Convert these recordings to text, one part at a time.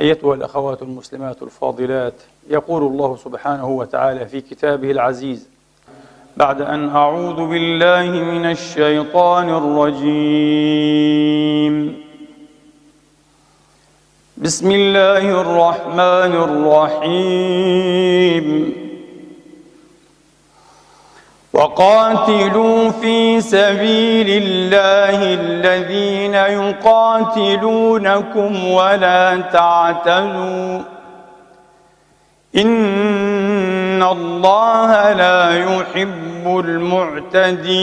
أيتها الأخوات المسلمات الفاضلات يقول الله سبحانه وتعالى في كتابه العزيز بعد أن أعوذ بالله من الشيطان الرجيم. بسم الله الرحمن الرحيم. وقاتلوا في سبيل الله الذين يقاتلونكم ولا تعتدوا. إن الله لا يحب المعتدين.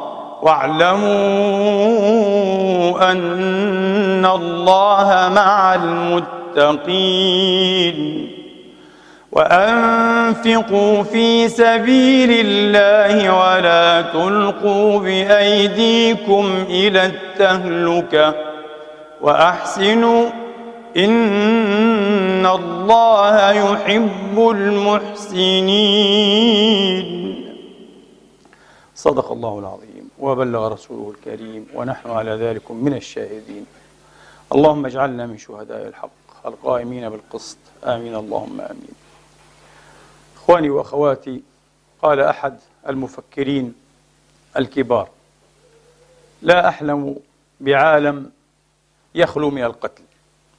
واعلموا أن الله مع المتقين وأنفقوا في سبيل الله ولا تلقوا بأيديكم إلى التهلكة وأحسنوا إن الله يحب المحسنين. صدق الله العظيم. وبلغ رسوله الكريم ونحن على ذلك من الشاهدين. اللهم اجعلنا من شهداء الحق القائمين بالقسط. آمين. اللهم آمين. إخواني وأخواتي قال أحد المفكرين الكبار لا أحلم بعالم يخلو من القتل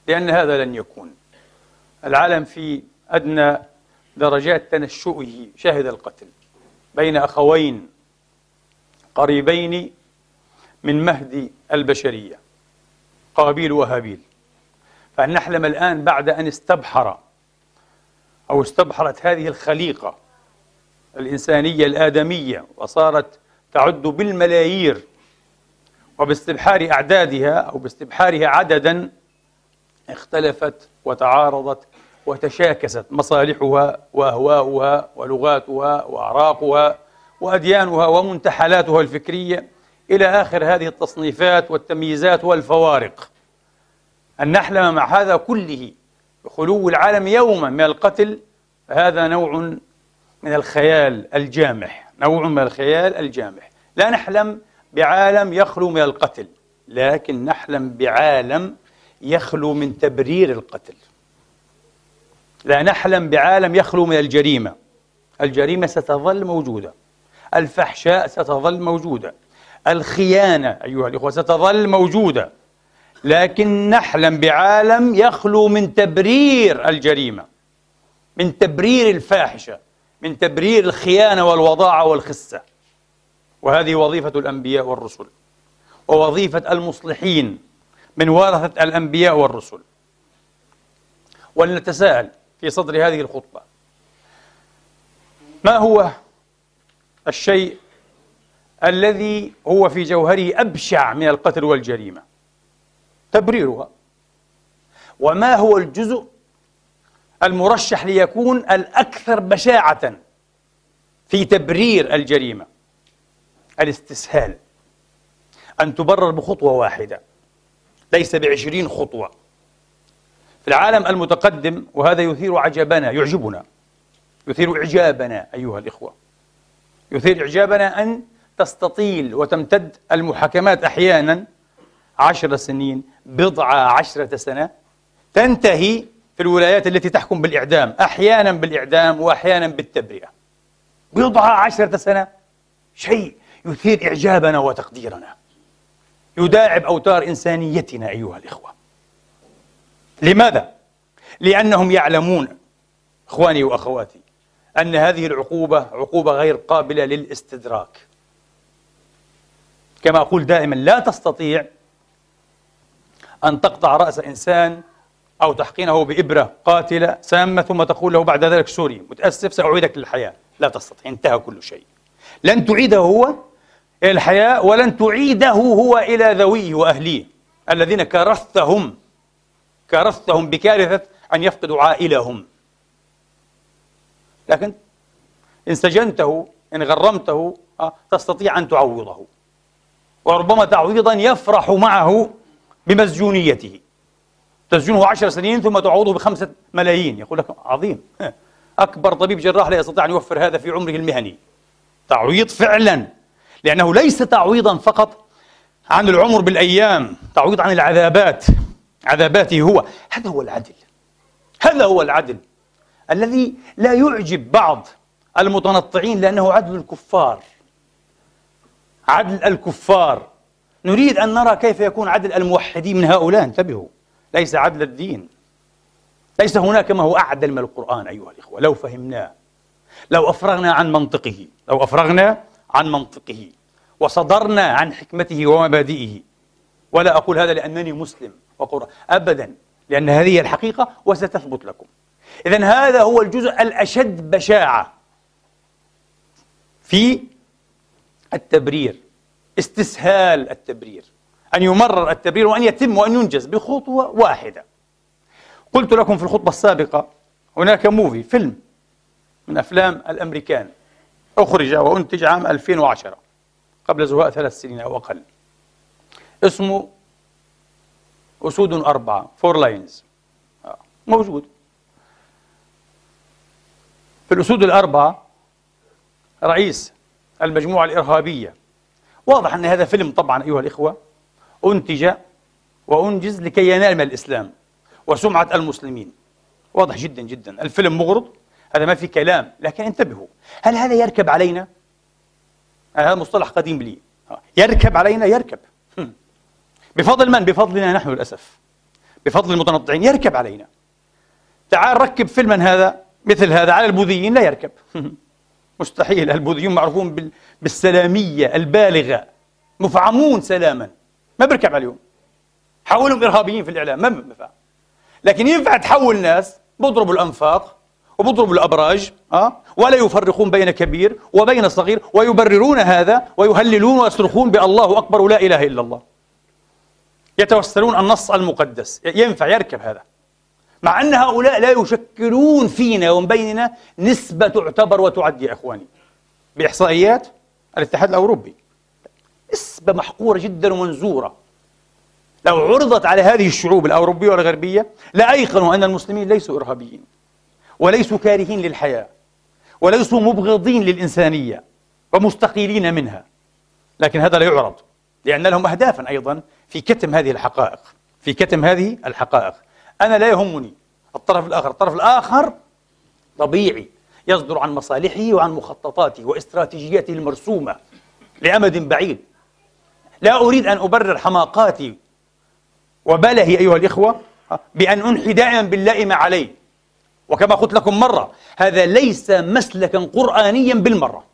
لأن هذا لن يكون. العالم في أدنى درجات تنشؤه شهد القتل بين أخوين قريبين من مهد البشرية قابيل وهابيل. فأن نحلم الآن بعد أن استبحر أو استبحرت هذه الخليقة الإنسانية الآدمية وصارت تعد بالملايير وباستبحار أعدادها أو باستبحارها عددا اختلفت وتعارضت وتشاكست مصالحها وأهواؤها ولغاتها وأعراقها. وأديانها ومنتحلاتها الفكرية إلى آخر هذه التصنيفات والتمييزات والفوارق. أن نحلم مع هذا كله بخلو العالم يوما من القتل فهذا نوع من الخيال الجامح نوع من الخيال الجامح. لا نحلم بعالم يخلو من القتل لكن نحلم بعالم يخلو من تبرير القتل. لا نحلم بعالم يخلو من الجريمة الجريمة ستظل موجودة. الفحشاء ستظل موجودة. الخيانة أيها الإخوة ستظل موجودة. لكن نحلم بعالم يخلو من تبرير الجريمة من تبرير الفاحشة من تبرير الخيانة والوضاعة والخسة. وهذه وظيفة الأنبياء والرسل ووظيفة المصلحين من ورثة الأنبياء والرسل. ولنتساءل في صدر هذه الخطبة ما هو الشيء الذي هو في جوهره أبشع من القتل والجريمة. تبريرها. وما هو الجزء المرشح ليكون الأكثر بشاعة في تبرير الجريمة؟ الاستسهال. أن تبرر بخطوة واحدة. ليس بعشرين خطوة. في العالم المتقدم وهذا يثير عجبنا يعجبنا. يثير إعجابنا أيها الإخوة. يثير إعجابنا أن تستطيل وتمتد المحاكمات أحيانا. عشر سنين بضع عشرة سنة. تنتهي في الولايات التي تحكم بالإعدام. أحيانا بالإعدام وأحيانا بالتبرئة. بضع عشرة سنة. شيء يثير إعجابنا وتقديرنا. يداعب أوتار إنسانيتنا أيها الإخوة. لماذا؟ لأنهم يعلمون إخواني وأخواتي أن هذه العقوبة عقوبة غير قابلة للاستدراك. كما أقول دائما لا تستطيع أن تقطع رأس إنسان أو تحقنه بإبرة قاتلة سامة ثم تقول له بعد ذلك سوري متأسف سأعيدك للحياة. لا تستطيع انتهى كل شيء. لن تعيده هو إلى الحياة ولن تعيده هو إلى ذويه وأهليه الذين كرثتهم كرثتهم بكارثة أن يفقدوا عائلهم. لكن إن سجنته إن غرمته آه، تستطيع أن تعوضه. وربما تعويضا يفرح معه بمسجونيته. تسجنه عشر سنين ثم تعوضه بخمسة ملايين. يقول لك عظيم. أكبر طبيب جراح لا يستطيع أن يوفر هذا في عمره المهني. تعويض فعلا. لأنه ليس تعويضا فقط عن العمر بالأيام. تعويض عن العذابات. عذاباته هو. هذا هو العدل. هذا هو العدل. الذي لا يعجب بعض المتنطعين لأنه عدل الكفار. عدل الكفار. نريد أن نرى كيف يكون عدل الموحدين من هؤلاء. انتبهوا ليس عدل الدين. ليس هناك ما هو أعدل من القرآن أيها الإخوة. لو فهمناه لو أفرغنا عن منطقه لو أفرغنا عن منطقه وصدرنا عن حكمته ومبادئه. ولا أقول هذا لأنني مسلم وقرآن أبدا لأن هذه الحقيقة وستثبت لكم. إذا هذا هو الجزء الأشد بشاعة في التبرير استسهال التبرير أن يمرر التبرير وأن يتم وأن ينجز بخطوة واحدة. قلت لكم في الخطبة السابقة هناك movie فيلم من أفلام الأمريكان أخرج وأنتج عام 2010 قبل زهاء ثلاث سنين أو أقل. اسمه أسود أربعة Four Lions آه، موجود. في الأسود الأربعة رئيس المجموعة الإرهابية. واضح أن هذا فيلم طبعا أيها الإخوة أنتج وأنجز لكي ينال من الإسلام وسمعة المسلمين. واضح جدا جدا. الفيلم مغرض هذا ما في كلام لكن انتبهوا. هل هذا يركب علينا؟ هذا مصطلح قديم لي. يركب علينا؟ يركب. بفضل من؟ بفضلنا نحن للأسف. بفضل المتنطعين. يركب علينا. تعال ركب فيلما هذا. مثل هذا على البوذيين لا يركب. مستحيل. البوذيون معروفون بالسلامية البالغة. مفعمون سلاما. ما بيركب عليهم. حولهم إرهابيين في الإعلام. ما بينفع لكن ينفع تحول ناس بيضربوا الأنفاق وبيضربوا الأبراج أه؟ ولا يفرقون بين كبير وبين صغير ويبررون هذا ويهللون ويصرخون بالله أكبر ولا إله إلا الله. يتوسلون النص المقدس. ينفع يركب هذا. مع أن هؤلاء لا يشكلون فينا ومن بيننا نسبة تعتبر وتعد يا إخواني. بإحصائيات الاتحاد الأوروبي. نسبة محقورة جدا ومنزورة. لو عرضت على هذه الشعوب الأوروبية والغربية لأيقنوا أن المسلمين ليسوا إرهابيين وليسوا كارهين للحياة وليسوا مبغضين للإنسانية ومستقيلين منها. لكن هذا لا يعرض لأن لهم أهدافا أيضا في كتم هذه الحقائق في كتم هذه الحقائق. أنا لا يهمني. الطرف الآخر الطرف الآخر طبيعي يصدر عن مصالحه وعن مخططاته واستراتيجياته المرسومة لأمد بعيد. لا أريد أن أبرر حماقاتي وبلهي أيها الإخوة بأن أنحي دائما باللائم عليه. وكما قلت لكم مرة هذا ليس مسلكا قرآنيا بالمرة.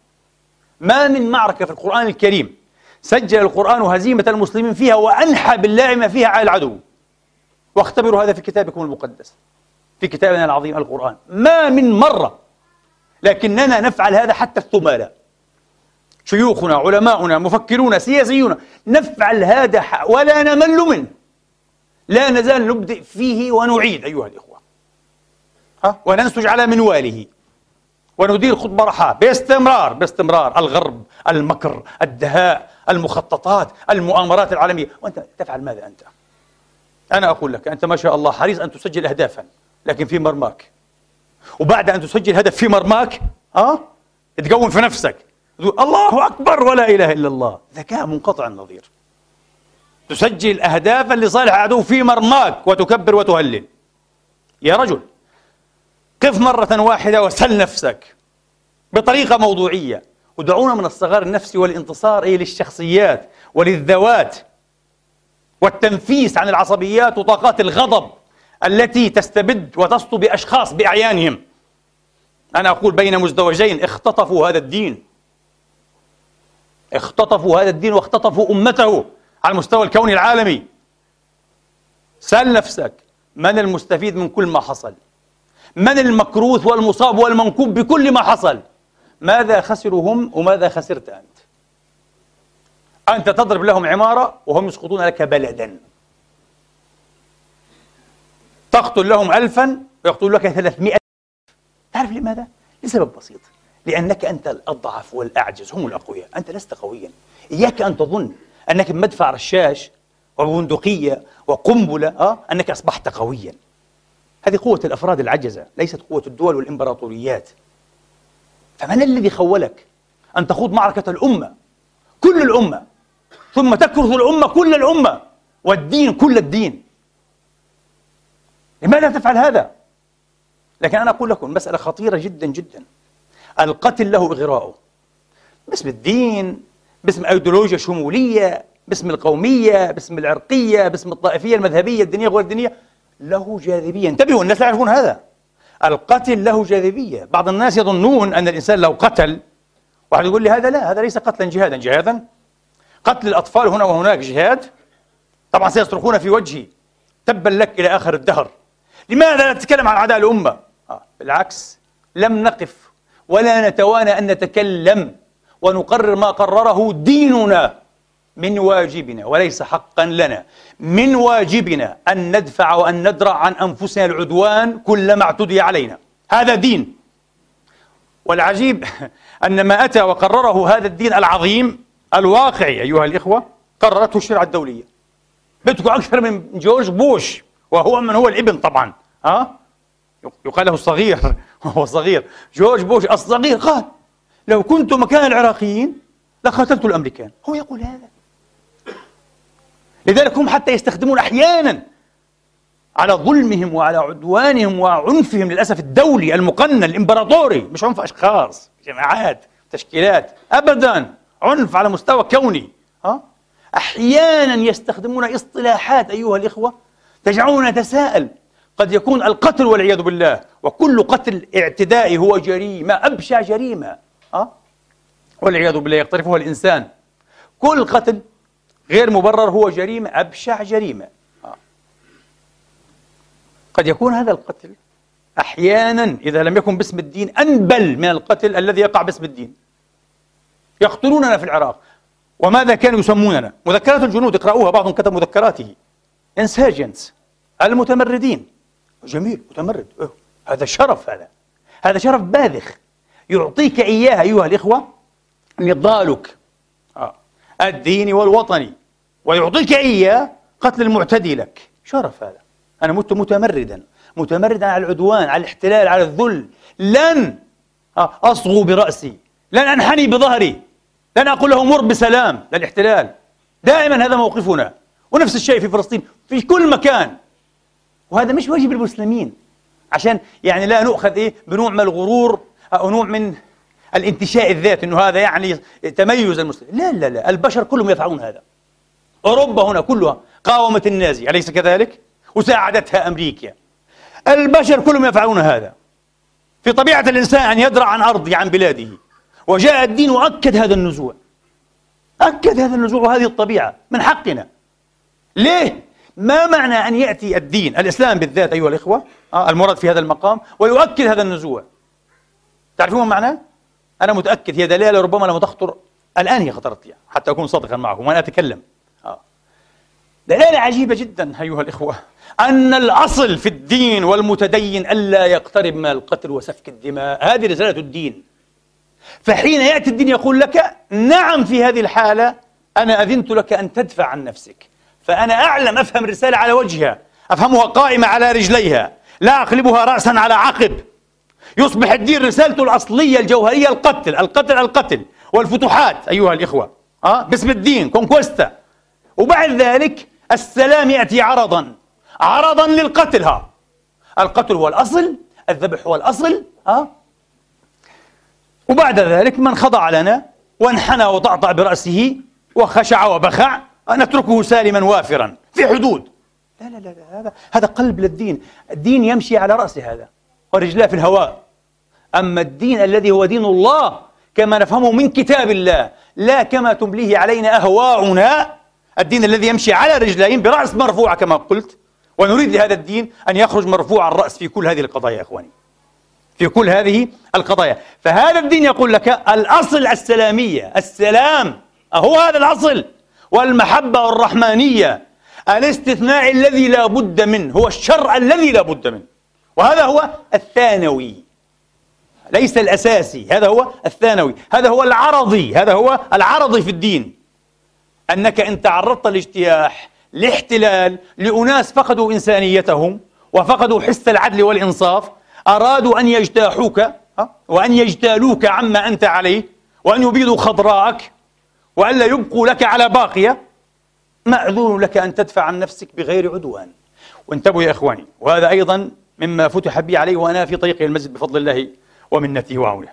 ما من معركة في القرآن الكريم سجل القرآن هزيمة المسلمين فيها وأنحى باللائمة فيها على العدو. واختبروا هذا في كتابكم المقدس في كتابنا العظيم القرآن. ما من مرة لكننا نفعل هذا حتى الثمالة شيوخنا علماؤنا مفكرون سياسيون نفعل هذا ولا نمل منه. لا نزال نبدئ فيه ونعيد أيها الإخوة. ها؟ وننسج على منواله. وندير خطبة رحاء باستمرار باستمرار. الغرب المكر الدهاء المخططات المؤامرات العالمية. وأنت تفعل ماذا أنت؟ أنا أقول لك أنت ما شاء الله حريص أن تسجل أهدافا لكن في مرماك. وبعد أن تسجل هدف في مرماك ها؟ تقوم في نفسك. تقول الله أكبر ولا إله إلا الله. ذكاء منقطع النظير. تسجل أهدافا لصالح عدو في مرماك وتكبر وتهلل. يا رجل قف مرة واحدة وسل نفسك بطريقة موضوعية. ودعونا من الصغار النفسي والانتصار أي للشخصيات وللذوات. والتنفيس عن العصبيات وطاقات الغضب التي تستبد وتسطو بأشخاص بأعيانهم. أنا أقول بين مزدوجين اختطفوا هذا الدين. اختطفوا هذا الدين واختطفوا أمته على المستوى الكوني العالمي. سأل نفسك من المستفيد من كل ما حصل؟ من المكروث والمصاب والمنكوب بكل ما حصل؟ ماذا خسروا هم وماذا خسرت أنت؟ أنت تضرب لهم عمارة وهم يسقطون لك بلدا. تقتل لهم ألفا ويقتل لك ثلاثمائة. تعرف لماذا؟ لسبب بسيط. لأنك أنت الأضعف والأعجز هم الأقوياء. أنت لست قويا. إياك أن تظن أنك بمدفع رشاش وبندقية وقنبلة أه؟ أنك أصبحت قويا. هذه قوة الأفراد العجزة ليست قوة الدول والإمبراطوريات. فمن الذي خولك أن تخوض معركة الأمة؟ كل الأمة. ثم تكرث الأمة كل الأمة والدين كل الدين. لماذا تفعل هذا؟ لكن أنا أقول لكم مسألة خطيرة جدا جدا. القتل له إغراءه. باسم الدين باسم أيديولوجيا شمولية باسم القومية باسم العرقية باسم الطائفية المذهبية الدينية غير الدينية له جاذبية. انتبهوا الناس لا يعرفون هذا. القتل له جاذبية. بعض الناس يظنون أن الإنسان لو قتل واحد يقول لي هذا لا هذا ليس قتلا جهادا. جهادا؟ قتل الأطفال هنا وهناك جهاد؟ طبعا سيصرخون في وجهي. تبا لك إلى آخر الدهر. لماذا لا نتكلم عن أعداء الأمة؟ آه بالعكس لم نقف ولا نتوانى أن نتكلم ونقرر ما قرره ديننا من واجبنا وليس حقا لنا من واجبنا أن ندفع وأن ندرع عن أنفسنا العدوان كلما اعتدي علينا. هذا دين. والعجيب أن ما أتى وقرره هذا الدين العظيم الواقعي أيها الإخوة قررته الشريعة الدولية. بدكم أكثر من جورج بوش وهو من هو الابن طبعا ها؟ يقال له الصغير وهو صغير. جورج بوش الصغير قال لو كنت مكان العراقيين لقاتلت الأمريكان. هو يقول هذا. لذلك هم حتى يستخدمون أحيانا على ظلمهم وعلى عدوانهم وعنفهم للأسف الدولي المقنن الإمبراطوري مش عنف أشخاص جماعات تشكيلات ابدا. عنف على مستوى كوني ها أحيانا يستخدمون اصطلاحات أيها الإخوة تجعلنا نتساءل قد يكون القتل والعياذ بالله وكل قتل اعتدائي هو جريمة أبشع جريمة أه؟ والعياذ بالله يقترفها الإنسان كل قتل غير مبرر هو جريمة أبشع جريمة؟ قد يكون هذا القتل أحيانا إذا لم يكن باسم الدين أنبل من القتل الذي يقع باسم الدين يقتلوننا في العراق. وماذا كانوا يسموننا؟ مذكرات الجنود اقرأوها بعضهم كتب مذكراته. انساجنس المتمردين. جميل متمرد. هذا شرف هذا. هذا شرف باذخ. يعطيك إياها أيها الإخوة نضالك آه. الديني والوطني. ويعطيك إياه قتل المعتدي لك. شرف هذا. أنا مت متمردا. متمردا على العدوان على الاحتلال على الذل. لن أصغو برأسي. لن أنحني بظهري. لن أقول له مر بسلام للاحتلال دائما هذا موقفنا. ونفس الشيء في فلسطين في كل مكان. وهذا مش واجب المسلمين. عشان يعني لا نؤخذ إيه؟ بنوع من الغرور أو نوع من الانتشاء الذات إنه هذا يعني تميز المسلمين. لا لا لا. البشر كلهم يفعلون هذا. أوروبا هنا كلها قاومت النازي أليس كذلك؟ وساعدتها أمريكا. البشر كلهم يفعلون هذا. في طبيعة الإنسان أن يدرع عن ارضه عن بلاده. وجاء الدين وأكد هذا النزوع. أكد هذا النزوع وهذه الطبيعة من حقنا. ليه؟ ما معنى أن يأتي الدين الإسلام بالذات أيها الإخوة آه المراد في هذا المقام ويؤكد هذا النزوع. تعرفون ما معناه؟ أنا متأكد هي دلالة ربما لم تخطر الآن هي خطرت لي حتى أكون صادقا معكم وأنا أتكلم. آه. دلالة عجيبة جدا أيها الإخوة أن الأصل في الدين والمتدين ألا يقترب من القتل وسفك الدماء. هذه رسالة الدين. فحين يأتي الدين يقول لك نعم في هذه الحالة أنا أذنت لك أن تدفع عن نفسك. فأنا أعلم أفهم الرسالة على وجهها. أفهمها قائمة على رجليها. لا أقلبها رأسا على عقب. يصبح الدين رسالته الأصلية الجوهرية القتل القتل القتل والفتوحات أيها الإخوة. أه؟ باسم الدين كونكوستا وبعد ذلك السلام يأتي عرضا. عرضا للقتل ها. القتل هو الأصل الذبح هو الأصل ها وبعد ذلك من خضع لنا وانحنى وطعطع برأسه وخشع وبخع نتركه سالما وافرا في حدود. لا لا لا هذا هذا قلب للدين. الدين يمشي على رأس هذا ورجلاه في الهواء. أما الدين الذي هو دين الله كما نفهمه من كتاب الله لا كما تمليه علينا أهواؤنا الدين الذي يمشي على رجلين برأس مرفوعة كما قلت ونريد لهذا الدين أن يخرج مرفوع الرأس في كل هذه القضايا يا إخواني. في كل هذه القضايا. فهذا الدين يقول لك الأصل السلامية. السلام هو هذا الأصل. والمحبة الرحمانية الاستثناء الذي لا بد منه هو الشرع الذي لا بد منه. وهذا هو الثانوي. ليس الأساسي هذا هو الثانوي. هذا هو العرضي هذا هو العرضي في الدين. أنك إن تعرضت لاجتياح لاحتلال لأناس فقدوا إنسانيتهم وفقدوا حس العدل والإنصاف أرادوا أن يجتاحوك وأن يجتالوك عما أنت عليه وأن يبيضوا خضراءك وألا يبقوا لك على باقية مأذون لك أن تدفع عن نفسك بغير عدوان. وانتبهوا يا إخواني وهذا أيضا مما فتح بي عليه وأنا في طريق المسجد بفضل الله ومنته وعونه.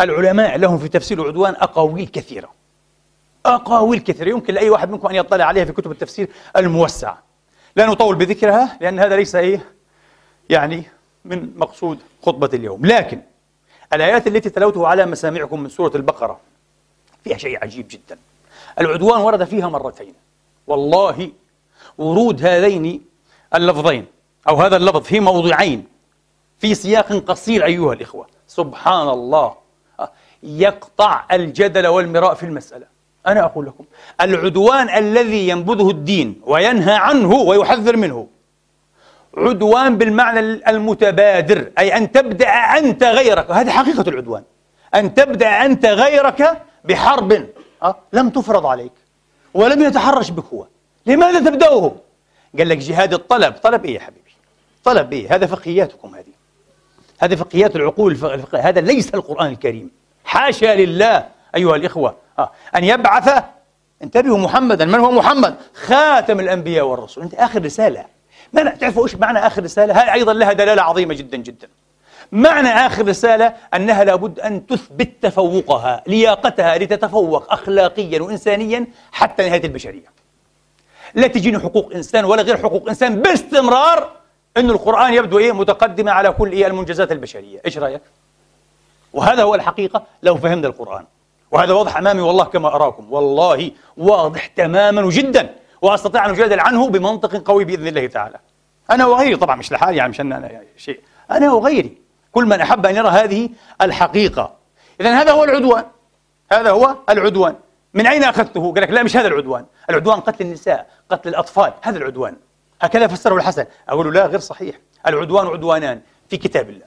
العلماء لهم في تفسير العدوان أقاويل كثيرة. أقاويل كثيرة. يمكن لأي واحد منكم أن يطلع عليها في كتب التفسير الموسعة. لا نطول بذكرها لأن هذا ليس إيه؟ يعني من مقصود خطبة اليوم. لكن الآيات التي تلوتها على مسامعكم من سورة البقرة فيها شيء عجيب جدا. العدوان ورد فيها مرتين. والله ورود هذين اللفظين أو هذا اللفظ في موضعين في سياق قصير أيها الإخوة. سبحان الله يقطع الجدل والمراء في المسألة. أنا أقول لكم العدوان الذي ينبذه الدين وينهى عنه ويحذر منه عدوان بالمعنى المتبادر أي أن تبدأ أنت غيرك هذه حقيقة العدوان أن تبدأ أنت غيرك بحرب أه؟ لم تفرض عليك ولم يتحرش بك هو لماذا تبدأه؟ قال لك جهاد الطلب طلب إيه يا حبيبي؟ طلب إيه؟ هذا فقهياتكم هذه هذه فقهيات العقول الفقه. هذا ليس القرآن الكريم حاشا لله أيها الإخوة أه. أن يبعث انتبهوا محمدا من هو محمد؟ خاتم الأنبياء والرسول أنت آخر رسالة معنى تعرفوا إيش معنى آخر رسالة؟ هذه أيضا لها دلالة عظيمة جدا جدا. معنى آخر رسالة أنها لابد أن تثبت تفوقها، لياقتها لتتفوق اخلاقيا وانسانيا حتى نهاية البشرية. لا تجيني حقوق إنسان ولا غير حقوق إنسان باستمرار انه القرآن يبدو إيه متقدمة على كل إيه المنجزات البشرية، إيش رأيك؟ وهذا هو الحقيقة لو فهمنا القرآن. وهذا واضح أمامي والله كما أراكم، والله واضح تماما وجدا وأستطيع أن أجادل عنه بمنطق قوي بإذن الله تعالى. أنا وغيري طبعا مش لحالي يعني مشان أنا شيء، أنا وغيري كل من أحب أن يرى هذه الحقيقة. اذا هذا هو العدوان. هذا هو العدوان. من أين أخذته؟ قال لك لا مش هذا العدوان، العدوان قتل النساء، قتل الأطفال، هذا العدوان. هكذا فسره الحسن، أقول له لا غير صحيح، العدوان عدوانان في كتاب الله.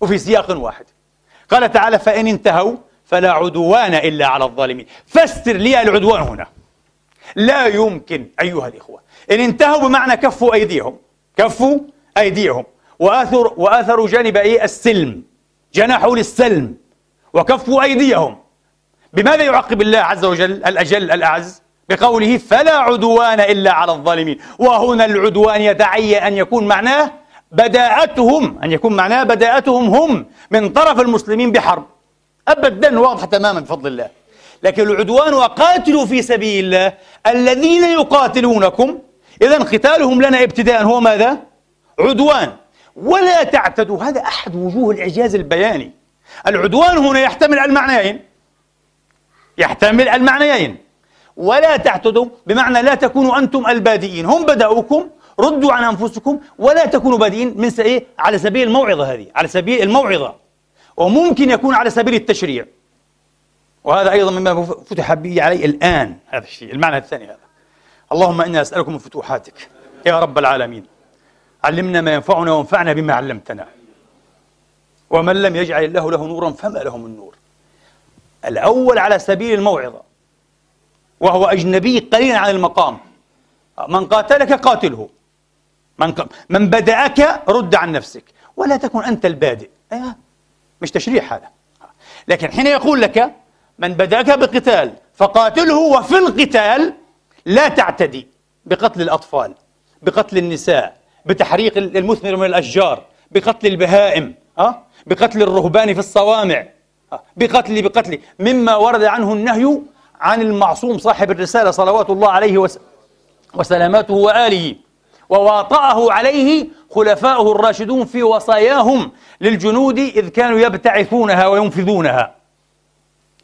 وفي سياق واحد. قال تعالى فإن انتهوا فلا عدوان إلا على الظالمين فسر لي العدوان هنا لا يمكن أيها الإخوة. إن انتهوا بمعنى كفوا أيديهم. كفوا أيديهم. وآثر وآثروا جانب إيه؟ السلم. جنحوا للسلم. وكفوا أيديهم. بماذا يعقب الله عز وجل الأجل الأعز؟ بقوله فلا عدوان إلا على الظالمين. وهنا العدوان يتعين أن يكون معناه بداءتهم. أن يكون معناه بداءتهم هم من طرف المسلمين بحرب. أبدا واضحة تماما بفضل الله. لكن العدوان وقاتلوا في سبيل الله الذين يقاتلونكم. إذا قتالهم لنا ابتداء هو ماذا؟ عدوان. ولا تعتدوا. هذا أحد وجوه الإعجاز البياني. العدوان هنا يحتمل المعنيين. يحتمل المعنيين. ولا تعتدوا بمعنى لا تكونوا أنتم البادئين. هم بدأوكم ردوا عن أنفسكم ولا تكونوا بادئين من إيه؟ على سبيل الموعظة هذه على سبيل الموعظة. وممكن يكون على سبيل التشريع. وهذا أيضا مما فتح به علي الآن. هذا الشيء المعنى الثاني هذا. اللهم إنا نسألكم من فتوحاتك. يا رب العالمين علمنا ما ينفعنا وانفعنا بما علمتنا. ومن لم يجعل الله له نورا فما له من نور. الأول على سبيل الموعظة وهو أجنبي قليلا عن المقام. من قاتلك قاتله. من, ق... من بدأك رد عن نفسك. ولا تكن أنت البادئ. أيه. مش تشريح هذا. لكن حين يقول لك من بدأك بقتال فقاتله وفي القتال لا تعتدي بقتل الأطفال بقتل النساء بتحريق المثمر من الأشجار بقتل البهائم أه؟ بقتل الرهبان في الصوامع أه؟ بقتل بقتل مما ورد عنه النهي عن المعصوم صاحب الرسالة صلوات الله عليه وس وسلاماته وآله وواطأه عليه خلفاؤه الراشدون في وصاياهم للجنود إذ كانوا يبتعثونها وينفذونها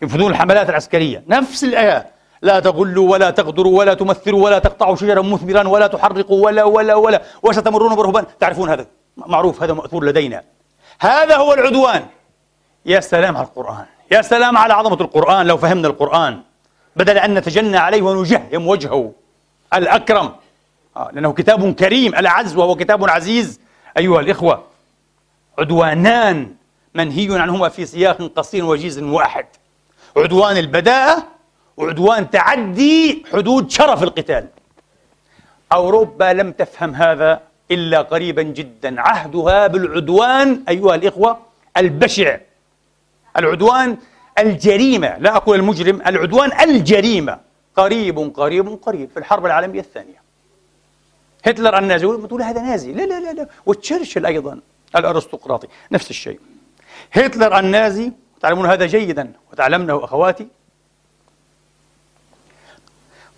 ينفذون الحملات العسكرية. نفس الآيات لا تغلوا ولا تغدروا ولا تمثلوا ولا تقطعوا شجرا مثمرا ولا تحرقوا ولا ولا ولا وستمرون برهبان. تعرفون هذا؟ معروف هذا مأثور لدينا. هذا هو العدوان. يا سلام على القرآن. يا سلام على عظمة القرآن. لو فهمنا القرآن. بدل أن نتجنى عليه ونجهم وجهه. الأكرم. آه لأنه كتاب كريم. الأعز وهو كتاب عزيز. أيها الإخوة عدوانان منهي عنهما في سياق قصير وجيز واحد. عدوان البداءة وعدوان تعدي حدود شرف القتال. أوروبا لم تفهم هذا إلا قريبا جدا. عهدها بالعدوان أيها الإخوة البشع العدوان الجريمة. لا أقول المجرم العدوان الجريمة. قريب قريب قريب في الحرب العالمية الثانية. هتلر النازي تقول هذا نازي؟ لا لا لا, لا. وتشرشل أيضا الأرستقراطي. نفس الشيء. هتلر النازي تعلمون هذا جيدا وتعلمنه أخواتي.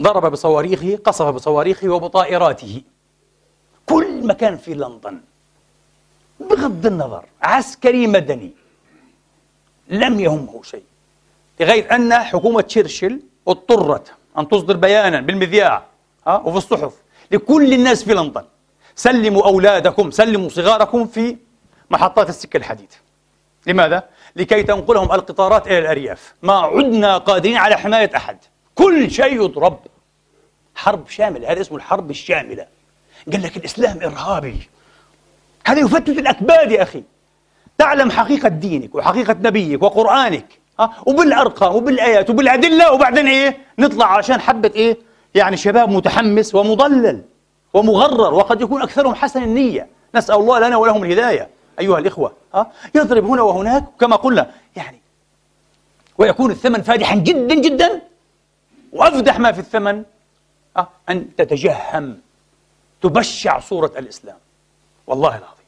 ضرب بصواريخه قصف بصواريخه وبطائراته. كل مكان في لندن. بغض النظر عسكري مدني. لم يهمه شيء. لغاية أن حكومة تشرشل اضطرت أن تصدر بيانا بالمذياع ها وفي الصحف لكل الناس في لندن. سلموا أولادكم سلموا صغاركم في محطات السكة الحديد لماذا؟ لكي تنقلهم القطارات إلى الأرياف. ما عدنا قادرين على حماية أحد. كل شيء يضرب. حرب شاملة. هذا اسمه الحرب الشاملة. قال لك الإسلام إرهابي. هذا يفتت الأكباد يا أخي. تعلم حقيقة دينك وحقيقة نبيك وقرآنك ها؟ وبالأرقام وبالآيات وبالأدلة وبعدين إيه؟ نطلع عشان حبة إيه؟ يعني شباب متحمس ومضلل ومغرر وقد يكون أكثرهم حسن النية. نسأل الله لنا ولهم الهداية. أيها الإخوة ها؟ يضرب هنا وهناك كما قلنا يعني ويكون الثمن فادحا جدا جدا وأفدح ما في الثمن أه؟ أن تتجهم تبشع صورة الإسلام. والله العظيم.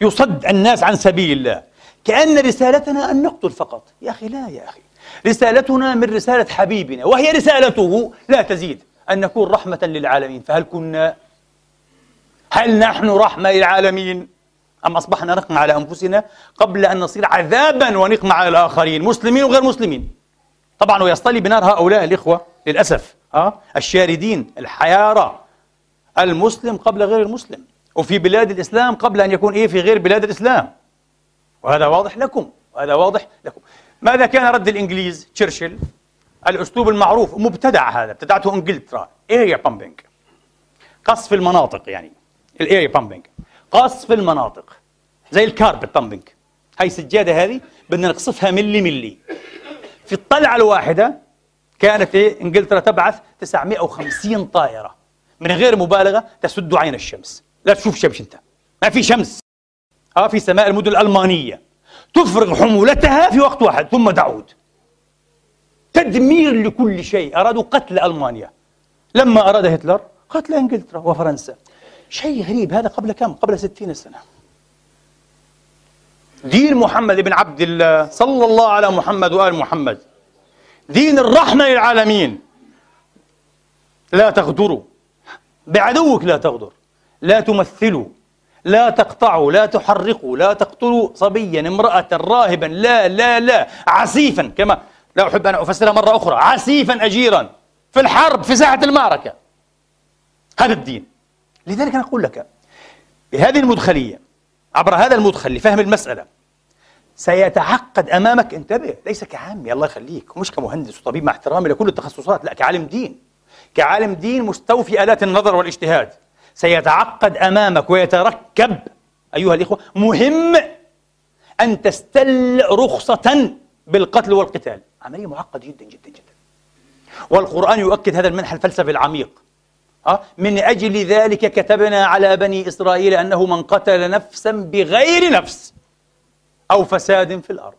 يصد الناس عن سبيل الله. كأن رسالتنا أن نقتل فقط. يا أخي لا يا أخي. رسالتنا من رسالة حبيبنا وهي رسالته لا تزيد. أن نكون رحمة للعالمين. فهل كنا؟ هل نحن رحمة للعالمين؟ أم أصبحنا نقمع على أنفسنا قبل أن نصير عذابا ونقمع على الآخرين مسلمين وغير مسلمين. طبعا ويصطلي بنار هؤلاء الإخوة للأسف أه؟ الشاردين الحيارى المسلم قبل غير المسلم وفي بلاد الإسلام قبل أن يكون إيه في غير بلاد الإسلام. وهذا واضح لكم وهذا واضح لكم. ماذا كان رد الإنجليز؟ تشرشل الأسلوب المعروف مبتدع هذا ابتدعته إنجلترا area bombing قصف المناطق يعني ال area bombing قصف المناطق. زي ال carpet bombing. هاي السجادة هذه بدنا نقصفها ملي ملي. في الطلعة الواحدة كانت إيه؟ إنجلترا تبعث 950 طائرة. من غير مبالغة تسد عين الشمس. لا تشوف شمس أنت. ما في شمس. آه في سماء المدن الألمانية. تفرغ حمولتها في وقت واحد ثم تعود. تدمير لكل شيء. أرادوا قتل ألمانيا. لما أراد هتلر قتل إنجلترا وفرنسا. شيء غريب. هذا قبل كم؟ قبل ستين سنة. دين محمد بن عبد الله صلى الله على محمد وآل محمد. دين الرحمة للعالمين. لا تغدروا. بعدوك لا تغدر. لا تمثلوا. لا تقطعوا. لا تحرقوا. لا تقتلوا صبيا امرأة راهبا. لا لا لا. عسيفا. كما لا أحب أن أفسرها مرة أخرى. عسيفا أجيرا. في الحرب في ساحة المعركة. هذا الدين. لذلك أنا أقول لك بهذه المدخلية عبر هذا المدخل لفهم المسألة سيتعقد أمامك انتبه ليس كعامي الله يخليك مش كمهندس وطبيب مع احترامي لكل التخصصات لا كعالم دين كعالم دين مستوفي آلات النظر والاجتهاد سيتعقد أمامك ويتركب أيها الإخوة مهم أن تستل رخصة بالقتل والقتال عملية معقدة جدا جدا جدا والقرآن يؤكد هذا المنح الفلسفي العميق؟ من أجل ذلك كتبنا على بني إسرائيل أنه من قتل نفسا بغير نفس أو فساد في الأرض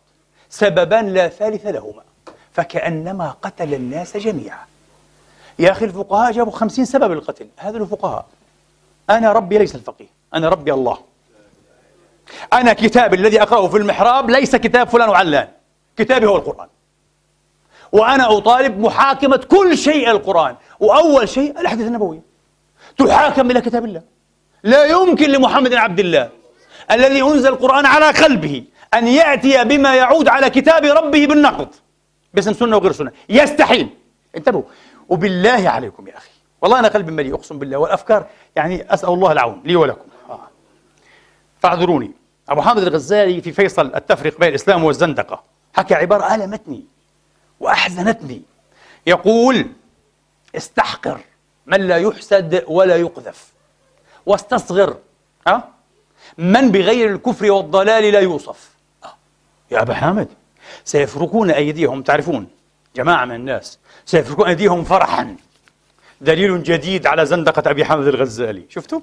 سببا لا ثالث لهما فكأنما قتل الناس جميعا. يا أخي الفقهاء جابوا خمسين سبب للقتل هذا الفقهاء. أنا ربي ليس الفقيه أنا ربي الله. أنا كتابي الذي أقرأه في المحراب ليس كتاب فلان وعلان كتابي هو القرآن. وأنا أطالب محاكمة كل شيء القرآن. وأول شيء الأحاديث النبوية. تحاكم إلى كتاب الله. لا يمكن لمحمد عبد الله الذي أنزل القرآن على قلبه أن يأتي بما يعود على كتاب ربه بالنقد. باسم سنة وغير سنة. يستحيل. انتبهوا. وبالله عليكم يا أخي. والله أنا قلبي مليء أقسم بالله. والأفكار يعني أسأل الله العون لي ولكم. آه. فاعذروني. أبو حامد الغزالي في فيصل التفريق بين الإسلام والزندقة. حكى عبارة ألمتني وأحزنتني. يقول استحقر من لا يحسد ولا يقذف. واستصغر ها؟ من بغير الكفر والضلال لا يوصف. آه. يا أبا حامد سيفركون أيديهم تعرفون جماعة من الناس سيفركون أيديهم فرحا. دليل جديد على زندقة أبي حامد الغزالي. شفتوا؟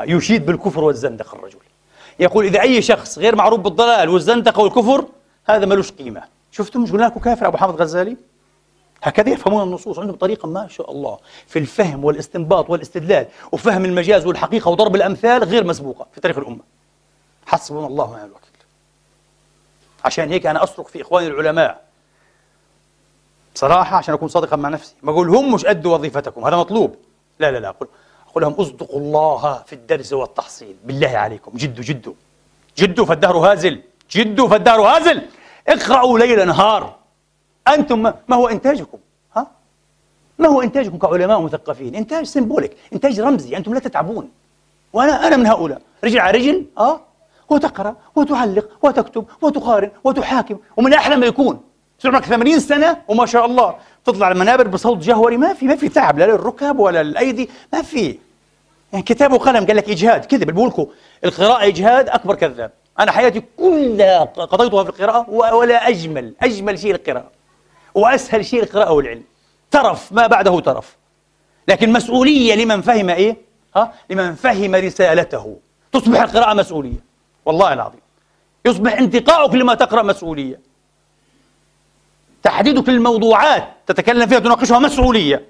يشيد بالكفر والزندقة الرجل. يقول إذا أي شخص غير معروف بالضلال والزندقة والكفر هذا ملوش قيمة. شفتوا مش قلنا لكم كافر أبو حامد الغزالي؟ هكذا يفهمون النصوص عندهم طريقة ما شاء الله في الفهم والاستنباط والاستدلال وفهم المجاز والحقيقة وضرب الأمثال غير مسبوقة في تاريخ الأمة. حسبنا الله ونعم الوكيل. عشان هيك أنا أصرخ في إخواني العلماء. بصراحة عشان أكون صادقا مع نفسي ما أقول هم مش قد وظيفتكم هذا مطلوب. لا لا لا أقول أقول لهم اصدقوا الله في الدرس والتحصيل. بالله عليكم جدوا جدوا. جدوا فالدهر هازل. جدوا فالدهر هازل. اقرأوا ليل نهار. أنتم ما, هو إنتاجكم ها؟ ما هو إنتاجكم كعلماء مثقفين؟ إنتاج سيمبوليك إنتاج رمزي أنتم لا تتعبون. وأنا أنا من هؤلاء رجل على رجل أه وتقرأ وتعلق وتكتب وتقارن وتحاكم ومن أحلى ما يكون. عمرك 80 سنة وما شاء الله تطلع المنابر بصوت جهوري. ما في ما في تعب لا للركب ولا للأيدي ما في. يعني كتاب وقلم قال لك إجهاد كذب بقول لكم القراءة إجهاد أكبر كذاب. أنا حياتي كلها قضيتها في القراءة ولا اجمل أجمل شيء القراءه وأسهل شيء القراءه والعلم ترف ما بعده ترف. لكن مسؤولية لمن فهم إيه؟ ها؟ لمن فهم رسالته. تصبح القراءة مسؤولية. والله العظيم. يصبح انتقاؤك لما تقرأ مسؤولية. تحديدك للموضوعات تتكلم فيها تناقشها مسؤولية.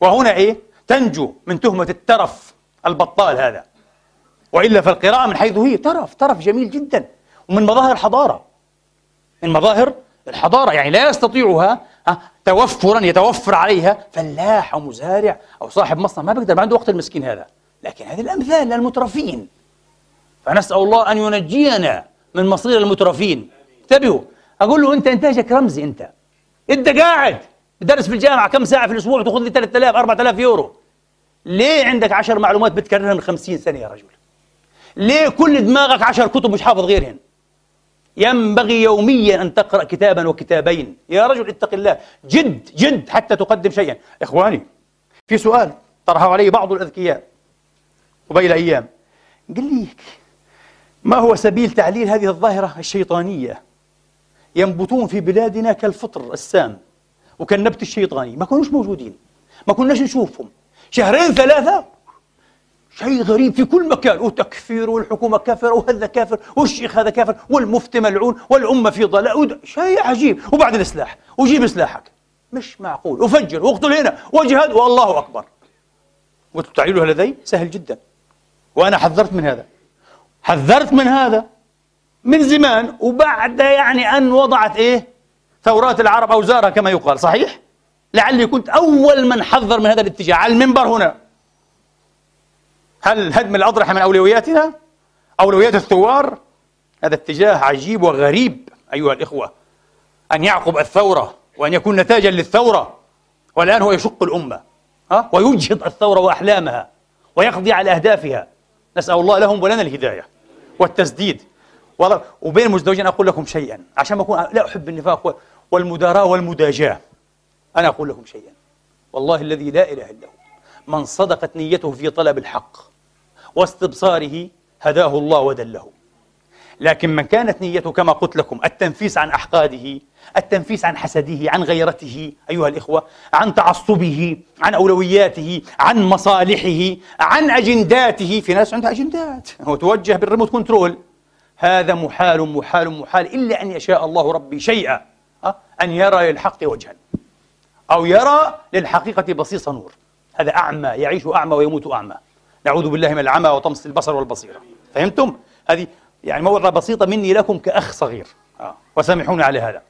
وهنا إيه؟ تنجو من تهمة الترف البطال هذا. وإلا فالقراءة من حيث هي ترف ترف جميل جدا. ومن مظاهر الحضارة من مظاهر الحضارة يعني لا يستطيعها توفرا يتوفر عليها فلاح أو مزارع أو صاحب مصنع ما بيقدر ما عنده وقت المسكين هذا. لكن هذه الأمثال للمترفين. فنسأل الله أن ينجينا من مصير المترفين. انتبهوا أقول له أنت إنتاجك رمزي أنت. أنت قاعد تدرس في الجامعة كم ساعة في الأسبوع وتأخذ لي 3000 4000 يورو. ليه عندك 10 معلومات بتكررها من 50 سنه يا رجل؟ ليه كل دماغك 10 كتب مش حافظ غيرهن؟ ينبغي يوميا أن تقرأ كتابا وكتابين. يا رجل اتق الله. جد جد حتى تقدم شيئا. إخواني في سؤال طرحه علي بعض الأذكياء قبيل أيام. قال لي ما هو سبيل تعليل هذه الظاهرة الشيطانية؟ ينبتون في بلادنا كالفطر السام وكالنبت الشيطاني. ما كانوش موجودين. ما كناش نشوفهم. شهرين ثلاثة شيء غريب في كل مكان. وتكفير والحكومة كافرة وهذا كافر والشيخ هذا كافر والمفتي ملعون والأمة في ضلال. شيء عجيب. وبعد الإصلاح وجيب سلاحك مش معقول. وفجر واقتل هنا واجهد والله أكبر. وتعليلها لدي سهل جدا. وأنا حذرت من هذا. حذرت من هذا من زمان. وبعد يعني أن وضعت إيه؟ ثورات العرب أوزارها كما يقال. صحيح؟ لعلي كنت أول من حذر من هذا الاتجاه. على المنبر هنا. هل هدم الأضرحة من أولوياتنا؟ أولويات الثوار؟ هذا اتجاه عجيب وغريب أيها الإخوة أن يعقب الثورة وأن يكون نتاجا للثورة والآن هو يشق الأمة ها؟ ويجهض الثورة وأحلامها ويقضي على أهدافها نسأل الله لهم ولنا الهداية والتسديد وبين المزدوجين أقول لكم شيئا عشان ما أكون لا أحب النفاق والمداراة والمداجاة أنا أقول لكم شيئا والله الذي لا إله إلا هو من صدقت نيته في طلب الحق واستبصاره هداه الله ودله لكن من كانت نيته كما قلت لكم التنفيس عن أحقاده التنفيس عن حسده عن غيرته أيها الإخوة عن تعصبه عن أولوياته عن مصالحه عن أجنداته. في ناس عندها أجندات. وتوجه بال remote control. هذا محال محال محال إلا أن يشاء الله ربي شيئا أن يرى للحق وجها أو يرى للحقيقة بصيص نور. هذا أعمى يعيش أعمى ويموت أعمى. نعوذ بالله من العمى وطمس البصر والبصيرة. فهمتم؟ هذه يعني موعظة بسيطة مني لكم كأخ صغير. آه. وسامحوني على هذا.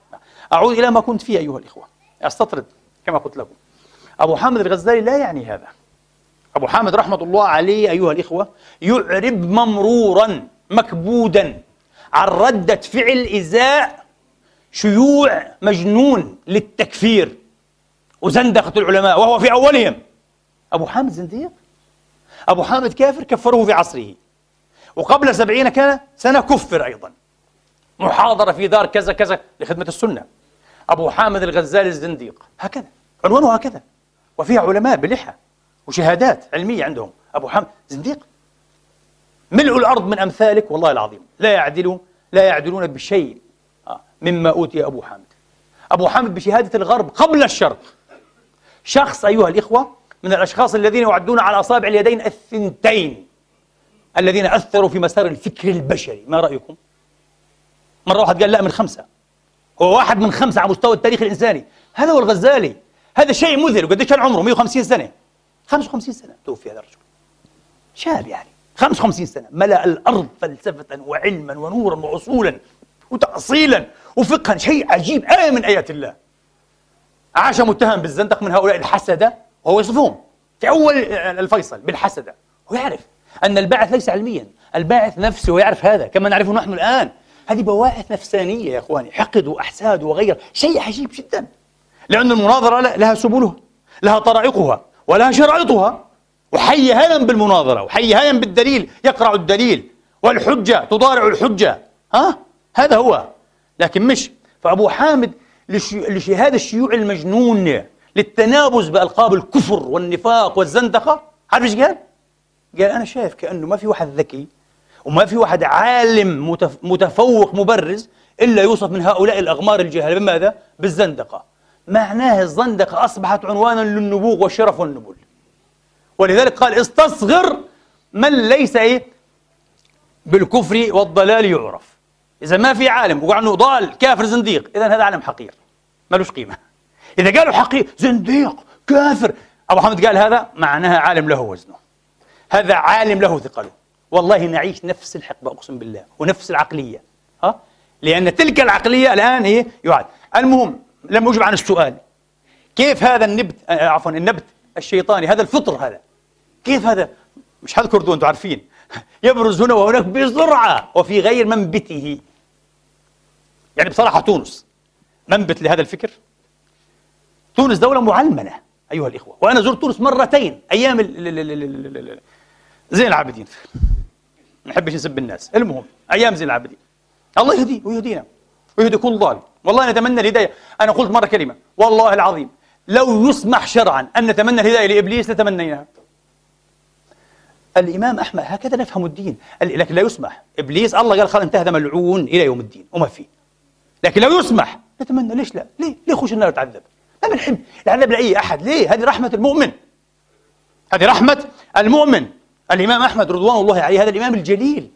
أعود إلى ما كنت فيه أيها الإخوة. أستطرد كما قلت لكم. أبو حامد الغزالي لا يعني هذا. أبو حامد رحمة الله عليه أيها الإخوة يعرب ممرورا مكبودا عن ردة فعل إزاء شيوع مجنون للتكفير. وزندقة العلماء وهو في أولهم. أبو حامد زنديق؟ أبو حامد كافر كفروه في عصره. وقبل سبعين كان سنة كفر أيضا. محاضرة في دار كذا كذا لخدمة السنة. أبو حامد الغزالي الزنديق. هكذا. عنوانه هكذا. وفيها علماء بلحى وشهادات علمية عندهم. أبو حامد زنديق. ملء الأرض من أمثالك والله العظيم. لا يعدلون لا يعدلون بشيء. آه، مما أوتي أبو حامد. أبو حامد بشهادة الغرب قبل الشرق. شخص أيها الإخوة من الأشخاص الذين يعدون على أصابع اليدين الثنتين الذين أثروا في مسار الفكر البشري. ما رأيكم؟ مرة واحد قال لا من خمسة. هو واحد من خمسة على مستوى التاريخ الإنساني. هذا هو الغزالي. هذا شيء مذهل. وقديش كان عمره 150 سنة. 55 سنة. توفي هذا الرجل. شاب يعني. 55 سنة. ملأ الأرض فلسفة وعلما ونورا وأصولا وتأصيلا وفقها. شيء عجيب. آية من آيات الله. عاش متهم بالزندق من هؤلاء الحسدة. وهو يصفهم. في أول الفيصل بالحسدة هو يعرف أن الباعث ليس علميا. الباعث نفسه ويعرف هذا كما نعرفه نحن الآن. هذه بواعث نفسانية يا إخواني حقد وأحساد وغير شيء عجيب جدا. لأن المناظرة لها سبلها لها طرائقها ولها شرائطها. وحي هيا بالمناظرة وحي هيا بالدليل يقرع الدليل. والحجة تضارع الحجة. ها؟ هذا هو. لكن مش فأبو حامد لهذا الشيوع المجنون. للتنابز بألقاب الكفر والنفاق والزندقة؟ عارف إيش قال؟ قال أنا شايف كأنه ما في واحد ذكي وما في واحد عالم متفوق مبرز إلا يوصف من هؤلاء الأغمار الجهال بماذا؟ بالزندقة. معناه الزندقة أصبحت عنوانا للنبوغ والشرف والنبل. ولذلك قال استصغر من ليس إيه؟ بالكفر والضلال يعرف. إذا ما في عالم وقال عنه ضال كافر زنديق إذا هذا عالم حقير. ملوش قيمة. إذا قالوا حقير زنديق كافر. أبو حمد قال هذا معناها عالم له وزنه. هذا عالم له ثقله. والله نعيش نفس الحقبة أقسم بالله ونفس العقلية. ها؟ لأن تلك العقلية الآن إيه يعاد. المهم لم أجب عن السؤال. كيف هذا النبت آه عفوا النبت الشيطاني هذا الفطر هذا؟ كيف هذا؟ مش حذكر دون أنتم عارفين. يبرز هنا وهناك بسرعة. وفي غير منبته. يعني بصراحة تونس منبت لهذا الفكر؟ تونس دولة معلمنة أيها الإخوة. وأنا زرت تونس مرتين أيام زين العابدين. ما نحبش نسب الناس. المهم أيام زين العابدين. الله يهديه ويهدينا ويهدي كل ضال والله نتمنى الهداية. أنا قلت مرة كلمة. والله العظيم لو يسمح شرعا أن نتمنى الهداية لإبليس لتمنيناها. الإمام أحمد هكذا نفهم الدين. لكن لا يسمح. إبليس الله قال خلاص انتهى هذا ملعون إلى يوم الدين. وما في. لكن لو يسمح نتمنى. ليش لا؟ ليه؟ ليه يخش النار يتعذب ما بنحب العذاب لأي أحد. ليه؟ هذه رحمة المؤمن. هذه رحمة المؤمن. الإمام أحمد رضوان الله عليه هذا الإمام الجليل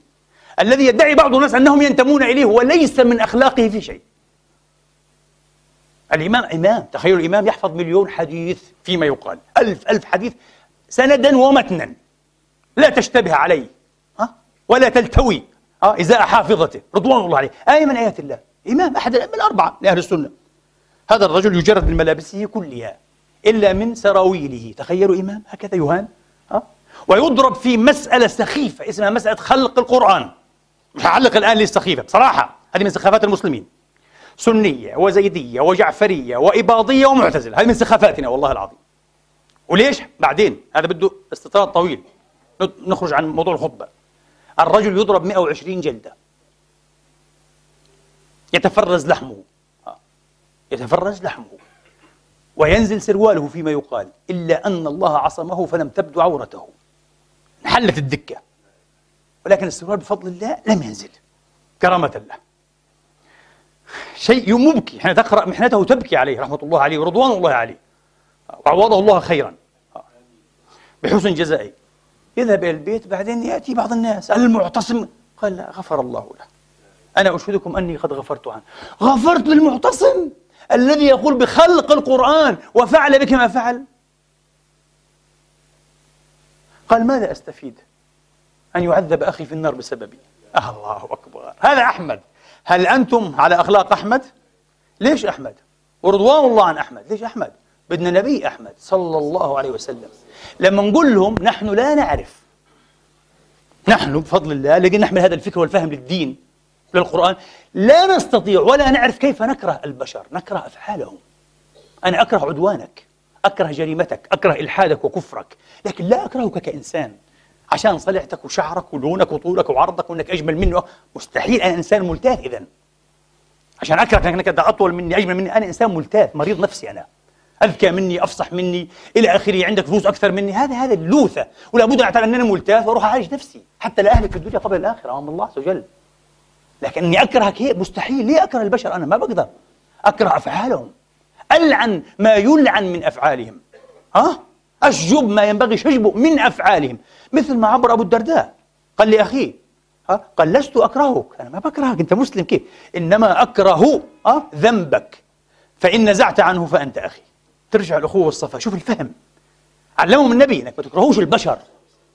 الذي يدعي بعض الناس أنهم ينتمون إليه وليس من أخلاقه في شيء. الإمام إمام تخيل الإمام يحفظ مليون حديث فيما يقال. ألف ألف حديث سندا ومتنا. لا تشتبه عليه. ها؟ ولا تلتوي. ها؟ إزاء حافظته. رضوان الله عليه. آية من آيات الله. إمام أحد الأربعة لأهل السنة. هذا الرجل يجرد من ملابسه كلها إلا من سراويله. تخيلوا إمام هكذا يهان ها؟ ويضرب في مسألة سخيفة اسمها مسألة خلق القرآن. مش هعلق الآن للسخيفة بصراحة هذه من سخافات المسلمين. سنية وزيدية وجعفرية وإباضية ومعتزلة هذه من سخافاتنا والله العظيم. وليش؟ بعدين هذا بده استطراد طويل. نخرج عن موضوع الخطبة. الرجل يضرب 120 جلدة. يتفرز لحمه. يتفرز لحمه وينزل سرواله فيما يقال إلا أن الله عصمه فلم تبدو عورته. انحلت الدكة. ولكن السروال بفضل الله لم ينزل. كرامة له. شيء مبكي. حين تقرأ محنته تبكي عليه رحمة الله عليه ورضوان الله عليه. وعوضه الله خيرا. بحسن جزائه يذهب إلى البيت بعدين يأتي بعض الناس. المعتصم. قال لا غفر الله له. أنا أشهدكم أني قد غفرت عنه. غفرت للمعتصم! الذي يقول بخلق القرآن وفعل بك ما فعل. قال ماذا أستفيد أن يعذب أخي في النار بسببي؟ آه الله أكبر. هذا أحمد. هل أنتم على أخلاق أحمد؟ ليش أحمد؟ ورضوان الله عن أحمد. ليش أحمد؟ بدنا نبي أحمد صلى الله عليه وسلم. لما نقول لهم نحن لا نعرف نحن بفضل الله لكن نحمل هذا الفكر والفهم للدين. للقرآن لا نستطيع ولا نعرف كيف نكره البشر نكره أفعالهم. أنا أكره عدوانك أكره جريمتك أكره إلحادك وكفرك لكن لا أكرهك كإنسان. عشان صلعتك وشعرك ولونك وطولك وعرضك وإنك أجمل منه مستحيل أنا إنسان ملتاث اذا عشان اكرهك إنك أنت أطول مني أجمل مني أنا إنسان ملتاث مريض نفسي أنا. أذكى مني أفصح مني إلى آخره عندك فلوس أكثر مني. هذا هذا اللوثة. ولا بد ان أعتبر أنني ملتاث وأروح أعالج نفسي. حتى لا اهلك في الدنيا قبل الآخرة أمام الله عز وجل. لكن إني أكرهك هيك مستحيل. ليه أكره البشر؟ أنا ما بقدر. أكره أفعالهم. ألعن ما يلعن من أفعالهم. ها؟ أشجب ما ينبغي شجبه من أفعالهم. مثل ما عبر أبو الدرداء. قال لاخيه ها؟ قال لست أكرهك. أنا ما بكرهك. أنت مسلم كيف؟ إنما أكره ها؟ ذنبك. فإن نزعت عنه فأنت أخي. ترجع الأخوة والصفا. شوف الفهم. علمهم النبي إنك ما تكرهوش البشر.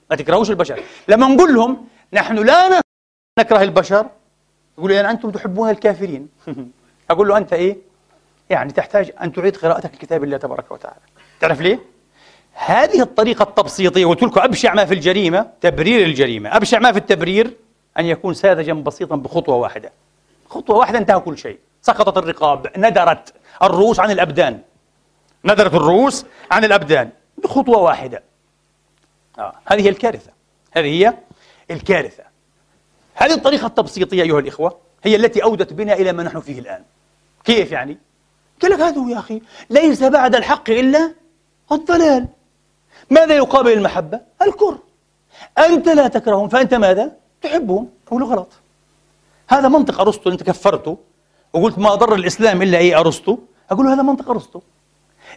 ما تكرهوش البشر. لما نقول لهم نحن لا نكره البشر يقول لي أنتم تحبون الكافرين. أقول له أنت إيه؟ يعني تحتاج أن تعيد قراءتك لكتاب الله تبارك وتعالى. تعرف ليه؟ هذه الطريقة التبسيطية قلت لكم أبشع ما في الجريمة تبرير الجريمة. أبشع ما في التبرير أن يكون ساذجا بسيطا بخطوة واحدة. خطوة واحدة انتهى كل شيء. سقطت الرقاب ندرت الرؤوس عن الأبدان. ندرت الرؤوس عن الأبدان بخطوة واحدة. آه. هذه هي الكارثة. هذه هي الكارثة. هذه الطريقة التبسيطية أيها الإخوة هي التي أودت بنا إلى ما نحن فيه الآن كيف يعني؟ قال لك هذا يا أخي ليس بعد الحق إلا الضلال ماذا يقابل المحبة؟ الكره أنت لا تكرههم فأنت ماذا؟ تحبهم أقول غلط هذا منطق أرسطو أنت كفرته وقلت ما ضر الإسلام إلا إيه أرسطو أقول هذا منطق أرسطو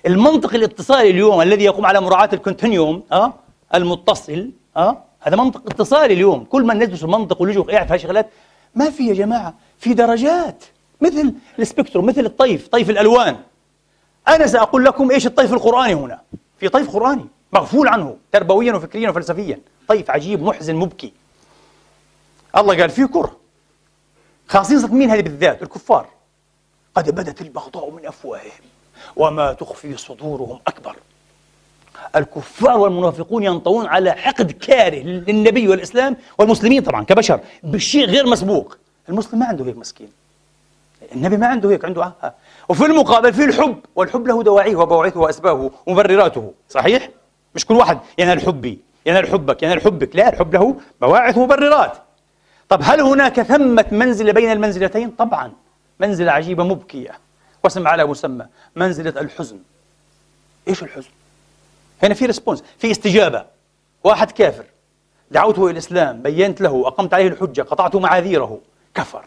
المنطق الاتصالي اليوم الذي يقوم على مراعاة الكونتينيوم أه؟ المتصل أه؟ هذا منطق اتصالي اليوم. كل من ندرس المنطق ويجوا يعرف هالشغلات ما في يا جماعة في درجات. مثل السبكتروم مثل الطيف طيف الألوان. أنا سأقول لكم إيش الطيف القرآني هنا. في طيف قرآني مغفول عنه تربويا وفكريا وفلسفيا. طيف عجيب محزن مبكي. الله قال في كره. خاصية مين هذه بالذات؟ الكفار. قد بدت البغضاء من أفواههم وما تخفي صدورهم أكبر. الكفار والمنافقون ينطوون على حقد كاره للنبي والإسلام والمسلمين طبعا كبشر بشيء غير مسبوق المسلم ما عنده هيك مسكين النبي ما عنده هيك عنده آه. وفي المقابل في الحب والحب له دواعيه وبواعثه وأسبابه ومبرراته صحيح؟ مش كل واحد ينال حبي ينال حبك ينال حبك لا الحب له بواعث ومبررات طب هل هناك ثمة منزلة بين المنزلتين؟ طبعا منزلة عجيبة مبكية واسم على مسمى منزلة الحزن إيش الحزن؟ هنا في ريسبونس في استجابة. واحد كافر. دعوته إلى الإسلام بينت له أقمت عليه الحجة قطعت معاذيره. كفر.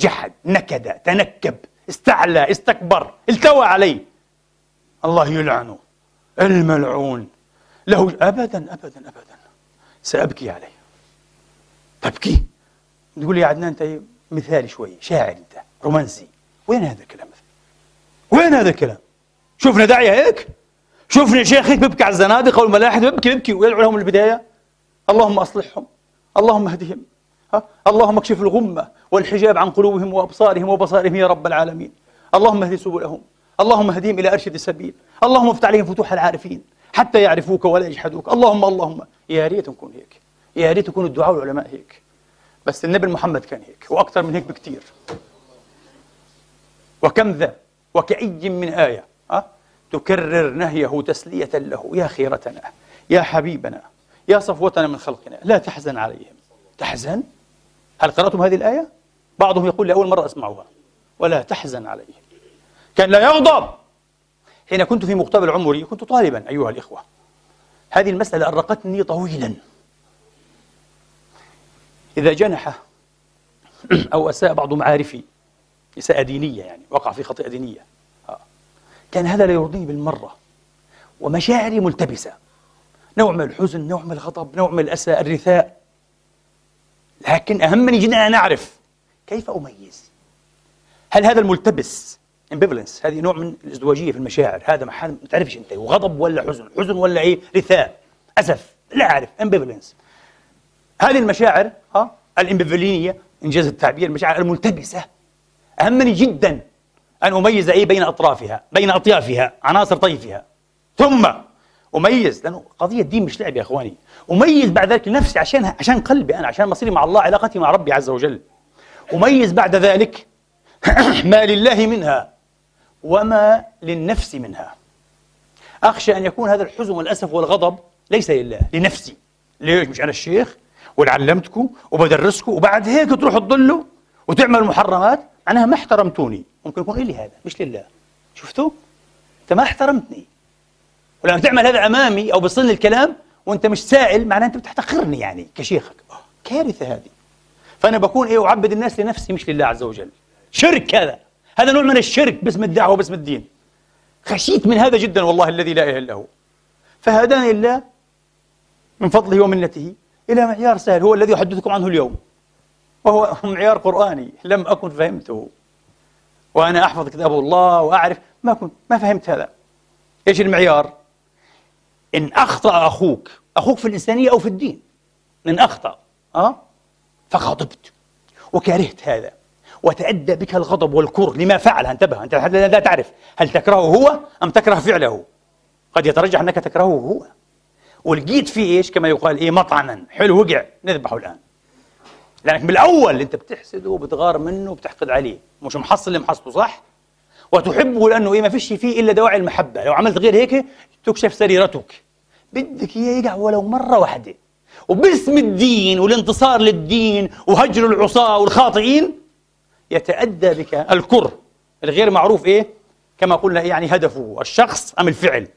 جحد نكد تنكب استعلى استكبر التوى عليه. الله يلعنه. الملعون. له أبدا أبدا أبدا. سأبكي عليه. تبكي؟ تقول لي يا عدنان أنت مثالي شوي شاعر أنت رومانسي. وين هذا الكلام؟ وين هذا الكلام؟ شوفنا داعية هيك؟ شوفني شيخ هيك ببكي على الزنادقة والملاحد ببكي ببكي ويدعو لهم البداية. اللهم أصلحهم اللهم اهدهم ها؟ اللهم اكشف الغمة والحجاب عن قلوبهم وأبصارهم وبصائرهم يا رب العالمين. اللهم اهد سبلهم اللهم اهدهم إلى أرشد السبيل. اللهم افتح عليهم فتوح العارفين حتى يعرفوك ولا يجحدوك. اللهم اللهم يا ريت نكون هيك يا ريت يكون الدعاء والعلماء هيك. بس النبي محمد كان هيك وأكثر من هيك بكثير وكم ذا؟ وكأي من آية أه؟ تكرر نهيه تسلية له. يا خيرتنا يا حبيبنا يا صفوتنا من خلقنا لا تحزن عليهم. تحزن؟ هل قرأتم هذه الآية؟ بعضهم يقول لأول مرة أسمعها. ولا تحزن عليهم. كان لا يغضب. حين كنت في مقتبل عمري كنت طالبا أيها الإخوة. هذه المسألة أرقتني طويلا. إذا جنح أو أساء بعض معارفي إساءة دينية يعني وقع في خطيئة دينية. كان هذا لا يرضيني بالمرة. ومشاعري ملتبسة. نوع من الحزن نوع من الغضب نوع من الأسى الرثاء. لكن أهمني جدا أن أعرف كيف أميز. هل هذا الملتبس امبيفالنس هذه نوع من الازدواجية في المشاعر. هذا محل ما تعرفش أنت وغضب ولا حزن؟ حزن ولا إيه؟ رثاء. أسف لا أعرف. امبيفالنس هذه المشاعر ها؟ الإمبيفالينية إنجاز التعبير المشاعر الملتبسة. اهمني جدا. أن أميز إيه بين أطرافها؟ بين أطيافها عناصر طيفها. ثم أميز لأنه قضية الدين مش لعب يا إخواني. أميز بعد ذلك نفسي عشان عشان قلبي أنا عشان مصيري مع الله علاقتي مع ربي عز وجل. أميز بعد ذلك ما لله منها وما للنفس منها. أخشى أن يكون هذا الحزن والأسف والغضب ليس لله لنفسي. ليش؟ مش أنا الشيخ وعلمتكم وبدرسكم وبعد هيك تروحوا تضلوا وتعملوا محرمات. معناها ما احترمتوني. ممكن يكون إلي هذا مش لله. شفتوا؟ أنت ما احترمتني. ولما تعمل هذا أمامي أو بصن الكلام وأنت مش سائل معناها أنت بتحتقرني يعني كشيخك. كارثة هذه. فأنا بكون إيه أعبد الناس لنفسي مش لله عز وجل. شرك هذا. هذا نوع من الشرك باسم الدعوة وباسم الدين. خشيت من هذا جدا والله الذي لا إله إلا هو. فهداني الله من فضله ومنته إلى معيار سهل هو الذي أحدثكم عنه اليوم. وهو معيار قرآني لم أكن فهمته. وأنا أحفظ كتاب الله وأعرف ما كنت ما فهمت هذا. إيش المعيار؟ إن أخطأ أخوك أخوك في الإنسانية أو في الدين. إن أخطأ أه؟ فغضبت وكرهت هذا. وتأدى بك الغضب والكره لما فعل انتبه أنت لا تعرف هل تكرهه هو أم تكره فعله. قد يترجح أنك تكرهه هو. ولقيت فيه إيش؟ كما يقال إيه مطعنا. حلو وقع. نذبحه الآن. لأنك بالأول أنت بتحسده وبتغار منه وبتحقد عليه. مش محصل اللي محصله صح؟ وتحبه لأنه إيه ما فيش فيه إلا دواعي المحبة. لو عملت غير هيك تكشف سريرتك. بدك إياه يقع ولو مرة واحدة. وباسم الدين والانتصار للدين وهجر العصاة والخاطئين يتأدى بك الكره الغير معروف إيه؟ كما قلنا إيه يعني هدفه. الشخص أم الفعل.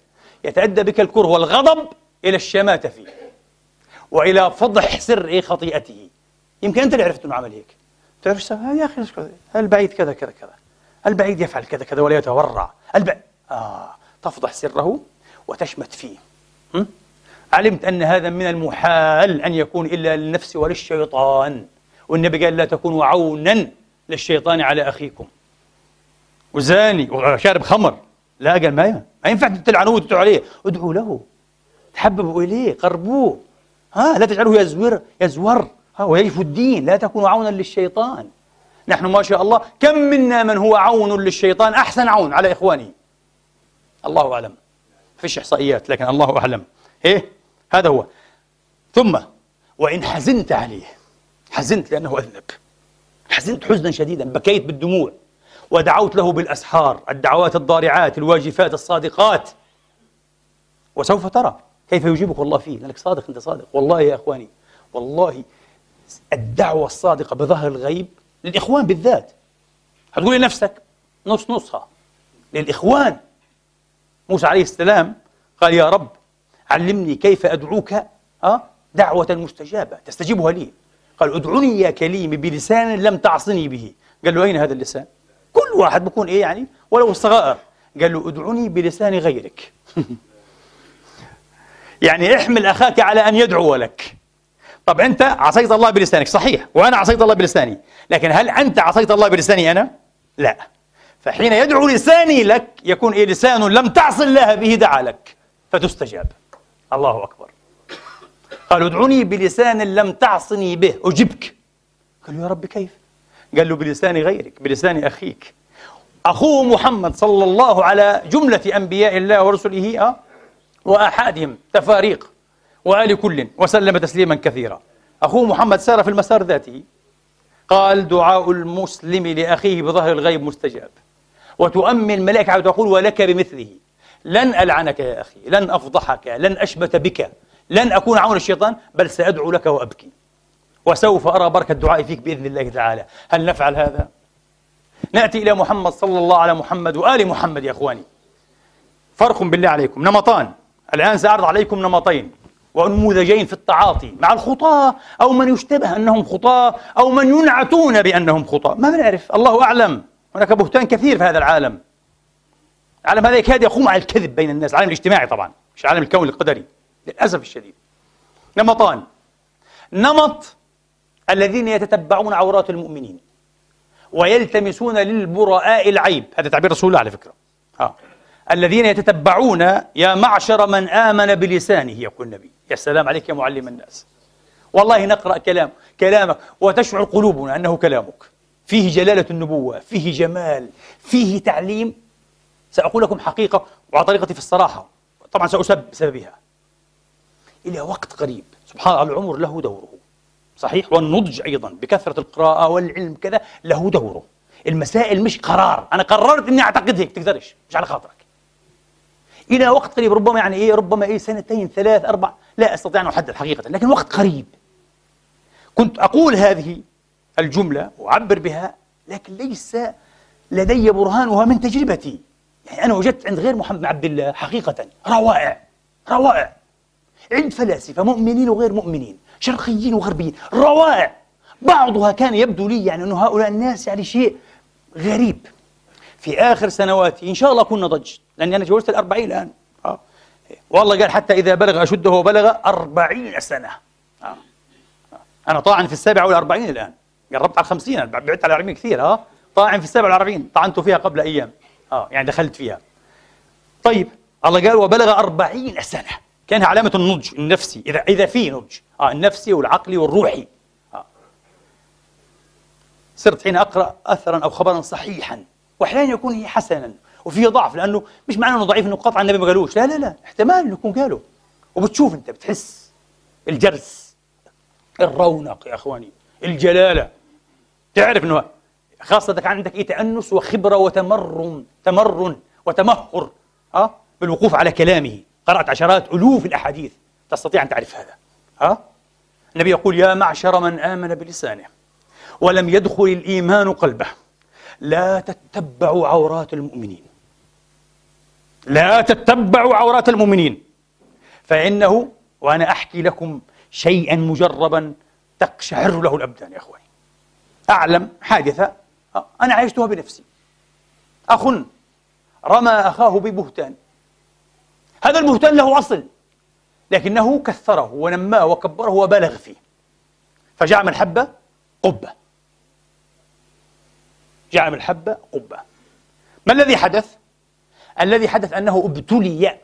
يتأدى بك الكره والغضب إلى الشماتة فيه. وإلى فضح سر إيه خطيئته. يمكن أنت اللي عرفت أنه عمل هيك. تعرف يا أخي البعيد كذا كذا كذا. البعيد يفعل كذا كذا ولا يتورع. البعيد آه. تفضح سره وتشمت فيه? علمت أن هذا من المحال أن يكون إلا للنفس وللشيطان. والنبي قال لا تكونوا عونا للشيطان على أخيكم. وزاني وشارب خمر. لا قال ما ما ينفع تلعنوه وتدعوا عليه. ادعوا له. تحببوا إليه قربوه. ها لا تجعلوه يزور يزور. ويجف الدين لا تكونوا عونا للشيطان. نحن ما شاء الله كم منا من هو عون للشيطان؟ أحسن عون على إخوانه الله أعلم. فيش إحصائيات لكن الله أعلم. إيه؟ هذا هو. ثم وإن حزنت عليه حزنت لأنه أذنب حزنت حزنا شديدا بكيت بالدموع. ودعوت له بالأسحار الدعوات الضارعات الواجفات الصادقات. وسوف ترى كيف يجيبك الله فيه. لأنك صادق أنت صادق. والله يا إخواني والله الدعوة الصادقة بظهر الغيب للإخوان بالذات. هتقول لنفسك نص نصها. للإخوان. موسى عليه السلام قال يا رب علمني كيف أدعوك أه؟ دعوة مستجابة تستجيبها لي. قال ادعوني يا كليمي بلسان لم تعصني به. قال له أين هذا اللسان؟ كل واحد بكون إيه يعني؟ ولو الصغائر قال له ادعوني بلسان غيرك. يعني احمل أخاك على أن يدعو لك. طب أنت عصيت الله بلسانك صحيح وأنا عصيت الله بلساني لكن هل أنت عصيت الله بلساني أنا؟ لا. فحين يدعو لساني لك يكون إيه؟ لسان لم تعص الله به دعا لك فتستجاب. الله أكبر. قالوا ادعوني بلسان لم تعصني به أجبك. قال يا رب كيف؟ قال له بلسان غيرك بلسان أخيك. أخوه محمد صلى الله على جملة أنبياء الله ورسله أه؟ وآحادهم تفاريق. وآل كل وسلم تسليما كثيرا. أخوه محمد سار في المسار ذاته. قال دعاء المسلم لأخيه بظهر الغيب مستجاب. وتؤمن الملائكة وتقول ولك بمثله. لن ألعنك يا أخي لن أفضحك لن أشبت بك لن أكون عون الشيطان بل سأدعو لك وأبكي. وسوف أرى بركة الدعاء فيك بإذن الله تعالى. هل نفعل هذا؟ نأتي إلى محمد صلى الله على محمد وآل محمد يا أخواني. فرق بالله عليكم. نمطان. الآن سأعرض عليكم نمطين. ونموذجين في التعاطي مع الخطاة أو من يشتبه أنهم خطاة أو من ينعتون بأنهم خطاة. ما بنعرف. الله أعلم. هناك بهتان كثير في هذا العالم. العالم هذا يكاد يقوم على الكذب بين الناس. العالم الاجتماعي طبعا. مش العالم الكوني القدري. للأسف الشديد. نمطان. نمط الذين يتتبعون عورات المؤمنين ويلتمسون للبراء العيب. هذا تعبير رسول الله على فكرة. ها. الذين يتتبعون يا معشر من آمن بلسانه يقول النبي. يا سلام عليك يا معلم الناس. والله نقرأ كلام كلامك وتشعر قلوبنا أنه كلامك. فيه جلالة النبوة فيه جمال فيه تعليم. سأقول لكم حقيقة وعلى طريقتي في الصراحة. طبعا سأسب بسببها إلى وقت قريب. سبحان الله العمر له دوره. صحيح؟ والنضج أيضا. بكثرة القراءة والعلم كذا له دوره. المسائل مش قرار. أنا قررت إني أعتقد هيك تقدرش. مش على خاطرك. إلى وقت قريب ربما يعني إيه ربما إيه سنتين ثلاث أربع لا أستطيع أن أحدد حقيقة لكن وقت قريب. كنت أقول هذه الجملة وأعبر بها لكن ليس لدي برهانها من تجربتي. يعني أنا وجدت عند غير محمد بن عبد الله حقيقة روائع روائع. عند فلاسفة مؤمنين وغير مؤمنين شرقيين وغربيين روائع. بعضها كان يبدو لي يعني أن هؤلاء الناس يعني شيء غريب. في آخر سنواتي إن شاء الله أكون نضجت لأني أنا تجاوزت الأربعين الآن. آه. والله قال حتى إذا بلغ أشده وبلغ أربعين سنة. آه. آه. أنا طاعن في السابعة والأربعين الآن. قربت على الخمسين بعدت على الأربعين كثير ها طاعن في السابعة والأربعين طعنت فيها قبل أيام. آه. يعني دخلت فيها. طيب الله قال وبلغ أربعين سنة. كانها علامة النضج النفسي إذا إذا في نضج. آه النفسي والعقلي والروحي. آه. صرت حين أقرأ أثرا أو خبرا صحيحا. وأحيانا يكون حسنا. وفيه ضعف لأنه مش معنى أنه ضعيف أنه قطع النبي ما قالوش. لا لا لا. احتمال يكون قاله. وبتشوف أنت بتحس. الجرس الرونق يا أخواني. الجلالة. تعرف إذا كان عندك إيه؟ تأنس وخبرة وتمرن. تمرن وتمهر. أه؟ بالوقوف على كلامه. قرأت عشرات ألوف الأحاديث. تستطيع أن تعرف هذا. ها؟ أه؟ النبي يقول يا معشر من آمن بلسانه ولم يدخل الإيمان قلبه. لا تتبعوا عورات المؤمنين. لا تتبعوا عورات المؤمنين. فإنه وأنا أحكي لكم شيئا مجربا تقشعر له الأبدان يا أخواني. أعلم حادثة أنا عشتها بنفسي. أخ رمى أخاه ببهتان. هذا البهتان له أصل لكنه كثره ونماه وكبره وبالغ فيه. فجعل من الحبة قبة. جعل من الحبة قبة. ما الذي حدث؟ الذي حدث أنه ابتلي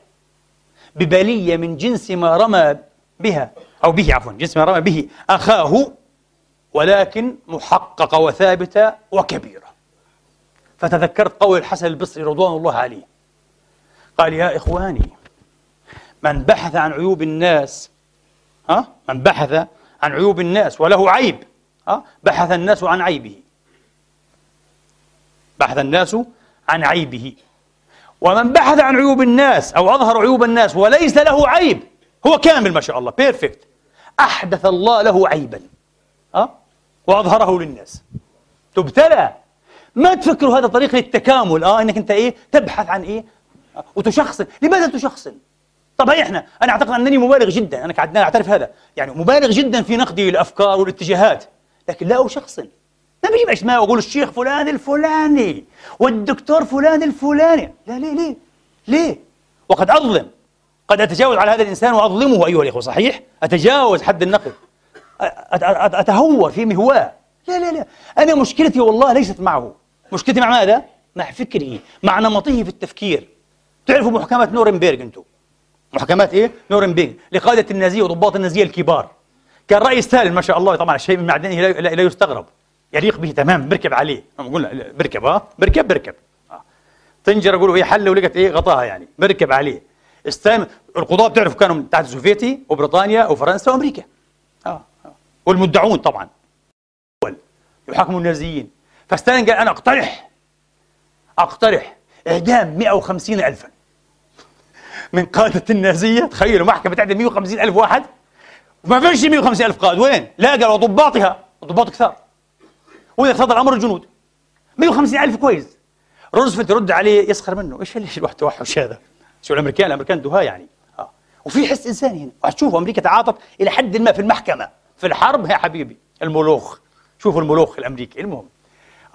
ببلية من جنس ما رمى بها أو به عفوا جنس ما رمى به أخاه ولكن محققة وثابتة وكبيرة فتذكرت قول الحسن البصري رضوان الله عليه. قال يا إخواني من بحث عن عيوب الناس ها؟ من بحث عن عيوب الناس وله عيب ها؟ بحث الناس عن عيبه. بحث الناس عن عيبه. ومن بحث عن عيوب الناس أو أظهر عيوب الناس وليس له عيب هو كامل ما شاء الله بيرفكت أحدث الله له عيبا أه؟ وأظهره للناس. تبتلى. ما تفكروا هذا طريق للتكامل؟ آه إنك أنت إيه؟ تبحث عن إيه؟ وتشخصن. لماذا تشخصن؟ طب هي إحنا أنا أعتقد أنني مبالغ جدا أنا كعدنان أعترف هذا. يعني مبالغ جدا في نقدي للافكار والاتجاهات لكن لا شخص لا بجيب اسماء واقول الشيخ فلان الفلاني والدكتور فلان الفلاني. لا ليه ليه ليه؟ وقد أظلم. قد أتجاوز على هذا الإنسان وأظلمه أيها الإخوة صحيح؟ أتجاوز حد النقد أتهور في مهواه. لا لا لا. أنا مشكلتي والله ليست معه. مشكلتي مع ماذا؟ مع فكره مع نمطه في التفكير. تعرفوا محكمة نورنبيرغ أنتم؟ محكمات إيه؟ نورنبيرغ لقادة النازية وضباط النازية الكبار. كان رئيس ستالين ما شاء الله طبعا الشيء من معدنه لا يستغرب. يليق به تمام بركب عليه. قلنا بركب آه بركب بركب. آه. تنجر يقولوا هي حل ولقت إيه؟ غطاها يعني. بركب عليه. ستالين القضاة بتعرفوا كانوا تحت السوفيتي وبريطانيا وفرنسا وأمريكا. آه, آه. والمدعون طبعا. يحاكموا النازيين. فستالين قال أنا أقترح. أقترح إعدام 150 الفا. من قادة النازية. تخيلوا محكمة تعدم 150 ألف واحد. ما فيش 150 ألف قائد وين؟ لا قالوا ضباطها ضباط كثار. وإذا اقتضى الأمر الجنود. 150 ألف كويس. روزفلت يرد عليه يسخر منه. إيش ليش الواحد توحش؟ هذا؟ شو الأمريكان؟ الأمريكان دهاء يعني. آه. وفي حس إنساني هنا. وهتشوفوا أمريكا تعاطت إلى حد ما في المحكمة. في الحرب يا حبيبي. الملوخ. شوفوا الملوخ الأمريكي. المهم.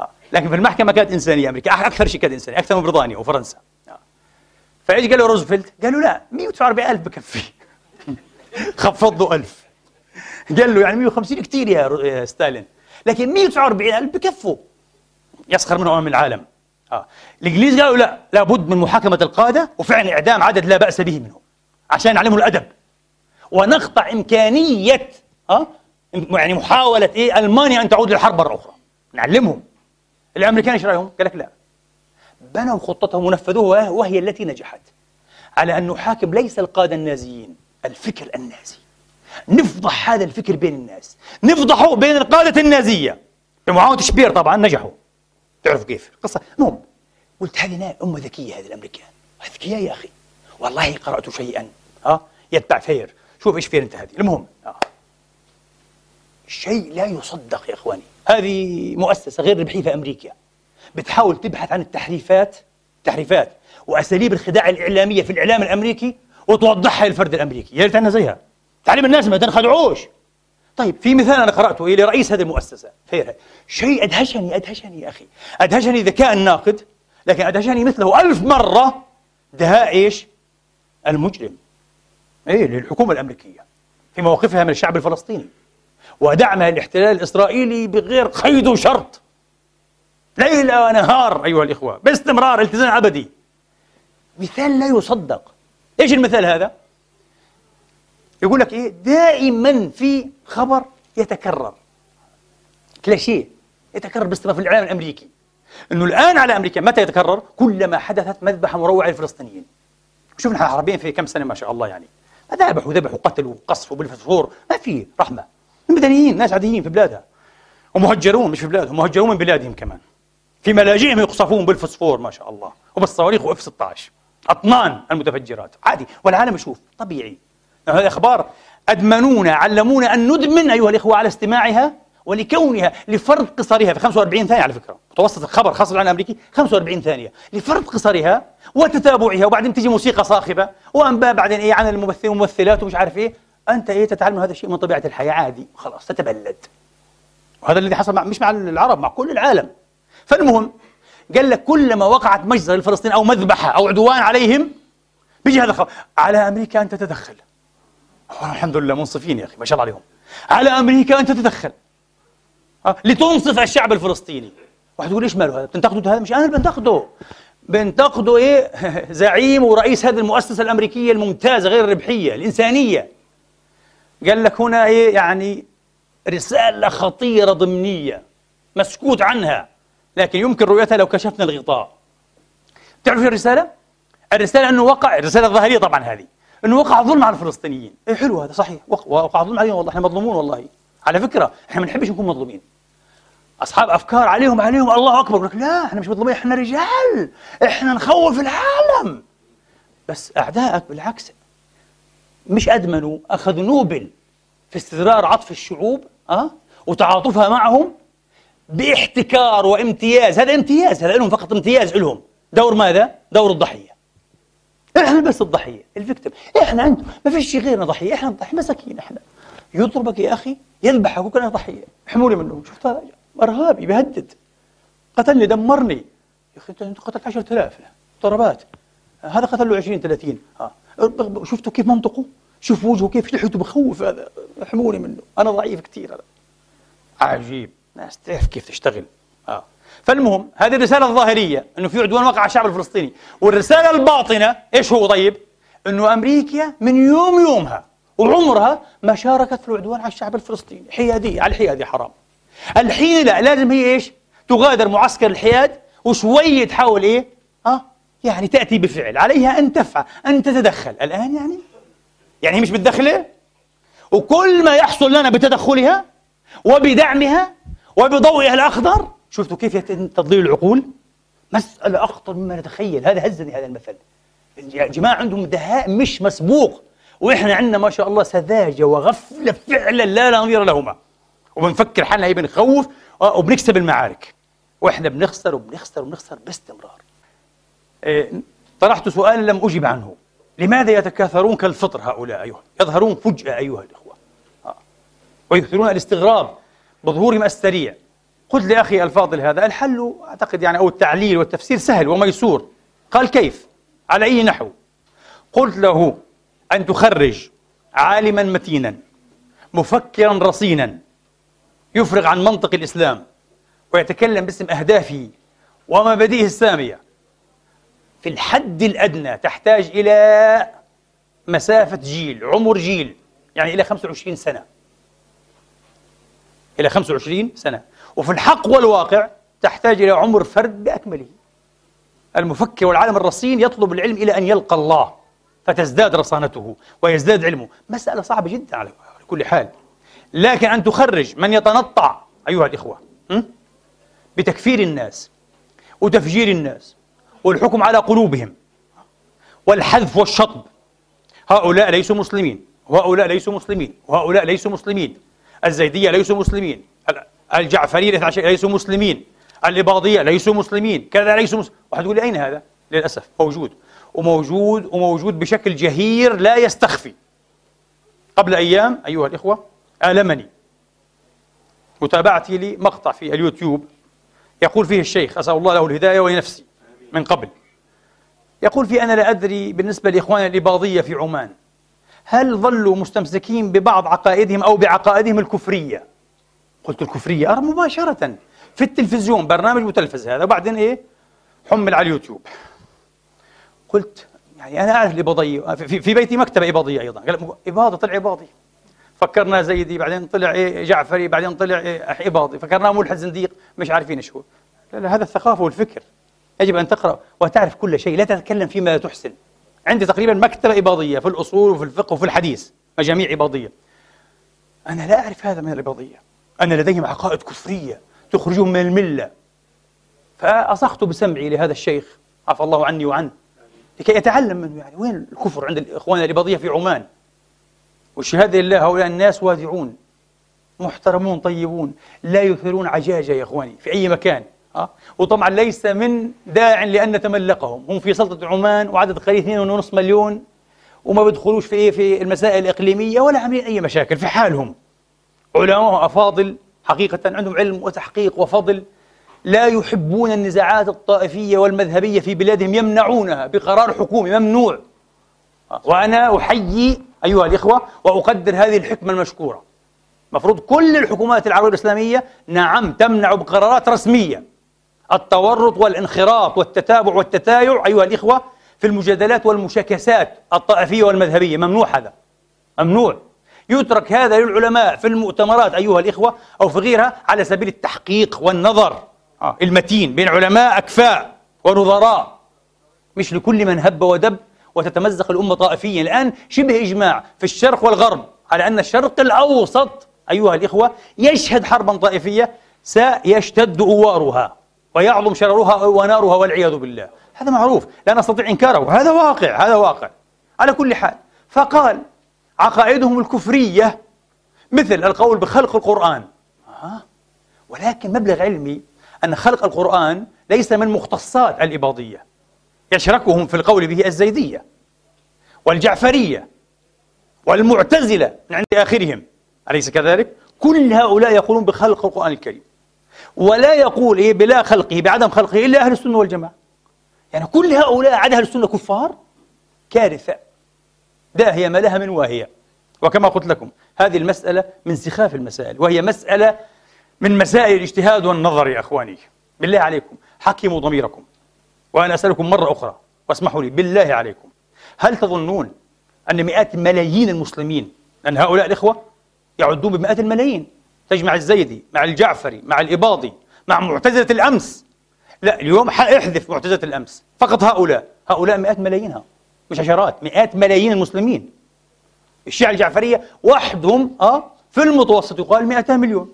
آه. لكن في المحكمة كانت إنسانية أمريكا. أكثر شيء كانت إنسانية. أكثر من بريطانيا وفرنسا. فإيش قال له روزفلت؟ قالوا لا 149 ألف بكفي. خفض له 1000 قال له يعني 150 كثير يا ستالين. لكن 149 ألف بكفوا يسخر منهم أمام العالم آه. الإنجليز قالوا لا لابد من محاكمة القادة وفعلا إعدام عدد لا بأس به منهم عشان نعلمهم الأدب ونقطع إمكانية آه؟ يعني محاولة إيه ألمانيا أن تعود للحرب مرة أخرى نعلمهم الأمريكان إيش رأيهم؟ قال لك لا بنوا خطتهم ونفذوها وهي التي نجحت على أن نحاكم ليس القادة النازيين الفكر النازي نفضح هذا الفكر بين الناس. نفضحه بين القادة النازية. بمعاونة شبير طبعا نجحوا. تعرفوا كيف؟ قصة. المهم قلت هذه أمة ذكية هذه الأمريكان. ذكية يا أخي. والله قرأت شيئا. ها يتبع فير. شوف إيش فير أنت هذه. المهم آه. شيء لا يصدق يا إخواني. هذه مؤسسة غير ربحية في أمريكا. بتحاول تبحث عن التحريفات تحريفات وأساليب الخداع الإعلامية في الإعلام الأمريكي وتوضحها للفرد الأمريكي. يا ريت عندنا زيها. تعليم الناس ما تنخدعوش طيب في مثال أنا قرأته إيه لرئيس هذه المؤسسة فير شيء أدهشني أدهشني يا أخي. أدهشني ذكاء الناقد لكن أدهشني مثله ألف مرة دهاء إيش؟ المجرم. إيه للحكومة الأمريكية في مواقفها من الشعب الفلسطيني. ودعمها للاحتلال الإسرائيلي بغير قيد وشرط. ليل ونهار أيها الإخوة باستمرار التزام أبدي. مثال لا يصدق. إيش المثال هذا؟ يقول لك إيه؟ دائما في خبر يتكرر. كلاشيه يتكرر باستمرار في الإعلام الأمريكي. أنه الآن على أمريكا متى يتكرر؟ كلما حدثت مذبحة مروعة للفلسطينيين. شوف نحن حربين في كم سنة ما شاء الله يعني. ذبحوا ذبحوا قتلوا قصفوا بالفسفور. ما في رحمة. المدنيين ناس عاديين في بلادها. ومهجرون مش في بلادهم مهجرون من بلادهم كمان. في ملاجئهم يقصفون بالفسفور ما شاء الله. وبالصواريخ واف 16 أطنان المتفجرات. عادي والعالم يشوف. طبيعي. هذه أخبار أدمنونا علمونا أن ندمن أيها الإخوة على استماعها ولكونها لفرض قصرها في 45 ثانية على فكرة. متوسط الخبر خاصة العالم الأمريكي 45 ثانية. لفرض قصرها وتتابعها وبعدين تجي موسيقى صاخبة وأنباء بعدين إيه عن الممثلين والممثلات ومش عارف إيه. أنت إيه تتعلم هذا الشيء من طبيعة الحياة؟ عادي. خلاص تتبلد. وهذا الذي حصل مع مش مع العرب مع كل العالم. فالمهم قال لك كلما وقعت مجزرة لفلسطين أو مذبحة أو عدوان عليهم بيجي هذا الخبر. على أمريكا أن تتدخل. الحمد لله منصفين يا أخي ما شاء الله عليهم. على أمريكا أن تتدخل. لتنصف الشعب الفلسطيني. واحد يقول إيش ماله هذا؟ بتنتقدوا هذا؟ مش أنا اللي بنتقده. بنتقده إيه؟ زعيم ورئيس هذه المؤسسة الأمريكية الممتازة غير الربحية الإنسانية. قال لك هنا إيه؟ يعني رسالة خطيرة ضمنية مسكوت عنها لكن يمكن رؤيتها لو كشفنا الغطاء. تعرف الرسالة؟ الرسالة أنه وقع الرسالة الظاهرية طبعا هذه. أنه وقع ظلم على الفلسطينيين. إيه حلو هذا صحيح. وقع ظلم عليهم والله إحنا مظلومون والله. على فكرة إحنا ما بنحبش نكون مظلومين. أصحاب أفكار عليهم عليهم الله أكبر. لك لا إحنا مش مظلومين إحنا رجال. إحنا نخوف العالم. بس أعدائك بالعكس مش أدمنوا أخذوا نوبل في استدرار عطف الشعوب أه؟ وتعاطفها معهم باحتكار وامتياز. هذا امتياز هذا لهم فقط امتياز لهم. دور ماذا؟ دور الضحية. إحنا بس الضحية الفيكتم إحنا أنتم ما فيش غيرنا ضحية إحنا الضحيه مساكين إحنا. يضربك يا أخي يذبحك وكلنا ضحية. احمولي منه. شفت هذا أرهابي بيهدد. قتلني دمرني. يا أخي أنت قتلت 10000 ضربات هذا قتل له 20 30 ها. شفتوا كيف منطقه؟ شوف وجهه كيف لحيته بخوف هذا. احموني منه. أنا ضعيف كثير هذا. عجيب. ناس تعرف كيف تشتغل. فالمهم هذه الرسالة الظاهرية إنه في عدوان وقع على الشعب الفلسطيني. والرسالة الباطنة إيش هو طيب؟ إنه أمريكا من يوم يومها وعمرها ما شاركت في العدوان على الشعب الفلسطيني. حيادية على الحياد حرام. الحين لا لازم هي إيش؟ تغادر معسكر الحياد وشويه تحاول إيه؟ آه يعني تأتي بفعل. عليها أن تفعل أن تتدخل. الآن يعني؟ يعني هي مش متدخله وكل ما يحصل لنا بتدخلها وبدعمها وبضوئها الأخضر شفتوا كيف يتم تضليل العقول؟ مسألة أخطر مما نتخيل. هذا هزني هذا المثل. يا جماعة عندهم دهاء مش مسبوق وإحنا عندنا ما شاء الله سذاجة وغفلة فعلا لا نظير لهما. وبنفكر حالنا هي بنخوف وبنكسب المعارك. وإحنا بنخسر وبنخسر وبنخسر باستمرار. إيه طرحت سؤالا لم أجب عنه. لماذا يتكاثرون كالفطر هؤلاء أيها؟ يظهرون فجأة أيها الإخوة. آه. ويكثرون الاستغراب بظهورهم السريع. قلت لأخي الفاضل هذا الحل أعتقد يعني أو التعليل والتفسير سهل وميسور. قال كيف؟ على أي نحو؟ قلت له أن تخرج عالما متينا مفكرا رصينا يفرغ عن منطق الإسلام ويتكلم باسم أهدافه ومبادئه السامية. في الحد الأدنى تحتاج إلى مسافة جيل عمر جيل يعني إلى 25 سنة. إلى 25 سنة. وفي الحق والواقع تحتاج إلى عمر فرد بأكمله. المفكر والعالم الرصين يطلب العلم إلى أن يلقى الله فتزداد رصانته ويزداد علمه. مسألة صعبة جدا على كل حال. لكن أن تخرج من يتنطع أيها الإخوة بتكفير الناس وتفجير الناس والحكم على قلوبهم والحذف والشطب. هؤلاء ليسوا مسلمين وهؤلاء ليسوا مسلمين وهؤلاء ليسوا مسلمين الزيدية ليسوا مسلمين. الجعفرية ليسوا مسلمين. الإباضية ليسوا مسلمين. كذا ليسوا مسلمين واحد يقول لي أين هذا؟ للأسف موجود. وموجود وموجود بشكل جهير لا يستخفي. قبل أيام أيها الإخوة آلمني. متابعتي لمقطع في اليوتيوب. يقول فيه الشيخ أسأل الله له الهداية ولنفسي من قبل. يقول في أنا لا أدري بالنسبة لإخواننا الإباضية في عمان هل ظلوا مستمسكين ببعض عقائدهم أو بعقائدهم الكفرية؟ قلت الكفرية أرى مباشرة في التلفزيون برنامج متلفز هذا وبعدين إيه؟ حمل على اليوتيوب. قلت يعني أنا أعرف الإباضية في, بيتي مكتبة إباضية أيضا قال إباضي طلع إباضي. فكرنا زيدي بعدين طلع إيه؟ جعفري بعدين طلع إيه؟ إباضي. فكرناه ملحد زنديق مش عارفين إيش هو. لا لا هذا الثقافة والفكر. يجب أن تقرأ وتعرف كل شيء لا تتكلم فيما لا تحسن. عندي تقريبا مكتبة إباضية في الأصول وفي الفقه وفي الحديث مجاميع إباضية. أنا لا أعرف هذا من الإباضية. أن لديهم عقائد كفرية تخرجهم من الملة. فأصخت بسمعي لهذا الشيخ عفى الله عني وعنه لكي يتعلم منه. يعني وين الكفر عند الإخوان الإباضية في عمان؟ والشهادة لله هؤلاء الناس وادعون محترمون طيبون لا يثيرون عجاجة يا إخواني في أي مكان أه؟ وطبعا ليس من داع لأن نتملقهم هم في سلطة عمان وعدد قليل 2.5 مليون وما بيدخلوش في إيه في المسائل الإقليمية ولا عاملين أي مشاكل في حالهم. علماء أفاضل حقيقة عندهم علم وتحقيق وفضل لا يحبون النزاعات الطائفية والمذهبية في بلادهم يمنعونها بقرار حكومي ممنوع. وأنا أحيي أيها الإخوة وأقدر هذه الحكمة المشكورة. مفروض كل الحكومات العربية الإسلامية نعم تمنع بقرارات رسمية. التورط والانخراط والتتابع والتتايع أيها الإخوة في المجادلات والمشاكسات الطائفية والمذهبية. ممنوع هذا. ممنوع. يترك هذا للعلماء في المؤتمرات أيها الإخوة أو في غيرها على سبيل التحقيق والنظر. آه، المتين بين علماء أكفاء ونظراء. مش لكل من هب ودب وتتمزق الأمة طائفيا. الآن شبه إجماع في الشرق والغرب على أن الشرق الأوسط أيها الإخوة يشهد حربا طائفية سيشتد أوارها ويعظم شررها ونارها والعياذ بالله. هذا معروف. لا نستطيع إنكاره. هذا واقع. هذا واقع. على كل حال فقال عقائدهم الكفرية مثل القول بخلق القرآن. آه. ولكن مبلغ علمي أن خلق القرآن ليس من مختصات الإباضية. يشركهم في القول به الزيدية والجعفرية والمعتزلة من عند آخرهم. أليس كذلك؟ كل هؤلاء يقولون بخلق القرآن الكريم. ولا يقول إيه بلا خلقه بعدم خلقه إلا أهل السنة والجماعة. يعني كل هؤلاء عدا أهل السنة كفار؟ كارثة. داهية ما لها من واهية. وكما قلت لكم هذه المسألة من سخاف المسائل وهي مسألة من مسائل الاجتهاد والنظر يا أخواني. بالله عليكم حكموا ضميركم. وأنا أسألكم مرة أخرى واسمحوا لي بالله عليكم. هل تظنون أن مئات ملايين المسلمين أن هؤلاء الإخوة يعدون بمئات الملايين؟ تجمع الزيدي مع الجعفري مع الإباضي مع معتزلة الأمس. لا اليوم احذف معتزلة الأمس. فقط هؤلاء هؤلاء مئات ملايينها. مش عشرات مئات ملايين المسلمين. الشيعة الجعفرية وحدهم آه في المتوسط يقال 200 مليون.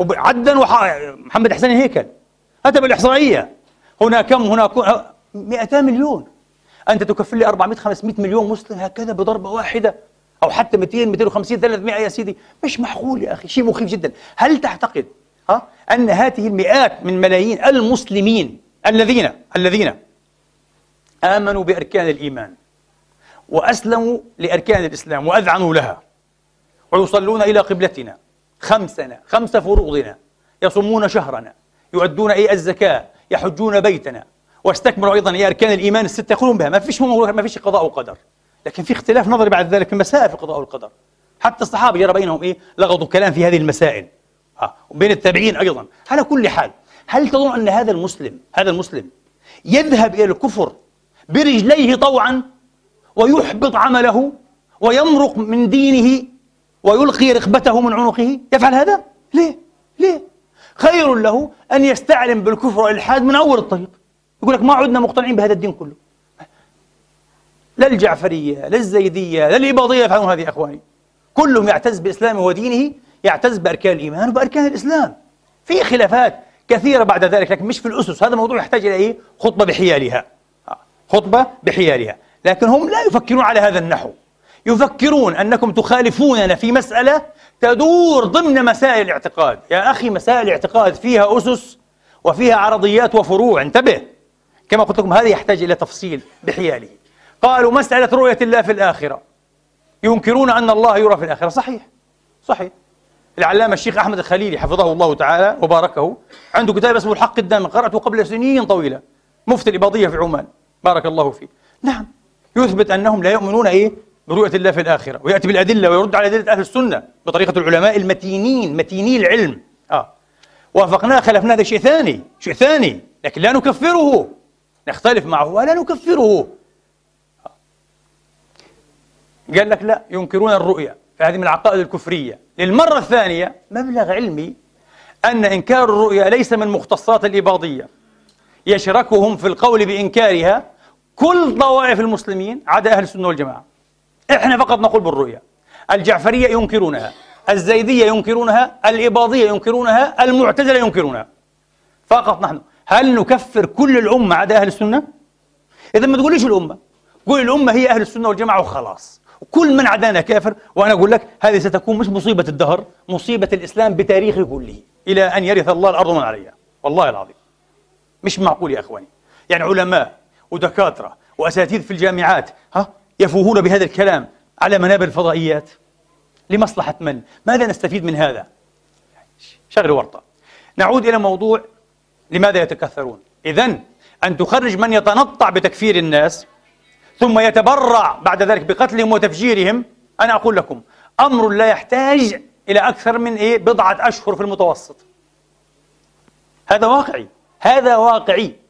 عدا وح... محمد حسين هيكل أتى بالإحصائية هنا كم؟ هنا 200 مليون. أنت تكفل لي 400 500 مليون مسلم هكذا بضربة واحدة أو حتى 200 250 300 يا سيدي. مش معقول يا أخي شيء مخيف جدا. هل تعتقد ها أن هذه المئات من ملايين المسلمين الذين الذين آمنوا بأركان الإيمان وأسلموا لأركان الإسلام وأذعنوا لها ويصلون إلى قبلتنا خمسنا خمس فروضنا يصومون شهرنا يؤدون أي الزكاة يحجون بيتنا واستكملوا أيضا أي أركان الإيمان الستة يقولون بها. ما فيش ما فيش قضاء وقدر. لكن في اختلاف نظري بعد ذلك في مسائل في القضاء والقدر حتى الصحابة يرى بينهم إيه؟ لغطوا كلام في هذه المسائل. ها وبين التابعين أيضا. على كل حال هل تظن أن هذا المسلم هذا المسلم يذهب إلى الكفر برجليه طوعا ويحبط عمله ويمرق من دينه ويلقي رقبته من عنقه يفعل هذا؟ ليه؟ ليه؟ خير له أن يستعلم بالكفر والإلحاد من أول الطريق يقول لك ما عدنا مقتنعين بهذا الدين كله لا الجعفرية لا الزيدية لا الإباضية يفعلون هذه أخواني كلهم يعتز بإسلامه ودينه يعتز بأركان الإيمان وبأركان الإسلام في خلافات كثيرة بعد ذلك لكن مش في الأسس هذا موضوع يحتاج إلى إيه؟ خطبة بحيالها خطبة بحيالها لكن هم لا يفكرون على هذا النحو. يفكرون أنكم تخالفوننا في مسألة تدور ضمن مسائل الاعتقاد. يا أخي مسائل الاعتقاد فيها أسس وفيها عرضيات وفروع. انتبه. كما قلت لكم هذا يحتاج إلى تفصيل بحياله. قالوا مسألة رؤية الله في الآخرة. ينكرون أن الله يرى في الآخرة. صحيح. صحيح. العلامة الشيخ أحمد الخليلي حفظه الله تعالى وباركه. عنده كتاب اسمه الحق الدام قرأته قبل سنين طويلة. مفتي الإباضية في عمان. بارك الله فيه نعم. يثبت أنهم لا يؤمنون إيه؟ برؤية الله في الآخرة ويأتي بالأدلة ويرد على أدلة أهل السنة بطريقة العلماء المتينين متيني العلم. آه. وافقناه خلفناه هذا شيء ثاني شيء ثاني لكن لا نكفره. نختلف معه ولا نكفره. آه. قال لك لا ينكرون الرؤية فهذه من العقائد الكفرية. للمرة الثانية مبلغ علمي أن إنكار الرؤيا ليس من مختصات الإباضية. يشركهم في القول بإنكارها كل طوائف المسلمين عدا أهل السنة والجماعة. إحنا فقط نقول بالرؤيا الجعفرية ينكرونها الزيدية ينكرونها الإباضية ينكرونها المعتزلة ينكرونها. فقط نحن. هل نكفر كل الأمة عدا أهل السنة؟ إذا ما تقوليش الأمة. قول الأمة هي أهل السنة والجماعة وخلاص. وكل من عدانا كافر وأنا أقول لك هذه ستكون مش مصيبة الدهر مصيبة الإسلام بتاريخه كله إلى أن يرث الله الأرض من عليها. والله العظيم. مش معقول يا أخواني. يعني علماء ودكاترة وأساتذة في الجامعات ها يفوهون بهذا الكلام على منابر الفضائيات لمصلحة من؟ ماذا نستفيد من هذا؟ شغل ورطة نعود إلى موضوع لماذا يتكثرون؟ إذا أن تخرج من يتنطع بتكفير الناس ثم يتبرع بعد ذلك بقتلهم وتفجيرهم أنا أقول لكم أمر لا يحتاج إلى أكثر من إيه بضعة أشهر في المتوسط هذا واقعي هذا واقعي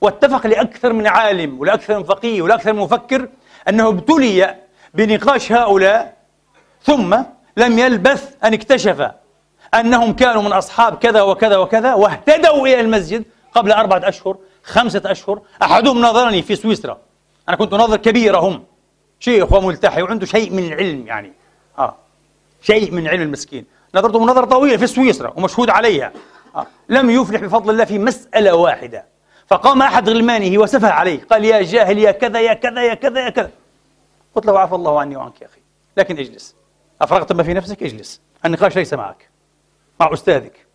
واتفق لأكثر من عالم ولأكثر من فقيه ولأكثر من مفكر أنه ابتلي بنقاش هؤلاء ثم لم يلبث أن اكتشف أنهم كانوا من أصحاب كذا وكذا وكذا واهتدوا إلى المسجد قبل أربعة أشهر خمسة أشهر أحدهم ناظرني في سويسرا. أنا كنت ناظر كبيرهم. شيخ وملتحي وعنده شيء من العلم يعني. آه. شيء من علم المسكين. نظرته نظرة طويلة في سويسرا ومشهود عليها. آه. لم يفلح بفضل الله في مسألة واحدة. فقام أحد غلمانه وسفه عليه قال يا جاهل يا كذا يا كذا يا كذا يا كذا. قلت له عفى الله عني وعنك يا أخي لكن اجلس. أفرغت ما في نفسك؟ اجلس. النقاش ليس معك مع أستاذك.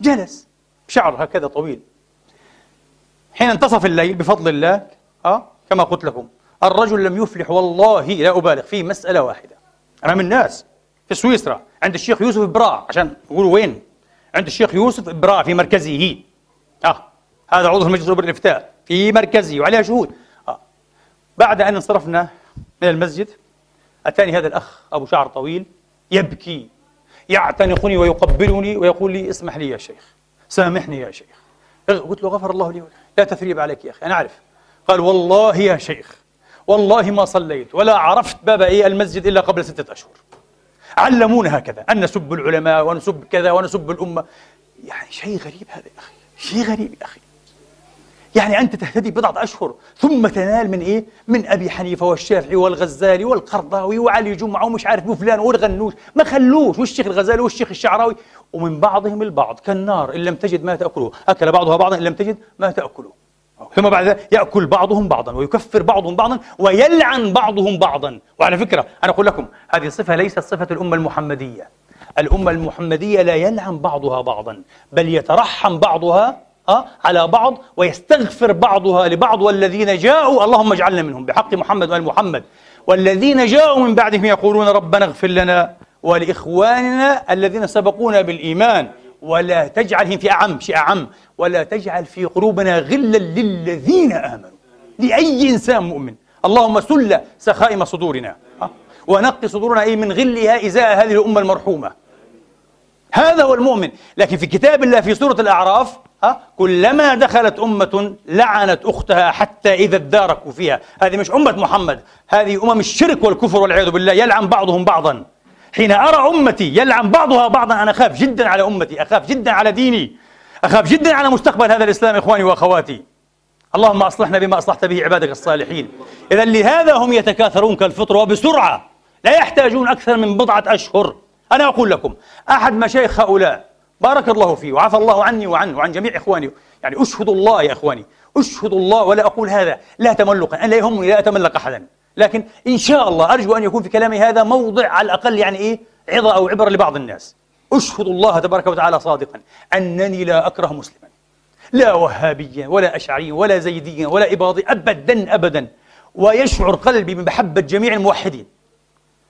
جلس. بشعر هكذا طويل. حين انتصف الليل بفضل الله أه كما قلت لكم الرجل لم يفلح والله لا أبالغ في مسألة واحدة. أمام الناس في سويسرا عند الشيخ يوسف براع عشان يقولوا وين؟ عند الشيخ يوسف براع في مركزه. آه. هذا عضو في مجلس الإفتاء في مركزه وعليها شهود. آه. بعد أن انصرفنا من المسجد أتاني هذا الأخ أبو شعر طويل يبكي يعتنقني ويقبلني ويقول لي اسمح لي يا شيخ سامحني يا شيخ. قلت له غفر الله لي لا تثريب عليك يا أخي أنا أعرف. قال والله يا شيخ والله ما صليت ولا عرفت باب أي المسجد إلا قبل ستة أشهر. علمونا هكذا أن نسب العلماء ونسب كذا ونسب الأمة. يعني شيء غريب هذا يا أخي شيء غريب يا أخي. يعني أنت تهتدي بضعة أشهر ثم تنال من إيه؟ من أبي حنيفة والشافعي والغزالي والقرضاوي وعلي جمعة ومش عارف وفلان والغنوش. ما خلوش. والشيخ الغزالي والشيخ الشعراوي. ومن بعضهم البعض. كالنار. إن لم تجد ما تأكله. أكل بعضها بعضا. إن لم تجد ما تأكله. ثم بعد ذلك يأكل بعضهم بعضا ويكفر بعضهم بعضا ويلعن بعضهم بعضا. وعلى فكرة أنا أقول لكم هذه الصفة ليست صفة الأمة المحمدية. الأمة المحمدية لا يلعن بعضها بعضا بل يترحم بعضها على بعض ويستغفر بعضها لبعض والذين جاءوا اللهم اجعلنا منهم. بحق محمد وآل محمد. والذين جاءوا من بعدهم يقولون ربنا اغفر لنا ولإخواننا الذين سبقونا بالإيمان. ولا تجعلهم في أعم شيء أعم. ولا تجعل في قلوبنا غلا للذين آمنوا. لأي إنسان مؤمن. اللهم سل سخائم صدورنا. ونقي صدورنا أي من غلها إزاء هذه الأمة المرحومة. هذا هو المؤمن. لكن في كتاب الله في سورة الأعراف ها كلما دخلت أمة لعنت أختها حتى إذا اداركوا فيها. هذه مش أمة محمد هذه أمم الشرك والكفر والعياذ بالله يلعن بعضهم بعضا. حين أرى أمتي يلعن بعضها بعضا أنا أخاف جدا على أمتي أخاف جدا على ديني أخاف جدا على مستقبل هذا الإسلام إخواني وأخواتي. اللهم أصلحنا بما أصلحت به عبادك الصالحين. إذا لهذا هم يتكاثرون كالفطر وبسرعة. لا يحتاجون أكثر من بضعة أشهر. أنا أقول لكم أحد مشايخ هؤلاء بارك الله فيه وعفى الله عني وعنه وعن جميع إخواني يعني أشهد الله يا إخواني أشهد الله ولا أقول هذا لا تملقا أنا لا يهمني لا أتملق أحدا لكن إن شاء الله أرجو أن يكون في كلامي هذا موضع على الأقل يعني إيه عظة أو عبرة لبعض الناس أشهد الله تبارك وتعالى صادقا أنني لا أكره مسلما لا وهابيا ولا أشعريا ولا زيديا ولا إباضي أبدا أبدا ويشعر قلبي بمحبة جميع الموحدين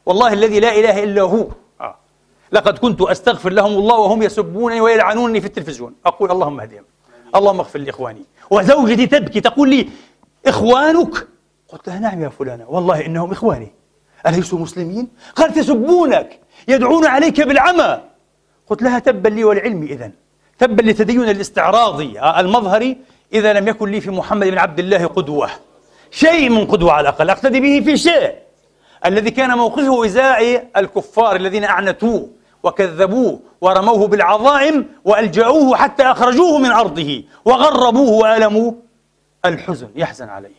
والله الذي لا إله إلا هو. لقد كنت أستغفر لهم الله وهم يسبونني ويلعنونني في التلفزيون. أقول اللهم اهدهم. اللهم اغفر لإخواني. وزوجتي تبكي تقول لي إخوانك؟ قلت لها نعم يا فلانة. والله إنهم إخواني. أليسوا مسلمين؟ قالت يسبونك. يدعون عليك بالعمى. قلت لها تبا لي ولعلمي إذن. تبا لتدين الاستعراضي. آه، المظهري إذا لم يكن لي في محمد بن عبد الله قدوة. شيء من قدوة على الأقل. أقتدي به في شيء. الذي كان موقفه إزاء الكفار الذين أعنتوه. وكذبوه ورموه بالعظائم وألجأوه حتى أخرجوه من أرضه وغربوه وألموا الحزن يحزن عليهم.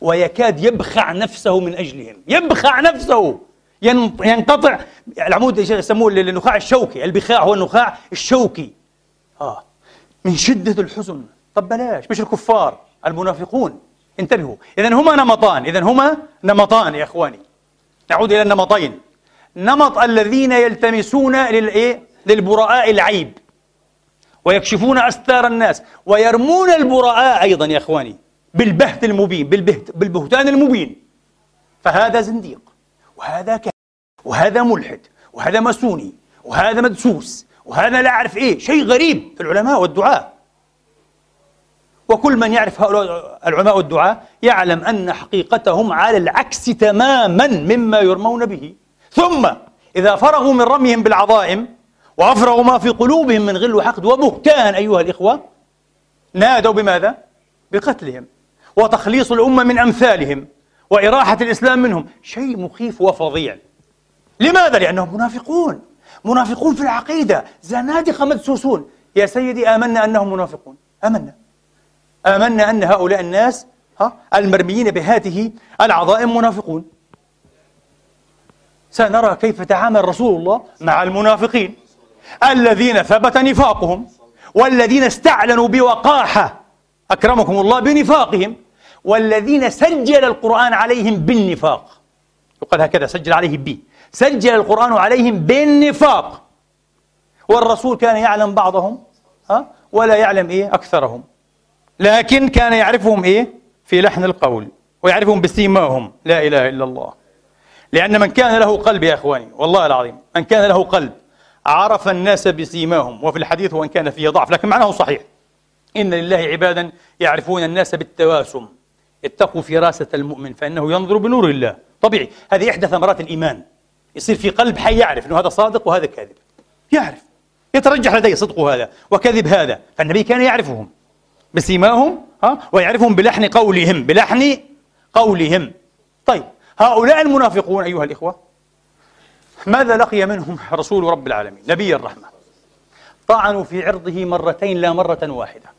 ويكاد يبخع نفسه من أجلهم. يبخع نفسه! ينقطع. العمود يسموه النخاع الشوكي. البخاع هو النخاع الشوكي. آه. من شدة الحزن. طب بلاش مش الكفار المنافقون. انتبهوا. إذا هما نمطان. إذا هما نمطان يا إخواني. نعود إلى النمطين. نمط الذين يلتمسون للإيه؟ للبراء العيب. ويكشفون أستار الناس. ويرمون البراء أيضا يا إخواني بالبهت المبين بالبهت بالبهتان المبين. فهذا زنديق وهذا كافر وهذا ملحد وهذا ماسوني وهذا مدسوس وهذا لا أعرف إيه شيء غريب في العلماء والدعاء وكل من يعرف هؤلاء العلماء والدعاء يعلم أن حقيقتهم على العكس تماما مما يرمون به. ثم إذا فرغوا من رميهم بالعظائم وأفرغوا ما في قلوبهم من غل وحقد وبهتان أيها الإخوة نادوا بماذا؟ بقتلهم وتخليص الأمة من أمثالهم وإراحة الإسلام منهم. شيء مخيف وفظيع. لماذا؟ لأنهم منافقون. منافقون في العقيدة. زنادقة مدسوسون. يا سيدي آمنا أنهم منافقون. آمنا. آمنا أن هؤلاء الناس ها المرميين بهذه العظائم منافقون. سنرى كيف تعامل رسول الله مع المنافقين. الذين ثبت نفاقهم والذين استعلنوا بوقاحة أكرمكم الله بنفاقهم والذين سجل القرآن عليهم بالنفاق. يقال هكذا سجل عليه بي. سجل القرآن عليهم بالنفاق. والرسول كان يعلم بعضهم ها؟ ولا يعلم إيه؟ أكثرهم. لكن كان يعرفهم إيه؟ في لحن القول ويعرفهم بسيماهم لا إله إلا الله. لأن من كان له قلب يا إخواني والله العظيم من كان له قلب عرف الناس بسيماهم وفي الحديث وإن كان فيه ضعف لكن معناه صحيح. إن لله عبادا يعرفون الناس بالتواسم اتقوا فراسة المؤمن فإنه ينظر بنور الله. طبيعي هذه إحدى ثمرات الإيمان. يصير في قلب حي يعرف أنه هذا صادق وهذا كاذب. يعرف. يترجح لديه صدق هذا وكذب هذا. فالنبي كان يعرفهم بسيماهم ها ويعرفهم بلحن قولهم بلحن قولهم. طيب هؤلاء المنافقون أيها الإخوة ماذا لقي منهم رسول رب العالمين نبي الرحمة؟ طعنوا في عرضه مرتين لا مرة واحدة.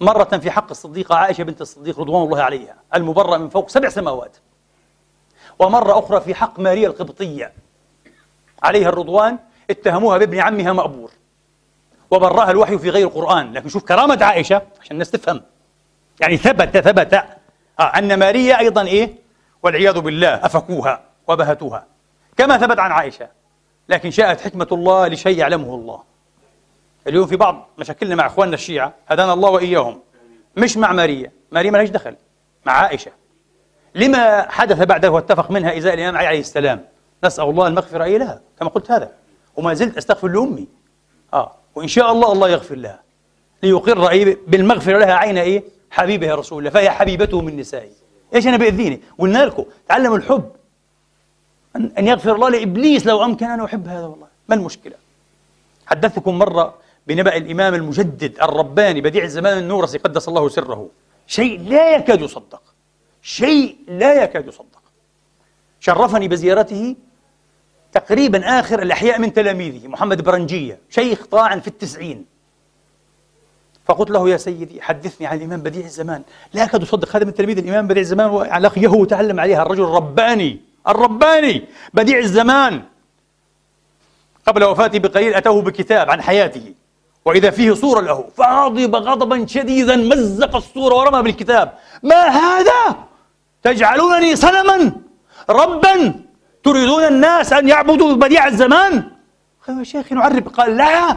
مرة في حق الصديقة عائشة بنت الصديق رضوان الله عليها المبرأ من فوق سبع سماوات. ومرة أخرى في حق ماريا القبطية عليها الرضوان اتهموها بابن عمها مأبور. وبرأها الوحي في غير القرآن. لكن شوف كرامة عائشة عشان الناس تفهم. يعني ثبت ثبت. آه أن ماريا أيضا إيه؟ والعياذ بالله أفكوها وبهتوها. كما ثبت عن عائشة لكن شاءت حكمة الله لشيء يعلمه الله. اليوم في بعض مشاكلنا مع إخواننا الشيعة هدانا الله وإياهم. مش مع ماريا. ماريا ما لهاش دخل مع عائشة. لما حدث بعده واتفق منها إزاء الإمام علي عليه السلام نسأل الله المغفرة اي لها كما قلت هذا. وما زلت أستغفر لأمي. آه وإن شاء الله الله يغفر لها. ليقر إيه بالمغفرة لها عين إيه؟ حبيبة يا رسول الله فهي حبيبته من نسائه إيش أنا بأذيني؟ قلنا لكم تعلموا الحب. ان يغفر الله لإبليس لو أمكن أن أحب هذا والله. ما المشكلة؟ حدثتكم مرة بنبأ الإمام المجدد الرباني بديع الزمان النورسي قدس الله سره. شيء لا يكاد يصدق. شيء لا يكاد يصدق. شرفني بزيارته تقريبا آخر الأحياء من تلاميذه محمد برنجية شيخ طاعن في التسعين. فقلت له يا سيدي حدثني عن الإمام بديع الزمان. لا أكاد أصدق هذا من تلاميذ الإمام بديع الزمان ولقيه وتعلم عليها الرجل الرباني الرباني بديع الزمان. قبل وفاته بقليل أتوه بكتاب عن حياته وإذا فيه صورة له فغضب غضبا شديدا مزق الصورة ورمى بالكتاب. ما هذا؟ تجعلونني صنما ربا. تريدون الناس أن يعبدوا بديع الزمان؟ يا شيخ نعرب. قال لا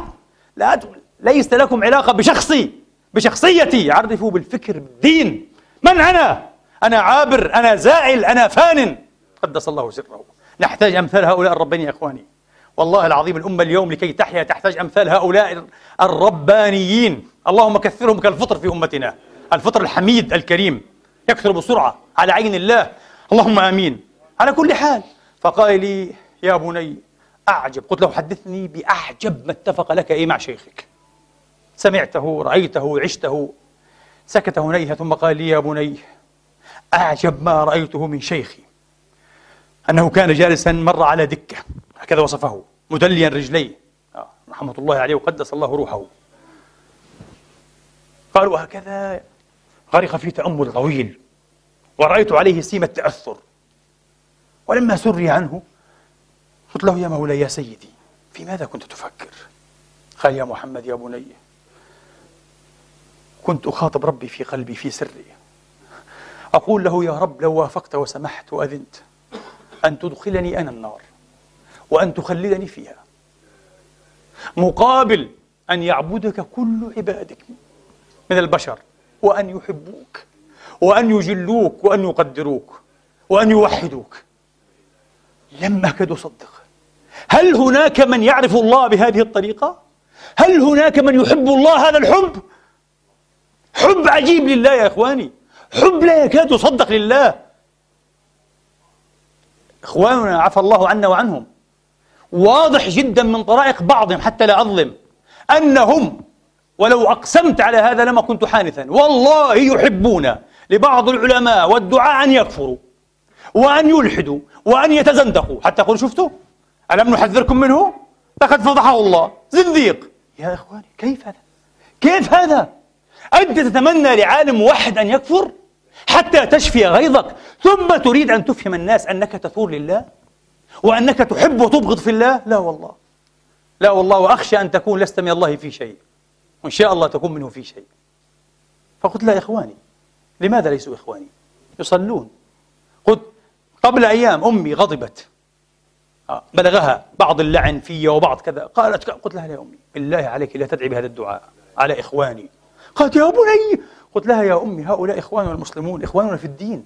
لا ليس لكم علاقة بشخصي بشخصيتي. عرفوا بالفكر بالدين. من أنا؟ أنا عابر أنا زائل أنا فان. قدس الله سره. نحتاج أمثال هؤلاء الربين يا إخواني. والله العظيم الأمة اليوم لكي تحيا تحتاج أمثال هؤلاء الربانيين. اللهم كثرهم كالفطر في أمتنا. الفطر الحميد الكريم. يكثر بسرعة على عين الله. اللهم آمين. على كل حال فقال لي يا بني أعجب. قلت له حدثني بأعجب ما اتفق لك إيه مع شيخك. سمعته رأيته عشته. سكت هنيهة ثم قال لي يا بني أعجب ما رأيته من شيخي. أنه كان جالسا مر على دكة هكذا وصفه مدليا رجليه. آه، رحمة الله عليه وقدس الله روحه. قال وهكذا غرق في تأمل طويل ورأيت عليه سيم التأثر. ولما سري عنه قلت له يا مولاي يا سيدي في ماذا كنت تفكر؟ قال يا محمد يا بني كنت أخاطب ربي في قلبي في سري أقول له يا رب لو وافقت وسمحت وأذنت أن تدخلني أنا النار وأن تخلدني فيها مقابل أن يعبدك كل عبادك من البشر وأن يحبوك وأن يجلوك وأن يقدروك وأن يوحدوك لم أكد أصدق هل هناك من يعرف الله بهذه الطريقة؟ هل هناك من يحب الله هذا الحب؟ حب عجيب لله يا إخواني. حب لا يكاد يصدق لله. إخواننا عفى الله عنا وعنهم. واضح جدا من طرائق بعضهم حتى لا أظلم أنهم ولو أقسمت على هذا لما كنت حانثا. والله يحبون لبعض العلماء والدعاء أن يكفروا وأن يلحدوا وأن يتزندقوا. حتى يقول شفتوا؟ ألم نحذركم منه؟ لقد فضحه الله. زنديق. يا إخواني كيف هذا؟ كيف هذا؟ أنت تتمنى لعالم واحد أن يكفر حتى تشفي غيظك ثم تريد أن تفهم الناس أنك تثور لله وأنك تحب وتبغض في الله؟ لا والله. لا والله وأخشى أن تكون لست من الله في شيء وإن شاء الله تكون منه في شيء. فقلت لا إخواني لماذا ليسوا إخواني؟ يصلون. قلت قبل أيام أمي غضبت. آه، بلغها بعض اللعن في وبعض كذا. قالت قلت لها يا أمي بالله عليك لا تدعي بهذا الدعاء على إخواني. قالت يا بني قلت لها يا أمي هؤلاء إخواننا المسلمون إخواننا في الدين.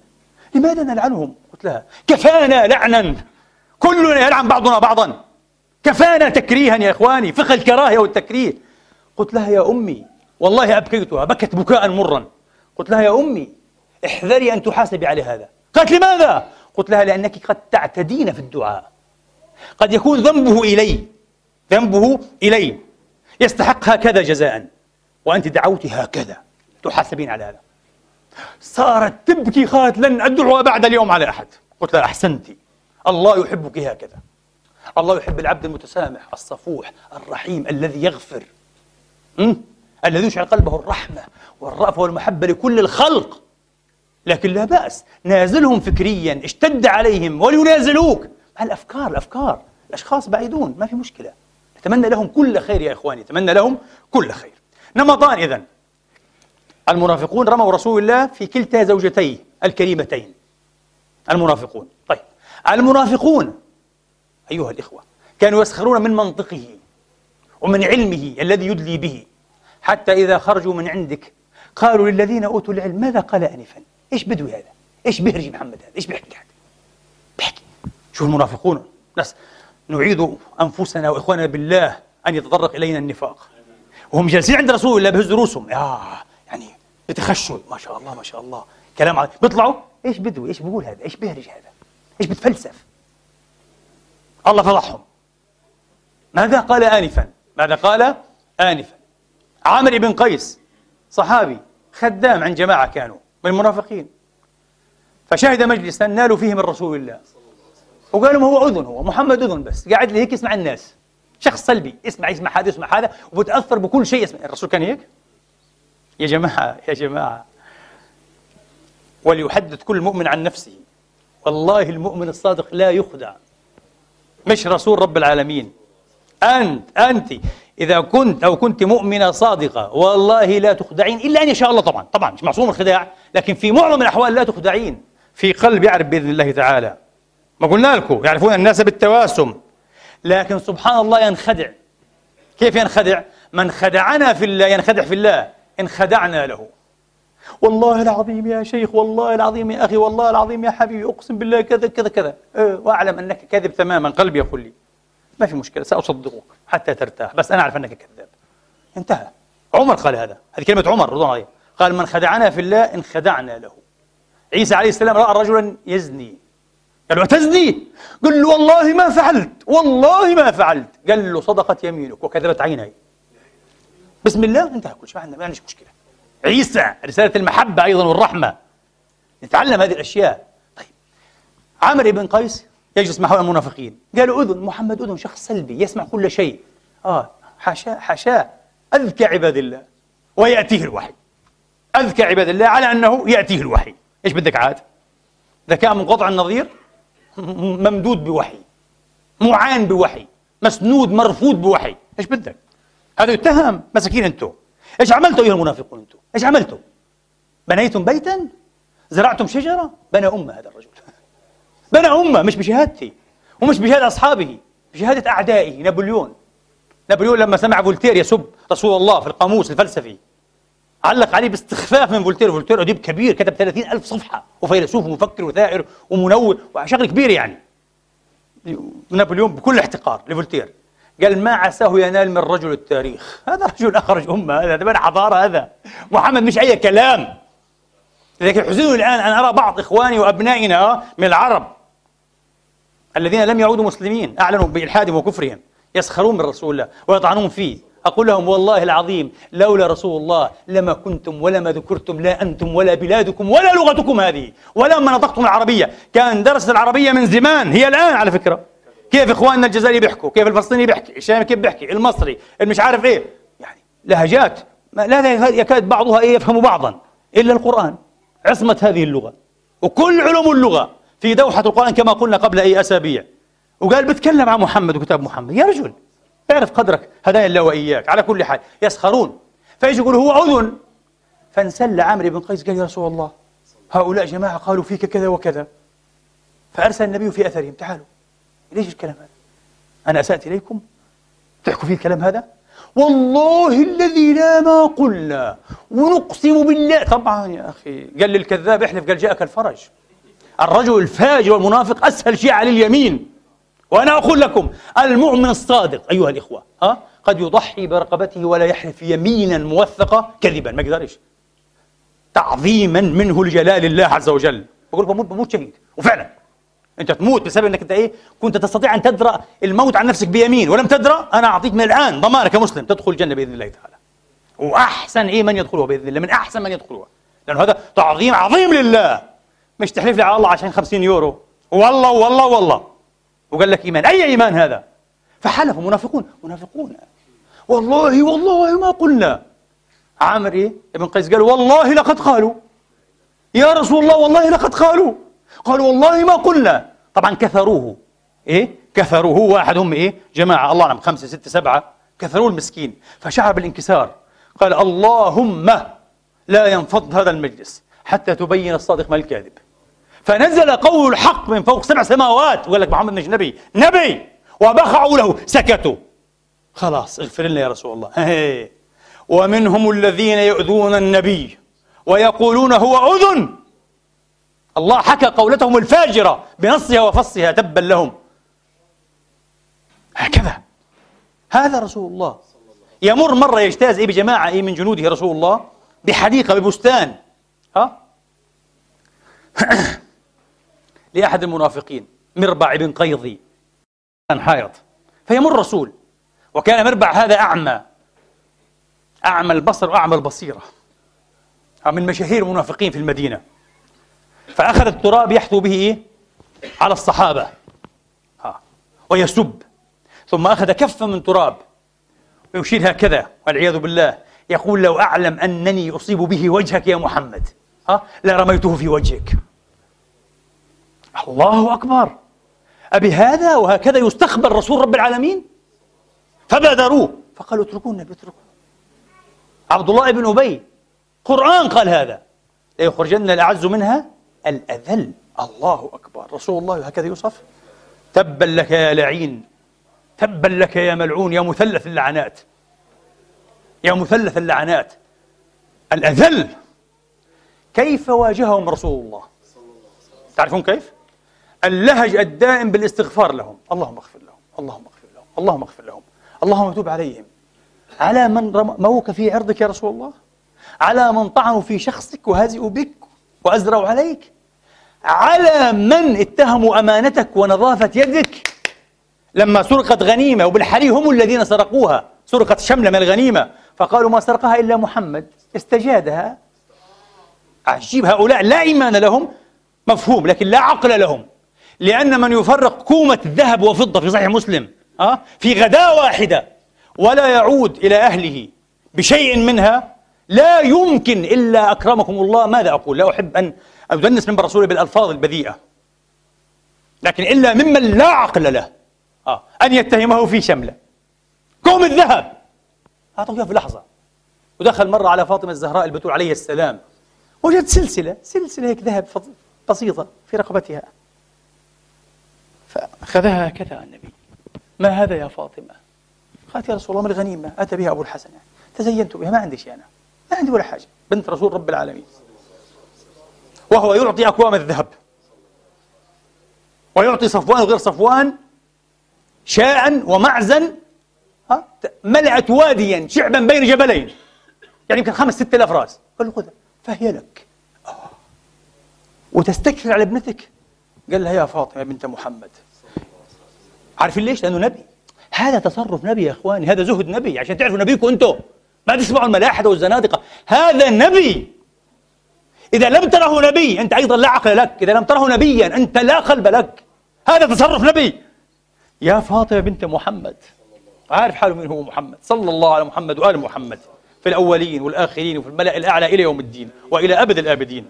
لماذا نلعنهم؟ قلت لها كفانا لعنا. كلنا يلعن بعضنا بعضا. كفانا تكريها يا إخواني فقه الكراهية والتكريه. قلت لها يا أمي والله أبكيتها بكت بكاء مرا قلت لها يا أمي احذري أن تحاسبي على هذا. قالت لماذا؟ قلت لها لأنك قد تعتدين في الدعاء. قد يكون ذنبه إلي ذنبه إلي. يستحق هكذا جزاء. وأنت دعوت هكذا. تحاسبين على هذا. صارت تبكي قالت لن أدعو بعد اليوم على أحد. قلت لها أحسنت. الله يحبك هكذا. الله يحب العبد المتسامح الصفوح الرحيم الذي يغفر. م? الذي يشعل قلبه الرحمة والرأفة والمحبة لكل الخلق. لكن لا بأس نازلهم فكريا اشتد عليهم ولينازلوك. مع الأفكار الأفكار. الأشخاص بعيدون ما في مشكلة. نتمنى لهم كل خير يا إخواني نتمنى لهم كل خير. نمطان إذن. المنافقون رموا رسول الله في كلتا زوجتيه الكريمتين. المنافقون. طيب. المنافقون أيها الإخوة كانوا يسخرون من منطقه ومن علمه الذي يدلي به. حتى إذا خرجوا من عندك قالوا للذين أوتوا العلم ماذا قال آنفا؟ إيش بدوي هذا؟ إيش بهرجي محمد هذا؟ إيش بيحكي هذا بيحكي. شو المنافقون. ناس نعيد أنفسنا وإخواننا بالله أن يتطرق إلينا النفاق. وهم جالسين عند رسول الله بهز رؤوسهم. آه يعني بتخشوا. ما شاء الله ما شاء الله. كلام عظيم بيطلعوا؟ إيش بدوي إيش بقول هذا؟ إيش بيهرج هذا؟ إيش بتفلسف؟ الله فضحهم. ماذا قال آنفا؟ ماذا قال آنفا؟ عامر بن قيس صحابي خدام عند جماعة كانوا من المنافقين. فشهد مجلسا نالوا فيه من رسول الله. وقالوا هو أذن هو محمد أذن بس. قاعد هيك يسمع الناس. شخص سلبي يسمع يسمع هذا يسمع هذا وبتأثر بكل شيء. يسمع الرسول كان هيك؟ يا جماعة يا جماعة. وليحدث كل مؤمن عن نفسه. والله المؤمن الصادق لا يخدع. مش رسول رب العالمين. أنت أنت. إذا كنت أو كنت مؤمنة صادقة والله لا تخدعين. إلا أن يشاء الله طبعا طبعا مش معصوم الخداع. لكن في معظم الأحوال لا تخدعين. في قلب يعرف بإذن الله تعالى. ما قلنا لكم يعرفون الناس بالتواسم. لكن سبحان الله ينخدع. كيف ينخدع؟ من خدعنا في الله ينخدع في الله. إن خدعنا له. والله العظيم يا شيخ والله العظيم يا أخي والله العظيم يا حبيبي أقسم بالله كذا كذا كذا. أه وأعلم أنك كاذب تماما. قلبي يقول لي ما في مشكلة سأصدقك حتى ترتاح. بس أنا أعرف أنك كذاب. انتهى. عمر قال هذا. هذه كلمة عمر رضوان الله قال من خدعنا في الله إن خدعنا له. عيسى عليه السلام رأى رجلا يزني. قال له والله ما فعلت والله ما فعلت. قال له صدقت يمينك وكذبت عيني. بسم الله انتهى كل شيء ما عندنا ما عندناش مشكلة. عيسى رسالة المحبة أيضا والرحمة. نتعلم هذه الأشياء. طيب. عامر بن قيس يجلس مع هؤلاء المنافقين. قالوا أذن محمد أذن شخص سلبي يسمع كل شيء. آه حاشاه حاشاه أذكى عباد الله. ويأتيه الوحي. أذكى عباد الله على أنه يأتيه الوحي. إيش بدك عاد؟ ذكاء منقطع النظير؟ ممدود بوحي معان بوحي مسنود مرفود بوحي. إيش بدك؟ هذا يتهم مساكين أنتم إيش عملتوا أيها المنافقون أنتم إيش عملتوا؟ بنيتم بيتا؟ زرعتم شجرة؟ بنى أمة هذا الرجل. بنى أمة مش بشهادتي ومش بشهاده أصحابه بشهاده أعدائه نابليون. نابليون لما سمع فولتير يسب رسول الله في القاموس الفلسفي. علق عليه باستخفاف من فولتير. فولتير أديب كبير كتب 30 ألف صفحة وفيلسوف ومفكر وثائر ومنور وشغل كبير يعني. نابليون بكل احتقار لفولتير. قال ما عساه ينال من رجل التاريخ. هذا رجل أخرج أمة هذا هذا حضارة هذا. محمد مش أي كلام. لكن يحزنني الآن أن أرى بعض إخواني وأبنائنا من العرب الذين لم يعودوا مسلمين أعلنوا بإلحادهم وكفرهم يسخرون من رسول الله ويطعنون فيه. أقول لهم والله العظيم لولا رسول الله لما كنتم ولما ذكرتم لا أنتم ولا بلادكم ولا لغتكم هذه ولا نطقتم العربية. كان درس العربية من زمان هي الآن على فكرة. كيف إخواننا الجزائري بيحكوا؟ كيف الفلسطيني بيحكي؟ الشامي كيف بيحكي؟ المصري المش عارف إيه؟ يعني لهجات. لا يكاد بعضها إيه يفهم بعضا إلا القرآن. عصمة هذه اللغة. وكل علوم اللغة في دوحة القرآن كما قلنا قبل أي أسابيع. وقال بتكلم عن محمد وكتاب محمد. يا رجل. اعرف قدرك هدايا الله وإياك. على كل حال يسخرون. فيجي يقول هو أذن فانسل عامر بن قيس قال يا رسول الله هؤلاء جماعة قالوا فيك كذا وكذا. فأرسل النبي في أثرهم. تعالوا. ليش الكلام هذا؟ أنا أسأت إليكم؟ تحكوا فيه الكلام هذا؟ والله الذي لا ما قلنا. ونقسم بالله. طبعا يا أخي قال للكذاب احلف قال جاءك الفرج. الرجل الفاجر والمنافق أسهل شيء على اليمين. وأنا أقول لكم المؤمن الصادق أيها الإخوة ها قد يضحي برقبته ولا يحلف يمينا موثقة كذبا. ما يقدرش. تعظيما منه لجلال الله عز وجل. بقول بموت بموت شهيد وفعلا. أنت تموت بسبب إنك أنت إيه كنت تستطيع أن تدرأ الموت عن نفسك بيمين ولم تدرأ أنا أعطيك من الآن ضمانك كمسلم تدخل الجنة بإذن الله تعالى. وأحسن إيه من يدخلها بإذن الله من أحسن من يدخلها. لأنه هذا تعظيم عظيم لله. مش تحلف لي على الله عشان 50 يورو. والله والله والله. وقال لك إيمان. أي إيمان هذا؟ فحلفوا. منافقون. منافقون. والله والله ما قلنا. عامر إيه؟ ابن قيس قال والله لقد قالوا. يا رسول الله والله لقد قالوا. قالوا والله ما قلنا. طبعا كثروه. إيه؟ كثروه. واحد هم إيه؟ جماعة. الله أعلم. خمسة ستة سبعة. كثروه المسكين. فشعر بالانكسار قال اللهم لا ينفض هذا المجلس حتى تبين الصادق من الكاذب. فنزل قول الحق من فوق سبع سماوات. وقال لك محمد مش نبي. نبي! وبخعوا له. سكتوا. خلاص اغفر لنا يا رسول الله. هي. ومنهم الذين يؤذون النبي ويقولون هو أذن. الله حكى قولتهم الفاجرة بنصها وفصها تبا لهم. هكذا. هذا رسول الله. يمر مرة يجتاز إيه بجماعة إيه من جنوده رسول الله؟ بحديقة ببستان. ها؟ لأحد المنافقين مربع بن قيظي كان حائط. فيمر رسول. وكان مربع هذا أعمى. أعمى البصر وأعمى البصيرة. من مشاهير المنافقين في المدينة. فأخذ التراب يحثو به إيه؟ على الصحابة. ها. ويسب. ثم أخذ كفا من تراب. ويشير هكذا. والعياذ بالله. يقول لو أعلم أنني أصيب به وجهك يا محمد. ها؟ لرميته في وجهك. الله أكبر. أبي هذا وهكذا يستخبر رسول رب العالمين؟ فبادروه. فقالوا اتركوا النبي اتركوا عبد الله بن أبي قرآن قال هذا. ليخرجن الأعز منها الأذل. الله أكبر. رسول الله هكذا يوصف. تبا لك يا لعين تبا لك يا ملعون يا مثلث اللعنات. يا مثلث اللعنات. الأذل. كيف واجههم رسول الله؟ تعرفون كيف؟ اللهج الدائم بالاستغفار لهم. اللهم اغفر لهم. اللهم اغفر لهم. اللهم اغفر لهم. اللهم تب عليهم. على من رموك في عرضك يا رسول الله؟ على من طعنوا في شخصك وهزئوا بك وأزرعوا عليك؟ على من اتهموا أمانتك ونظافة يدك؟ لما سرقت غنيمة وبالحري هم الذين سرقوها. سرقت شملة من الغنيمة. فقالوا ما سرقها إلا محمد. استجادها. عجيب هؤلاء. لا إيمان لهم. مفهوم لكن لا عقل لهم. لأن من يفرق كومة ذهب وفضة في صحيح مسلم أه؟ في غداة واحدة ولا يعود إلى أهله بشيء منها لا يمكن إلا أكرمكم الله. ماذا أقول؟ لا أحب أن أدنس من رسوله بالألفاظ البذيئة لكن إلا ممن لا عقل له آه. أن يتهمه في شملة. كوم الذهب! أعطوه في لحظة. ودخل مرة على فاطمة الزهراء البتول عليه السلام. وجد سلسلة سلسلة هيك ذهب بسيطة في رقبتها. فأخذها هكذا النبي ما هذا يا فاطمة؟ قالت يا رسول الله من الغنيمة؟ أتى بها أبو الحسن. تزينت بها ما عندي شيء أنا. ما عندي ولا حاجة. بنت رسول رب العالمين. وهو يعطي أكوام الذهب. ويعطي صفوان وغير صفوان شاء ومعزا ملأت واديا شعبا بين جبلين. يعني يمكن خمس ست آلاف راس. قال له خذها. فهي لك. وتستكثر على ابنتك. قال لها يا فاطمة بنت محمد. عارفين ليش؟ لأنه نبي. هذا تصرف نبي يا إخواني هذا زهد نبي. عشان تعرفوا نبيكم أنتم. ما تسمعوا الملاحدة والزنادقة. هذا نبي. إذا لم تره نبي أنت أيضا لا عقل لك. إذا لم تره نبيا أنت لا قلب لك. هذا تصرف نبي. يا فاطمة بنت محمد. عارف حاله من هو محمد. صلى الله على محمد وآل محمد. في الأولين والآخرين وفي الملأ الأعلى إلى يوم الدين وإلى أبد الآبدين.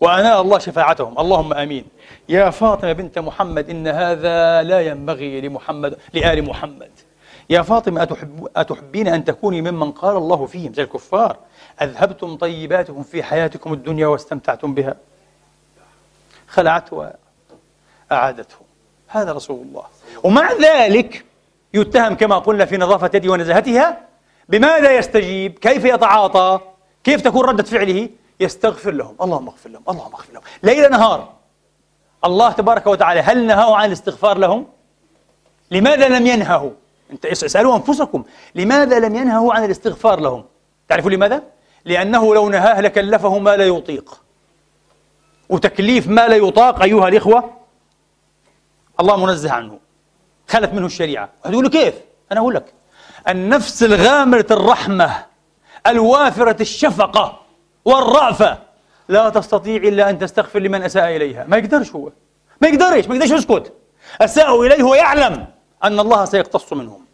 وأنال الله شفاعتهم. اللهم آمين. يا فاطمة بنت محمد إن هذا لا ينبغي لمحمد لآل محمد. يا فاطمة أتحب أتحبين أن تكوني ممن قال الله فيهم؟ زي الكفار. أذهبتم طيباتكم في حياتكم الدنيا واستمتعتم بها. خلعته وأعادته هذا رسول الله. ومع ذلك يتهم كما قلنا في نظافة يده ونزاهتها. بماذا يستجيب؟ كيف يتعاطى؟ كيف تكون ردة فعله؟ يستغفر لهم اللهم اغفر لهم اللهم اغفر لهم ليل نهار الله تبارك وتعالى هل نهوا عن الاستغفار لهم؟ لماذا لم ينهوا؟ انت اسألوا أنفسكم لماذا لم ينهوا عن الاستغفار لهم؟ تعرفوا لماذا؟ لأنه لو نهاه لكلفه ما لا يطيق وتكليف ما لا يطاق أيها الإخوة الله منزه عنه خلت منه الشريعة هتقولوا كيف؟ أنا أقول لك النفس الغامرة الرحمة الوافرة الشفقة والرأفة. لا تستطيع إلا أن تستغفر لمن أساء إليها. ما يقدرش هو. ما يقدرش ما يقدرش يسكت. أساءوا إليه ويعلم أن الله سيقتص منهم.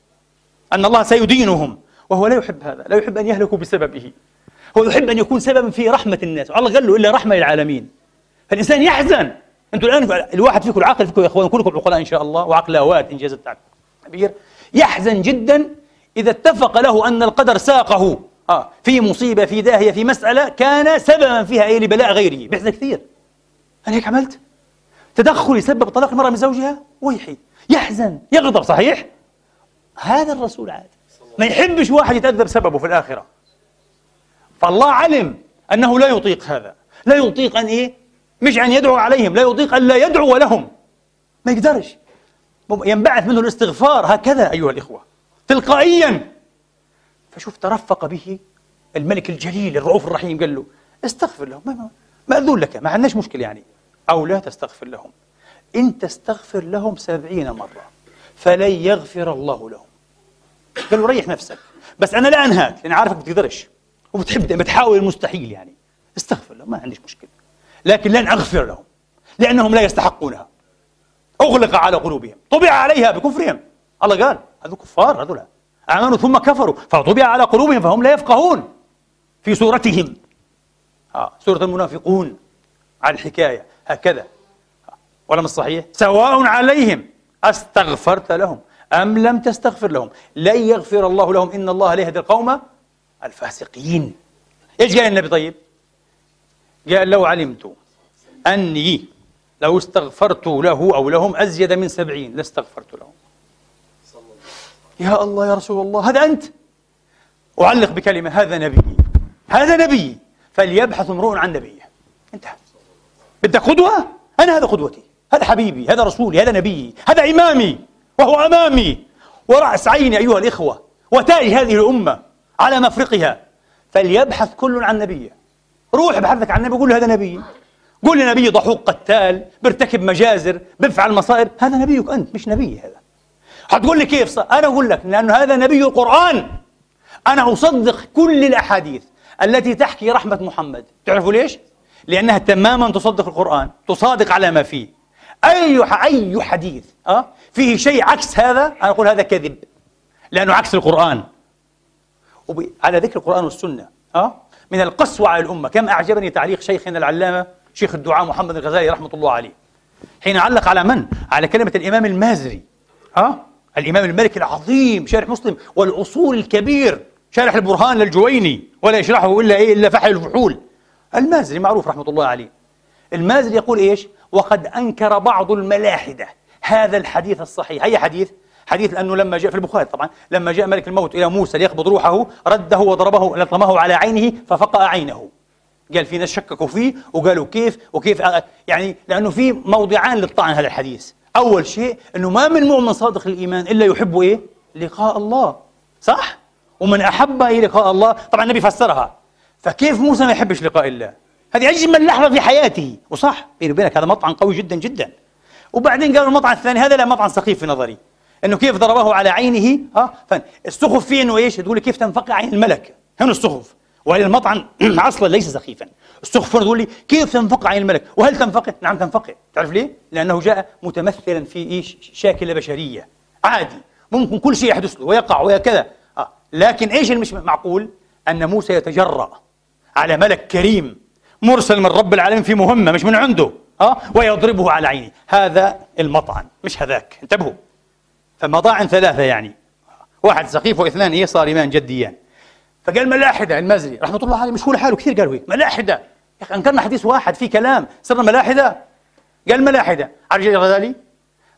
أن الله سيدينهم. وهو لا يحب هذا. لا يحب أن يهلكوا بسببه. هو يحب أن يكون سببا في رحمة الناس. على الأقل إلا رحمة للعالمين. فالإنسان يحزن. أنتم الآن الواحد فيكم العاقل فيكم يا أخوان. كلكم عقلاء إن شاء الله. وعقلاوات إنجاز التعبير. يحزن جدا إذا اتفق له أن القدر ساقه. آه في مصيبة في داهية في مسألة كان سببا فيها أي لبلاء غيره. بيحزن كثير. أنا هيك عملت؟ تدخل يسبب طلاق المرأة من زوجها؟ ويحي. يحزن. يغضب صحيح؟ هذا الرسول عاد. ما يحبش واحد يتأذى بسببه في الآخرة. فالله علم أنه لا يطيق هذا. لا يطيق أن إيه؟ مش أن يدعو عليهم. لا يطيق أن لا يدعو لهم. ما يقدرش. ينبعث منه الاستغفار هكذا أيها الإخوة. تلقائيا فشوف ترفق به الملك الجليل الرؤوف الرحيم قال له استغفر لهم. مأذون لك ما عندناش مشكلة يعني. أو لا تستغفر لهم. إن تستغفر لهم سبعين مرة فلن يغفر الله لهم. قال له ريح نفسك. بس أنا لا أنهاك لأن عارفك بتقدرش وبتحب بتحاول المستحيل يعني. استغفر لهم ما عنديش مشكلة. لكن لن أغفر لهم لأنهم لا يستحقونها. أغلق على قلوبهم. طبع عليها بكفرهم. الله قال هذول كفار هذول آمنوا ثم كفروا فطبع على قلوبهم فهم لا يفقهون في سورتهم آه سورة المنافقون على الحكاية هكذا. ولا مش صحيح؟ سواء عليهم أستغفرت لهم أم لم تستغفر لهم. لن يغفر الله لهم إن الله لا يهدي القوم الفاسقين. إيش قال النبي طيب؟ قال لو علمت أني لو استغفرت له أو لهم أزيد من سبعين لاستغفرت لهم. يا الله يا رسول الله هذا أنت. أعلق بكلمة هذا نبي. هذا نبي. فليبحث امرؤ عن نبيه. انتهى. بدك قدوة؟ أنا هذا قدوتي. هذا حبيبي هذا رسولي هذا نبيي هذا إمامي وهو أمامي. ورأس عيني أيها الإخوة وتاج هذه الأمة على مفرقها. فليبحث كل عن نبيه. روح ابحث عن نبي قول له هذا نبي. قول لي نبي ضحوك قتال بيرتكب مجازر بيفعل مصائب. هذا نبيك أنت مش نبي هذا. حتقول لي كيف صح؟ أنا أقول لك لأنه هذا نبي القرآن أنا أصدق كل الأحاديث التي تحكي رحمة محمد تعرفوا ليش؟ لأنها تماما تصدق القرآن تصادق على ما فيه أي أي حديث أه؟ فيه شيء عكس هذا أنا أقول هذا كذب لأنه عكس القرآن على ذكر القرآن والسنة أه؟ من القسوة على الأمة كم أعجبني تعليق شيخنا العلامة شيخ الدعاء محمد الغزالي رحمة الله عليه حين علق على من؟ على كلمة الإمام المازري أه؟ الإمام الملك العظيم شارح مسلم والأصول الكبير شارح البرهان للجويني ولا يشرحه إلا إيه إلا فحل الفحول. المازري معروف رحمة الله عليه. المازري يقول إيش؟ وقد أنكر بعض الملاحدة هذا الحديث الصحيح. أي حديث؟ حديث أنه لما جاء في البخاري طبعا لما جاء ملك الموت إلى موسى ليقبض روحه رده وضربه لطمه على عينه ففقأ عينه. قال في ناس شككوا فيه وقالوا كيف وكيف يعني لأنه في موضعان للطعن هذا الحديث. أول شيء أنه ما من مؤمن صادق الإيمان إلا يحب إيه؟ لقاء الله. صح؟ ومن أحب إيه لقاء الله طبعا النبي فسرها. فكيف موسى ما يحبش لقاء الله؟ هذه أجمل لحظة في حياته. وصح؟ بيني وبينك هذا مطعن قوي جدا جدا. وبعدين قالوا المطعن الثاني هذا لا مطعن سخيف في نظري. إنه كيف ضربه على عينه؟ آه فالسخف فيه إنه إيش؟ تقول كيف تنفقع عين الملك؟ هنا السخف. وهل المطعن أصلا ليس سخيفا. السخف تقول لي كيف تنفقع عين الملك؟ وهل تنفقع نعم تنفقع تعرف ليه؟ لأنه جاء متمثلا في إيش؟ شاكله بشرية. عادي. ممكن كل شيء يحدث له ويقع وكذا آه. لكن إيش المش معقول؟ أن موسى يتجرأ على ملك كريم مرسل من رب العالمين في مهمة مش من عنده. آه. ويضربه على عينه هذا المطعن. مش هذاك. انتبهوا. فمضاعن ثلاثة يعني. واحد سقيف واثنان إيه صارمان جديان. فقال ملاحدة المازري رحمة الله عليه مش هو لحاله كثير قالوا هيك ملاحدة يا أخي أنكرنا حديث واحد في كلام صرنا ملاحدة قال ملاحدة عرج الغزالي؟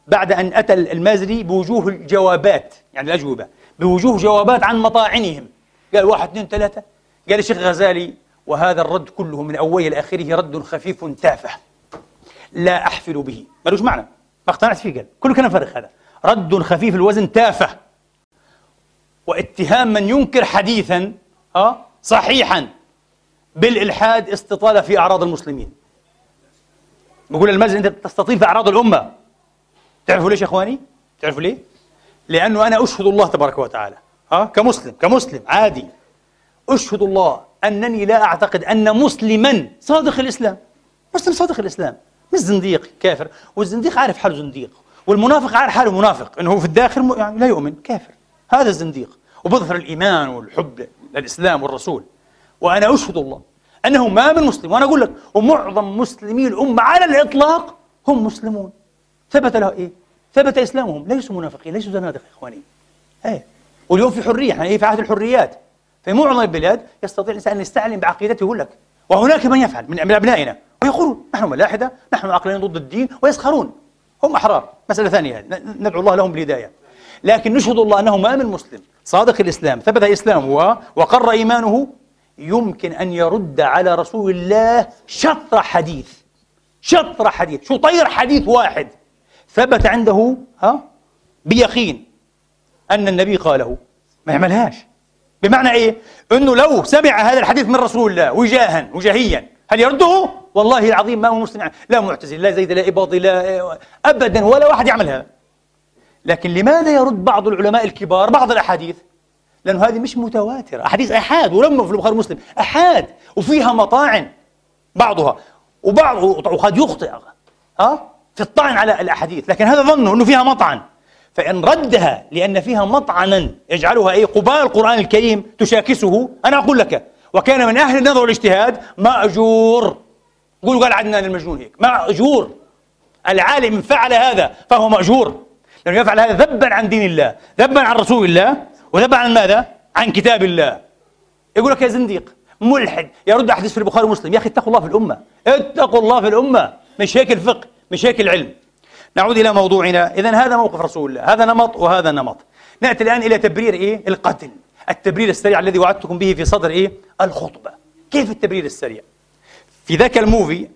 بعد أن أتى المازري بوجوه الجوابات يعني الأجوبة بوجوه جوابات عن مطاعنهم قال واحد اثنين ثلاثة. قال الشيخ الغزالي وهذا الرد كله من أوله إلى آخره رد خفيف تافه. لا أحفل به. ملوش معنى. ما اقتنعت فيه قال. كله كلام فارغ هذا. رد خفيف الوزن تافه. واتهام من ينكر حديثا أه؟ صحيحا بالإلحاد استطالة في أعراض المسلمين. بقول المسجد أنت تستطيل في أعراض الأمة. تعرفوا ليش يا إخواني؟ تعرفوا ليه؟ لأنه أنا أشهد الله تبارك وتعالى ها كمسلم كمسلم عادي. أشهد الله أنني لا أعتقد أن مسلما صادق الإسلام. مسلم صادق الإسلام. مش زنديق كافر. والزنديق عارف حاله زنديق والمنافق عارف حاله منافق. إنه هو في الداخل يعني لا يؤمن كافر. هذا الزنديق. وبظهر الإيمان والحب للإسلام والرسول. وأنا أشهد الله أنه ما من مسلم. وأنا أقول لك ومعظم مسلمي الأمة على الإطلاق هم مسلمون. ثبت له إيه؟ ثبت إسلامهم. ليسوا منافقين ليسوا زنادقه يا إخواني. إيه؟ واليوم في حرية إحنا إيه في عهد الحريات؟ في معظم البلاد يستطيع الإنسان أن يستعلم بعقيدته يقول لك وهناك من يفعل من أبنائنا. ويقولون نحن ملاحدة نحن عقلين ضد الدين ويسخرون. هم أحرار. مسألة ثانية ندعو الله لهم بالهداية. لكن نشهد الله أنه ما من مسلم. صادق الإسلام ثبت إسلامه وقر إيمانه يمكن أن يرد على رسول الله شطر حديث. شطر حديث شطير حديث واحد. ثبت عنده ها؟ بيقين أن النبي قاله. ما يعملهاش. بمعنى إيه؟ إنه لو سمع هذا الحديث من رسول الله وجاها وجهيا هل يرده؟ والله العظيم ما هو مسلم لا معتزل لا زيد لا اباضي لا أبدا ولا واحد يعمل هذا لكن لماذا يرد بعض العلماء الكبار بعض الأحاديث؟ لأنه هذه مش متواترة، أحاديث أحاد ولما في البخاري ومسلم. أحاد وفيها مطاعن بعضها. وبعض وقد يخطئ ها؟ في الطعن على الأحاديث، لكن هذا ظنه إنه فيها مطعن. فإن ردها لأن فيها مطعنا يجعلها أي قبال القرآن الكريم تشاكسه. أنا أقول لك وكان من أهل النظر والاجتهاد مأجور. قولوا قال عدنان المجنون هيك. مأجور. العالم فعل هذا فهو مأجور. لأنه يفعل هذا ذبا عن دين الله ذبا عن رسول الله وذبا عن ماذا؟ عن كتاب الله يقول لك يا زنديق ملحد يرد أحاديث في البخاري ومسلم يا أخي اتقوا الله في الأمة اتقوا الله في الأمة مش هيك الفقه مش هيك العلم نعود إلى موضوعنا إذا هذا موقف رسول الله هذا نمط وهذا نمط نأتي الآن إلى تبرير إيه؟ القتل التبرير السريع الذي وعدتكم به في صدر إيه؟ الخطبة كيف التبرير السريع؟ في ذاك ال movie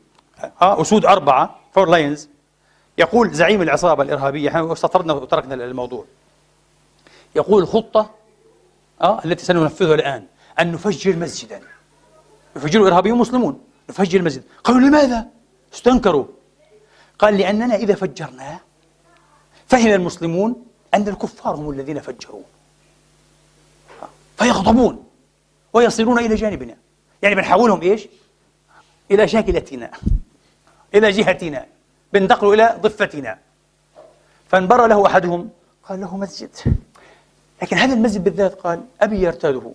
آه أسود أربعة Four Lions يقول زعيم العصابة الإرهابية إحنا سطرنا وتركنا الموضوع. يقول الخطة آه التي سننفذها الآن أن نفجر مسجدا. يفجر الإرهابيون مسلمون نفجر المسجد. قالوا لماذا؟ استنكروا. قال لأننا إذا فجرناه فهم المسلمون أن الكفار هم الذين فجروا. فيغضبون ويصيرون إلى جانبنا. يعني بنحولهم إيش؟ إلى شاكلتنا إلى جهتنا. بندقلوا إلى ضفتنا. فانبر له أحدهم قال له مسجد. لكن هذا المسجد بالذات قال أبي يرتاده.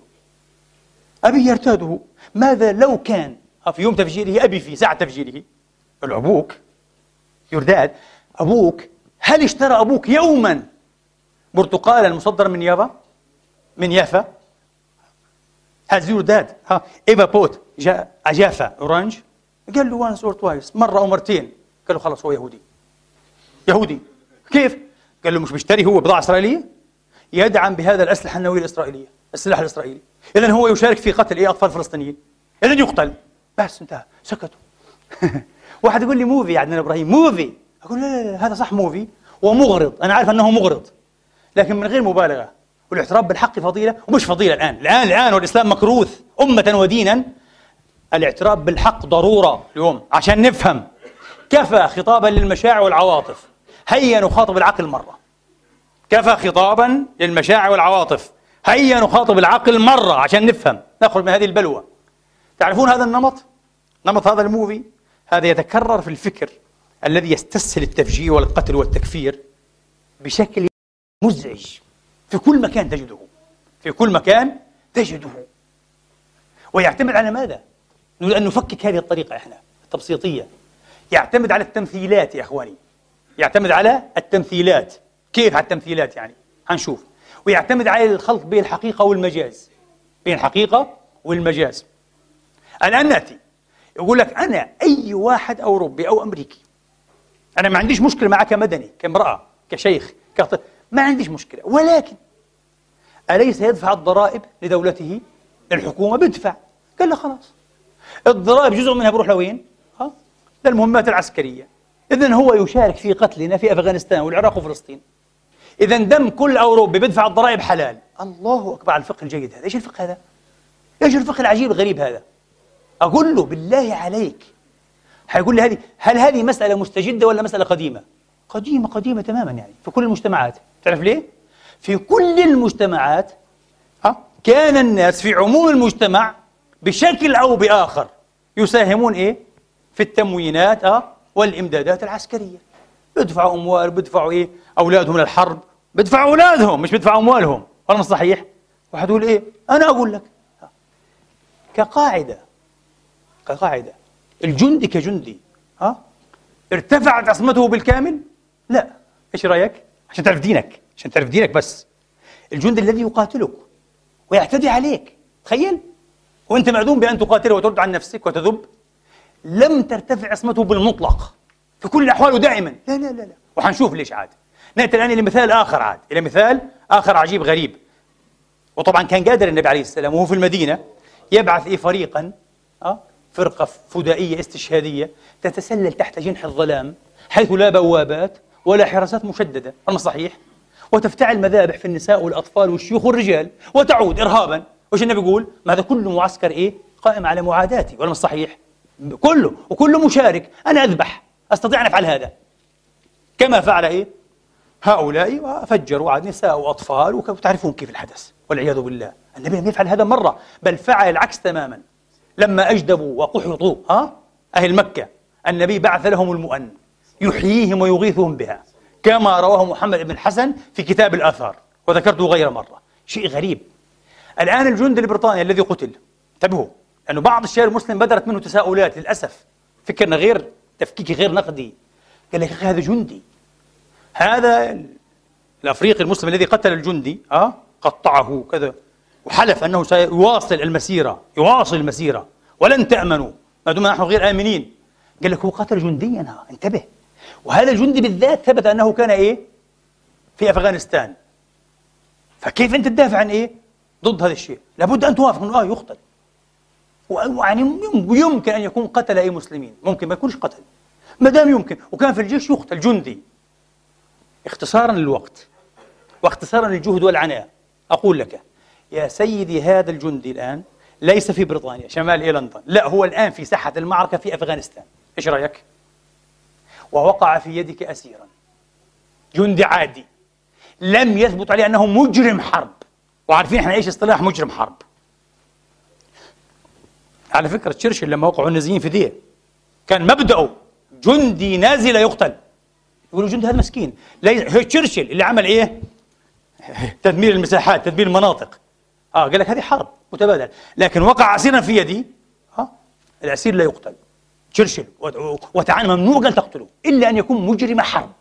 أبي يرتاده. ماذا لو كان في يوم تفجيره أبي في ساعة تفجيره؟ العبوك يرداد أبوك. هل اشترى أبوك يوما؟ برتقالا مصدرا من يافا؟ من يافا؟ هذا يرداد. ها إيفا بوت جاء أجافا أورانج. قال له once or twice مرة أو مرتين. قال له خلاص هو يهودي. يهودي. كيف؟ قال له مش بيشتري هو بضاعة إسرائيلية؟ يدعم بهذا الأسلحة النووية الإسرائيلية السلاح الإسرائيلي. إذا هو يشارك في قتل إيه أطفال فلسطينيين. إذا يقتل. بس انتهى. سكتوا. واحد يقول لي موفي يا عدنان إبراهيم. موفي أقول لا لا لا هذا صح موفي ومغرض أنا عارف أنه مغرض. لكن من غير مبالغة. والاعتراف بالحق فضيلة. ومش فضيلة الآن. الآن الآن والإسلام مكروث أمة ودينا. الاعتراف بالحق ضرورة اليوم. عشان نفهم. كفى خطابا للمشاعر والعواطف. هيا نخاطب العقل مرة. كفى خطابا للمشاعر والعواطف. هيا نخاطب العقل مرة عشان نفهم نخرج من هذه البلوى. تعرفون هذا النمط؟ نمط هذا الموفي؟ هذا يتكرر في الفكر الذي يستسهل التفجير والقتل والتكفير بشكل مزعج. في كل مكان تجده. في كل مكان تجده. ويعتمد على ماذا؟ نريد أن نفكك هذه الطريقة إحنا التبسيطية. يعتمد على التمثيلات يا إخواني. يعتمد على التمثيلات. كيف على التمثيلات يعني؟ هنشوف. ويعتمد على الخلط بين الحقيقة والمجاز. بين الحقيقة والمجاز. الآن نأتي. يقول لك أنا أي واحد أوروبي أو أمريكي. أنا ما عنديش مشكلة معك كمدني كامرأة كشيخ كطفل ما عنديش مشكلة. ولكن أليس يدفع الضرائب لدولته؟ للحكومة. بدفع. قال له خلاص. الضرائب جزء منها بروح لوين؟ للمهمات العسكرية إذا هو يشارك في قتلنا في أفغانستان والعراق وفلسطين إذا دم كل أوروبي بيدفع الضرائب حلال الله أكبر على الفقه الجيد هذا إيش الفقه هذا؟ إيش الفقه العجيب الغريب هذا؟ أقول له بالله عليك حيقول لي هذه هل هذه مسألة مستجدة ولا مسألة قديمة؟ قديمة قديمة تماما يعني في كل المجتمعات تعرف ليه؟ في كل المجتمعات ها كان الناس في عموم المجتمع بشكل أو بآخر يساهمون إيه؟ في التموينات أه؟ والإمدادات العسكرية بدفعوا أموال بدفعوا إيه؟ أولادهم للحرب بدفعوا أولادهم مش بدفعوا أموالهم ولا مش صحيح؟ يقول إيه؟ أنا أقول لك كقاعدة كقاعدة الجندي كجندي ها ارتفعت عصمته بالكامل؟ لا إيش رأيك؟ عشان تعرف دينك عشان تعرف دينك بس الجندي الذي يقاتلك ويعتدي عليك تخيل وأنت معدوم بأن تقاتله وترد عن نفسك وتذب لم ترتفع عصمته بالمطلق في كل الاحوال ودائما لا لا لا لا وحنشوف ليش عاد نأتي الآن إلى مثال آخر عاد إلى مثال آخر عجيب غريب وطبعا كان قادر النبي عليه السلام وهو في المدينة يبعث إيه فريقا أه؟ فرقة فدائية استشهادية تتسلل تحت جنح الظلام حيث لا بوابات ولا حراسات مشددة أما صحيح وتفتعل مذابح في النساء والأطفال والشيوخ والرجال وتعود إرهابا وش النبي يقول؟ ما هذا كله معسكر إيه؟ قائم على معاداتي ولا صحيح؟ كله وكله مشارك. أنا أذبح. أستطيع أن أفعل هذا. كما فعل إيه؟ هؤلاء فجروا عاد نساء وأطفال وتعرفون كيف الحدث؟ والعياذ بالله. النبي لم يفعل هذا مرة بل فعل العكس تماما. لما أجدبوا وقحطوا ها؟ أهل مكة النبي بعث لهم المؤن. يحييهم ويغيثهم بها. كما رواه محمد بن الحسن في كتاب الآثار. وذكرته غير مرة. شيء غريب. الآن الجندي البريطاني الذي قتل. انتبهوا. لأنه بعض الشعر المسلم بدرت منه تساؤلات للأسف. فكرنا غير تفكيكي غير نقدي. قال لك هذا جندي. هذا الأفريقي المسلم الذي قتل الجندي آه قطعه كذا. وحلف أنه سيواصل المسيرة يواصل المسيرة. ولن تأمنوا. ما دمنا نحن غير آمنين. قال لك هو قتل جنديا انتبه. وهذا الجندي بالذات ثبت أنه كان إيه؟ في أفغانستان. فكيف أنت تدافع عن إيه؟ ضد هذا الشيء؟ لابد أن توافق انه آه يقتل يعني يمكن أن يكون قتل أي مسلمين. ممكن ما يكونش قتل. ما دام يمكن. وكان في الجيش يقتل جندي. اختصارا للوقت. واختصارا للجهد والعناء. أقول لك يا سيدي هذا الجندي الآن ليس في بريطانيا شمال لندن. لا هو الآن في ساحة المعركة في أفغانستان. إيش رأيك؟ ووقع في يدك أسيرا. جندي عادي. لم يثبت عليه أنه مجرم حرب. وعارفين إحنا إيش اصطلاح مجرم حرب. على فكرة تشرشل لما وقعوا النازيين في دية. كان مبدأه جندي نازل يقتل. يقولوا الجندي هذا مسكين. تشرشل اللي عمل إيه؟ تدمير المساحات تدمير المناطق. آه قال لك هذه حرب متبادل لكن وقع اسيرا في يدي ها آه الاسير لا يقتل. تشرشل وتعالى ممنوع ان تقتله. إلا أن يكون مجرم حرب.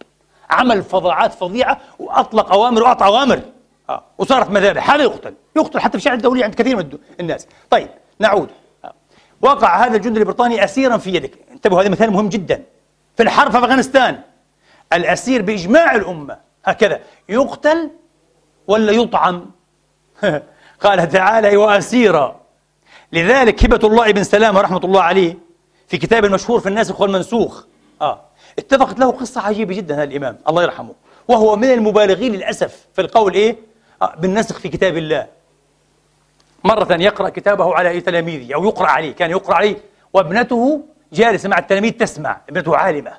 عمل فظاعات فظيعة وأطلق أوامر وأعطى أوامر. آه. وصارت مذابح. هذا يقتل. يقتل حتى في الشارع الدولي عند كثير من الناس. طيب نعود. وقع هذا الجندي البريطاني اسيرا في يدك. انتبهوا هذا مثال مهم جدا. في الحرب في أفغانستان الأسير بإجماع الأمة هكذا. يقتل ولا يطعم؟ قال تعالى وأسيرا لذلك هبة الله بن سلام رحمة الله عليه في كتاب المشهور في الناسخ والمنسوخ. آه اتفقت له قصة عجيبة جدا هذا الإمام. الله يرحمه. وهو من المبالغين للأسف في القول إيه؟ آه بالنسخ في كتاب الله. مرة يقرأ كتابه على تلاميذه أو يقرأ عليه كان يقرأ عليه. وابنته جالسة مع التلاميذ تسمع ابنته عالمة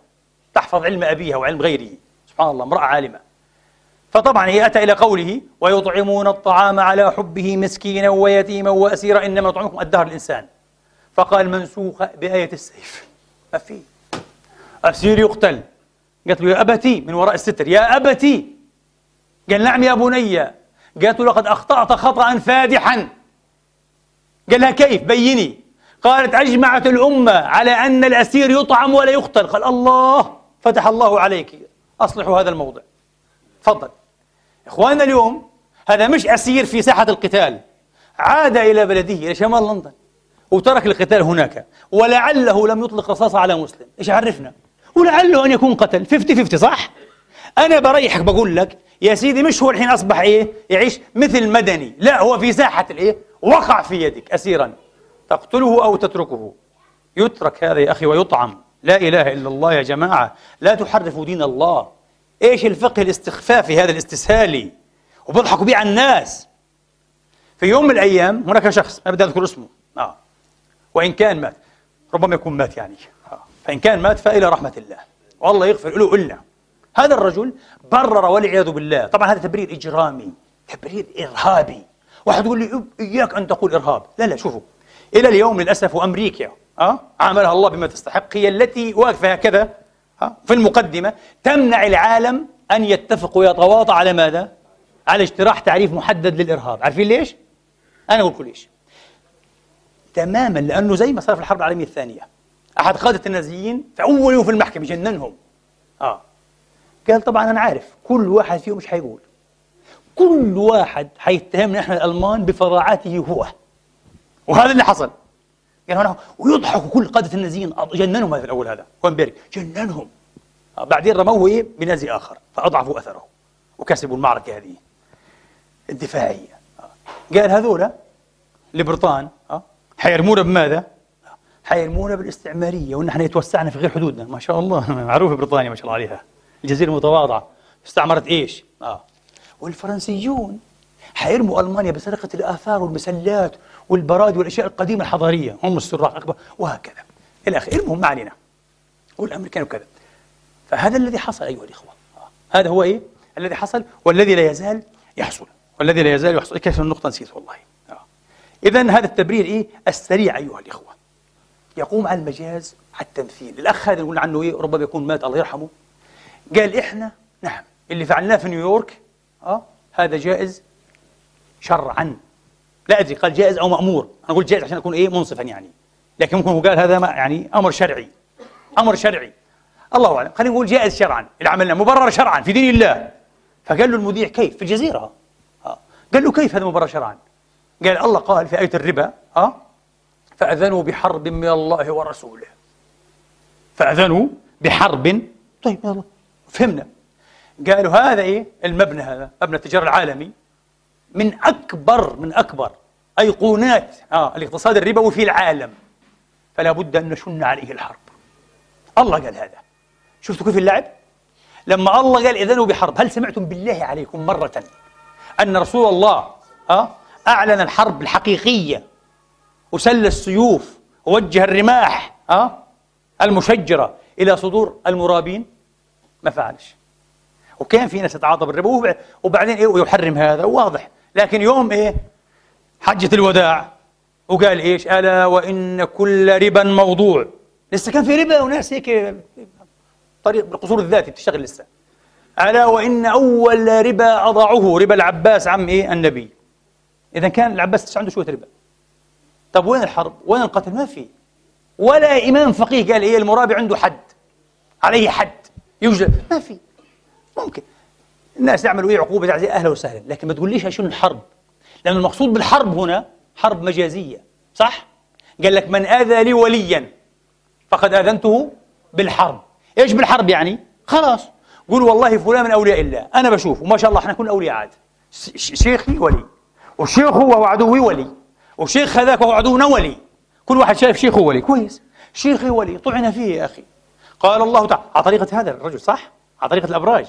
تحفظ علم أبيها وعلم غيره. سبحان الله امرأة عالمة. فطبعا هي أتى إلى قوله ويطعمون الطعام على حبه مسكينا ويتيما وأسيرا إنما يطعمكم الدهر الإنسان. فقال منسوخة بآية السيف. ما في. أسير يقتل. قالت له يا أبتي. من وراء الستر. يا أبتي. قال نعم يا بني. قالت له لقد أخطأت خطأ فادحا. قال لها كيف؟ بيني. قالت أجمعت الأمة على أن الأسير يطعم ولا يقتل. قال الله فتح الله عليك. أصلحوا هذا الموضع. تفضل. إخواننا اليوم هذا مش أسير في ساحة القتال. عاد إلى بلده إلى شمال لندن. وترك القتال هناك. ولعله لم يطلق رصاصة على مسلم. إيش عرفنا ولعله أن يكون قتل. 50 50 صح؟ أنا بريحك بقول لك يا سيدي مش هو الحين أصبح إيه؟ يعيش مثل مدني. لا هو في ساحة الإيه؟ وقع في يدك أسيرا تقتله أو تتركه. يترك هذا يا أخي ويطعم. لا إله إلا الله يا جماعة. لا تحرفوا دين الله. إيش الفقه الاستخفافي هذا الاستسهالي وبيضحكوا به على الناس. في يوم من الأيام هناك شخص ما بدي أذكر اسمه. آه. وإن كان مات. ربما يكون مات يعني. آه. فإن كان مات فإلى رحمة الله. والله يغفر له إلا. هذا الرجل برر والعياذ بالله. طبعا هذا تبرير إجرامي تبرير إرهابي. واحد يقول لي إياك أن تقول إرهاب لا لا شوفوا إلى اليوم للأسف وأمريكا أه؟ عاملها الله بما تستحق هي التي واقفة هكذا أه؟ في المقدمة تمنع العالم أن يتفق ويتواطى على ماذا؟ على اجتراح تعريف محدد للإرهاب عارفين ليش؟ أنا أقول لكم ليش تماما لأنه زي ما صار في الحرب العالمية الثانية أحد قادة النازيين في أول يوم في المحكمة جننهم آه قال طبعا أنا عارف كل واحد فيهم مش حيقول كل واحد حيتهمنا إحنا الألمان بفظاعته هو. وهذا اللي حصل. يعني هنا ويضحكوا كل قادة النازيين جننهم هذا الأول هذا كوينبيرغ جننهم. بعدين رموه إيه بنازي آخر فأضعفوا أثره وكسبوا المعركة هذه. الدفاعية. قال هذولا لبريطان حيرمونا بماذا؟ حيرمونا بالاستعمارية وإن إحنا يتوسعنا في غير حدودنا. ما شاء الله. معروفة بريطانيا ما شاء الله عليها. الجزيرة المتواضعة. استعمرت إيش؟ آه. والفرنسيون. حيرموا ألمانيا بسرقة الآثار والمسلات والبرادي والأشياء القديمة الحضارية. هم السراق أكبر. وهكذا. إلى آخره المهم ما علينا. والأمريكان وكذا فهذا الذي حصل أيها الإخوة. آه. هذا هو إيه؟ الذي حصل والذي لا يزال يحصل. والذي لا يزال يحصل. كيف النقطة نسيت والله. آه. إذا هذا التبرير إيه؟ السريع أيها الإخوة. يقوم على المجاز على التمثيل. الأخ هذا نقول عنه إيه؟ ربما يكون مات الله يرحمه. قال إحنا نعم اللي فعلناه في نيويورك أه؟ هذا جائز شرعا. لا أدري قال جائز أو مأمور. أنا أقول جائز عشان أكون إيه منصفا يعني. لكن ممكن هو قال هذا ما يعني أمر شرعي. أمر شرعي. الله أعلم. خلينا نقول جائز شرعا. اللي عملناه مبرر شرعا في دين الله. فقال له المذيع كيف؟ في الجزيرة. آه. قال له كيف هذا مبرر شرعا؟ قال الله قال في آية الربا أه؟ فأذنوا بحرب من الله ورسوله. فأذنوا بحرب. طيب يلا. فهمنا. قالوا هذا إيه؟ المبنى هذا مبنى التجارة العالمي. من أكبر من أكبر أيقونات آه الاقتصاد الربوي في العالم. فلا بد أن نشن عليه الحرب. الله قال هذا. شفتوا كيف اللعب؟ لما الله قال إذنوا بحرب هل سمعتم بالله عليكم مرة أن رسول الله آه أعلن الحرب الحقيقية وسل السيوف ووجه الرماح آه المشجرة إلى صدور المرابين؟ ما فعلش. وكان في ناس تتعاطى بالربا وبعدين إيه ويحرم هذا. واضح. لكن يوم إيه حجة الوداع وقال إيش؟ ألا وإن كل ربا موضوع. لسه كان في ربا وناس هيك طريق بالقصور الذاتي بتشتغل لسه. ألا وإن أول ربا أضعه ربا العباس عم إيه النبي. إذا كان العباس عنده شوية ربا. طب وين الحرب؟ وين القتل؟ ما في. ولا إمام فقيه قال إيه المرابي عنده حد. عليه حد. يوجد. ما في. ممكن. الناس يعملوا إيه عقوبه تعزيه أهلا وسهلا لكن ما تقوليش شنو الحرب؟ لأن المقصود بالحرب هنا حرب مجازية صح؟ قال لك من آذى لي وليا فقد آذنته بالحرب. إيش بالحرب يعني؟ خلاص. قول والله فلان من أولياء الله أنا بشوف وما شاء الله إحنا كنا أولياء عاد. شيخي ولي وشيخه وهو عدوي ولي وشيخ هذاك وهو عدونا ولي. كل واحد شايف شيخه ولي كويس. شيخي ولي طعن فيه يا أخي. قال الله تعالى على طريقة هذا الرجل صح؟ على طريقة الأبراج.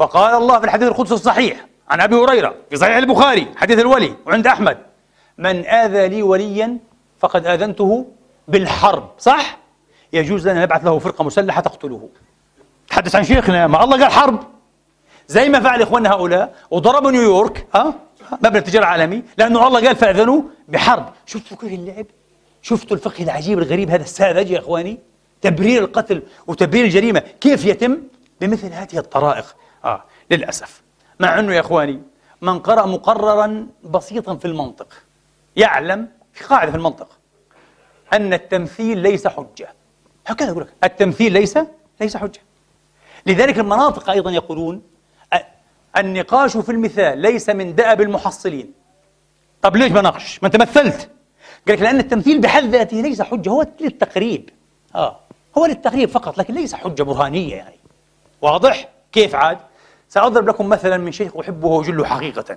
وقال الله في الحديث القدسي الصحيح عن أبي هريرة في صحيح البخاري حديث الولي وعند أحمد. من آذى لي وليا فقد آذنته بالحرب. صح؟ يجوز لنا نبعث له فرقة مسلحة تقتله. تحدث عن شيخنا ما الله قال حرب. زي ما فعل إخواننا هؤلاء وضربوا نيويورك ها؟ مبنى التجارة العالمي لأنه الله قال فأذنوا بحرب. شفتوا كيف اللعب؟ شفتوا الفقه العجيب الغريب هذا الساذج يا إخواني؟ تبرير القتل وتبرير الجريمة. كيف يتم؟ بمثل هذه الطرائق. آه للأسف. مع أنه يا إخواني من قرأ مقررا بسيطا في المنطق يعلم في قاعدة في المنطق أن التمثيل ليس حجة. هكذا يقول لك التمثيل ليس ليس حجة. لذلك المناطق أيضا يقولون النقاش في المثال ليس من دأب المحصلين. طب ليش بناقش؟ ما أنت مثلت. قال لك لأن التمثيل بحد ذاته ليس حجة هو للتقريب. آه هو للتقريب فقط لكن ليس حجة برهانية يعني. واضح؟ كيف عاد؟ سأضرب لكم مثلا من شيخ أحبه وأجله حقيقة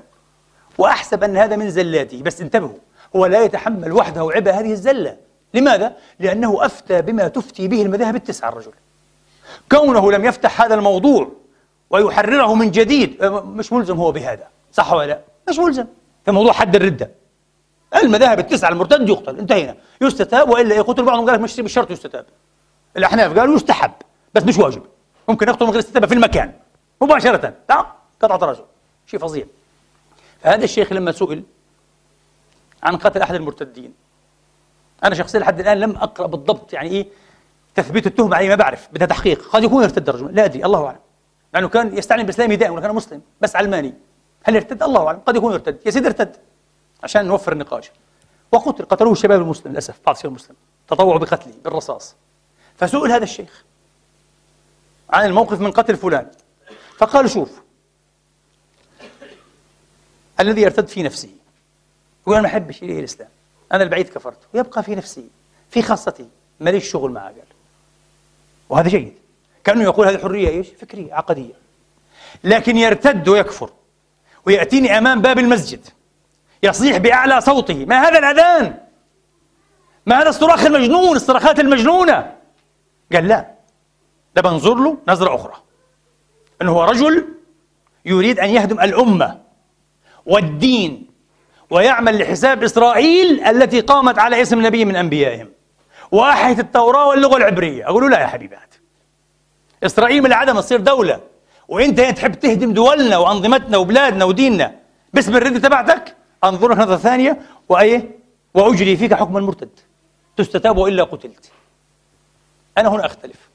وأحسب أن هذا من زلاته بس انتبهوا هو لا يتحمل وحده عبء هذه الزلة. لماذا؟ لأنه أفتى بما تفتي به المذاهب التسعة الرجل. كونه لم يفتح هذا الموضوع ويحرره من جديد مش ملزم هو بهذا صح ولا لا؟ مش ملزم. في موضوع حد الردة. المذاهب التسعة المرتد يقتل انتهينا. يستتاب وإلا يقتل بعضهم قال لك مش بالشرط يستتاب. الأحناف قالوا يستحب بس مش واجب. ممكن يقتل من غير استتابة في المكان. مباشرة. قطعة رجل. شيء فظيع. فهذا الشيخ لما سئل عن قتل أحد المرتدين أنا شخصيا لحد الآن لم أقرأ بالضبط يعني إيه تثبيت التهمة عليه ما بعرف بدها تحقيق. قد يكون ارتد الرجل لا أدري الله أعلم. لأنه كان يستعلم بالإسلام دائما كان مسلم بس علماني هل ارتد؟ الله أعلم قد يكون ارتد. يا سيدي ارتد عشان نوفر النقاش. وقتل قتلوه الشباب المسلم للأسف بعض الشباب المسلم. تطوعوا بقتله بالرصاص. فسئل هذا الشيخ عن الموقف من قتل فلان. فقال شوف الذي يرتد في نفسه يقول أنا ما أحبش إليه الإسلام أنا البعيد كفرت يبقى في نفسي في خاصتي ماليش شغل معه قال وهذا جيد كأنه يقول هذه حرية إيش؟ فكرية عقدية لكن يرتد ويكفر ويأتيني أمام باب المسجد يصيح بأعلى صوته ما هذا الأذان؟ ما هذا الصراخ المجنون الصراخات المجنونة قال لا ده بنظر له نظرة أخرى أنه هو رجل يريد أن يهدم الأمة والدين ويعمل لحساب إسرائيل التي قامت على اسم نبي من أنبيائهم. وأحيت التوراة واللغة العبرية. أقول له لا يا حبيبات إسرائيل من العدم تصير دولة. وأنت تحب تهدم دولنا وأنظمتنا وبلادنا وديننا. باسم الردة تبعتك أنظرك نظرة ثانية. وأيه؟ وأجري فيك حكم المرتد. تستتاب وإلا قتلت. أنا هنا أختلف.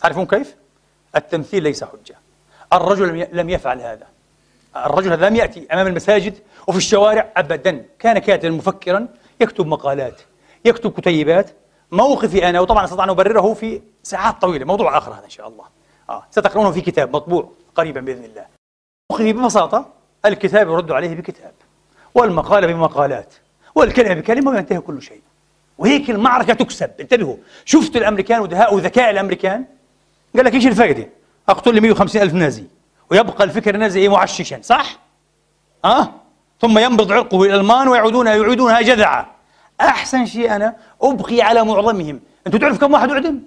تعرفون كيف؟ التمثيل ليس حجة. الرجل لم يفعل هذا. الرجل هذا لم يأتي أمام المساجد وفي الشوارع أبدا. كان كاتبا مفكرا يكتب مقالات يكتب كتيبات. موقفي أنا وطبعا أستطيع أن أبرره في ساعات طويلة. موضوع آخر هذا إن شاء الله. آه. ستقرؤونه في كتاب مطبوع قريبا بإذن الله. موقفي ببساطة الكتاب يرد عليه بكتاب والمقالة بمقالات والكلمة بكلمة وينتهي كل شيء. وهيك المعركة تكسب. انتبهوا شفت الأمريكان ودهاء وذكاء الأمريكان؟ قال لك إيش الفائدة أقتل لي 150 ألف نازي. ويبقى الفكر النازي معششا صح؟ أه؟ ثم ينبض عرقه الألمان ويعودون يعيدونها جذعة أحسن شيء أنا أبقي على معظمهم. أنتوا تعرف كم واحد أعدم؟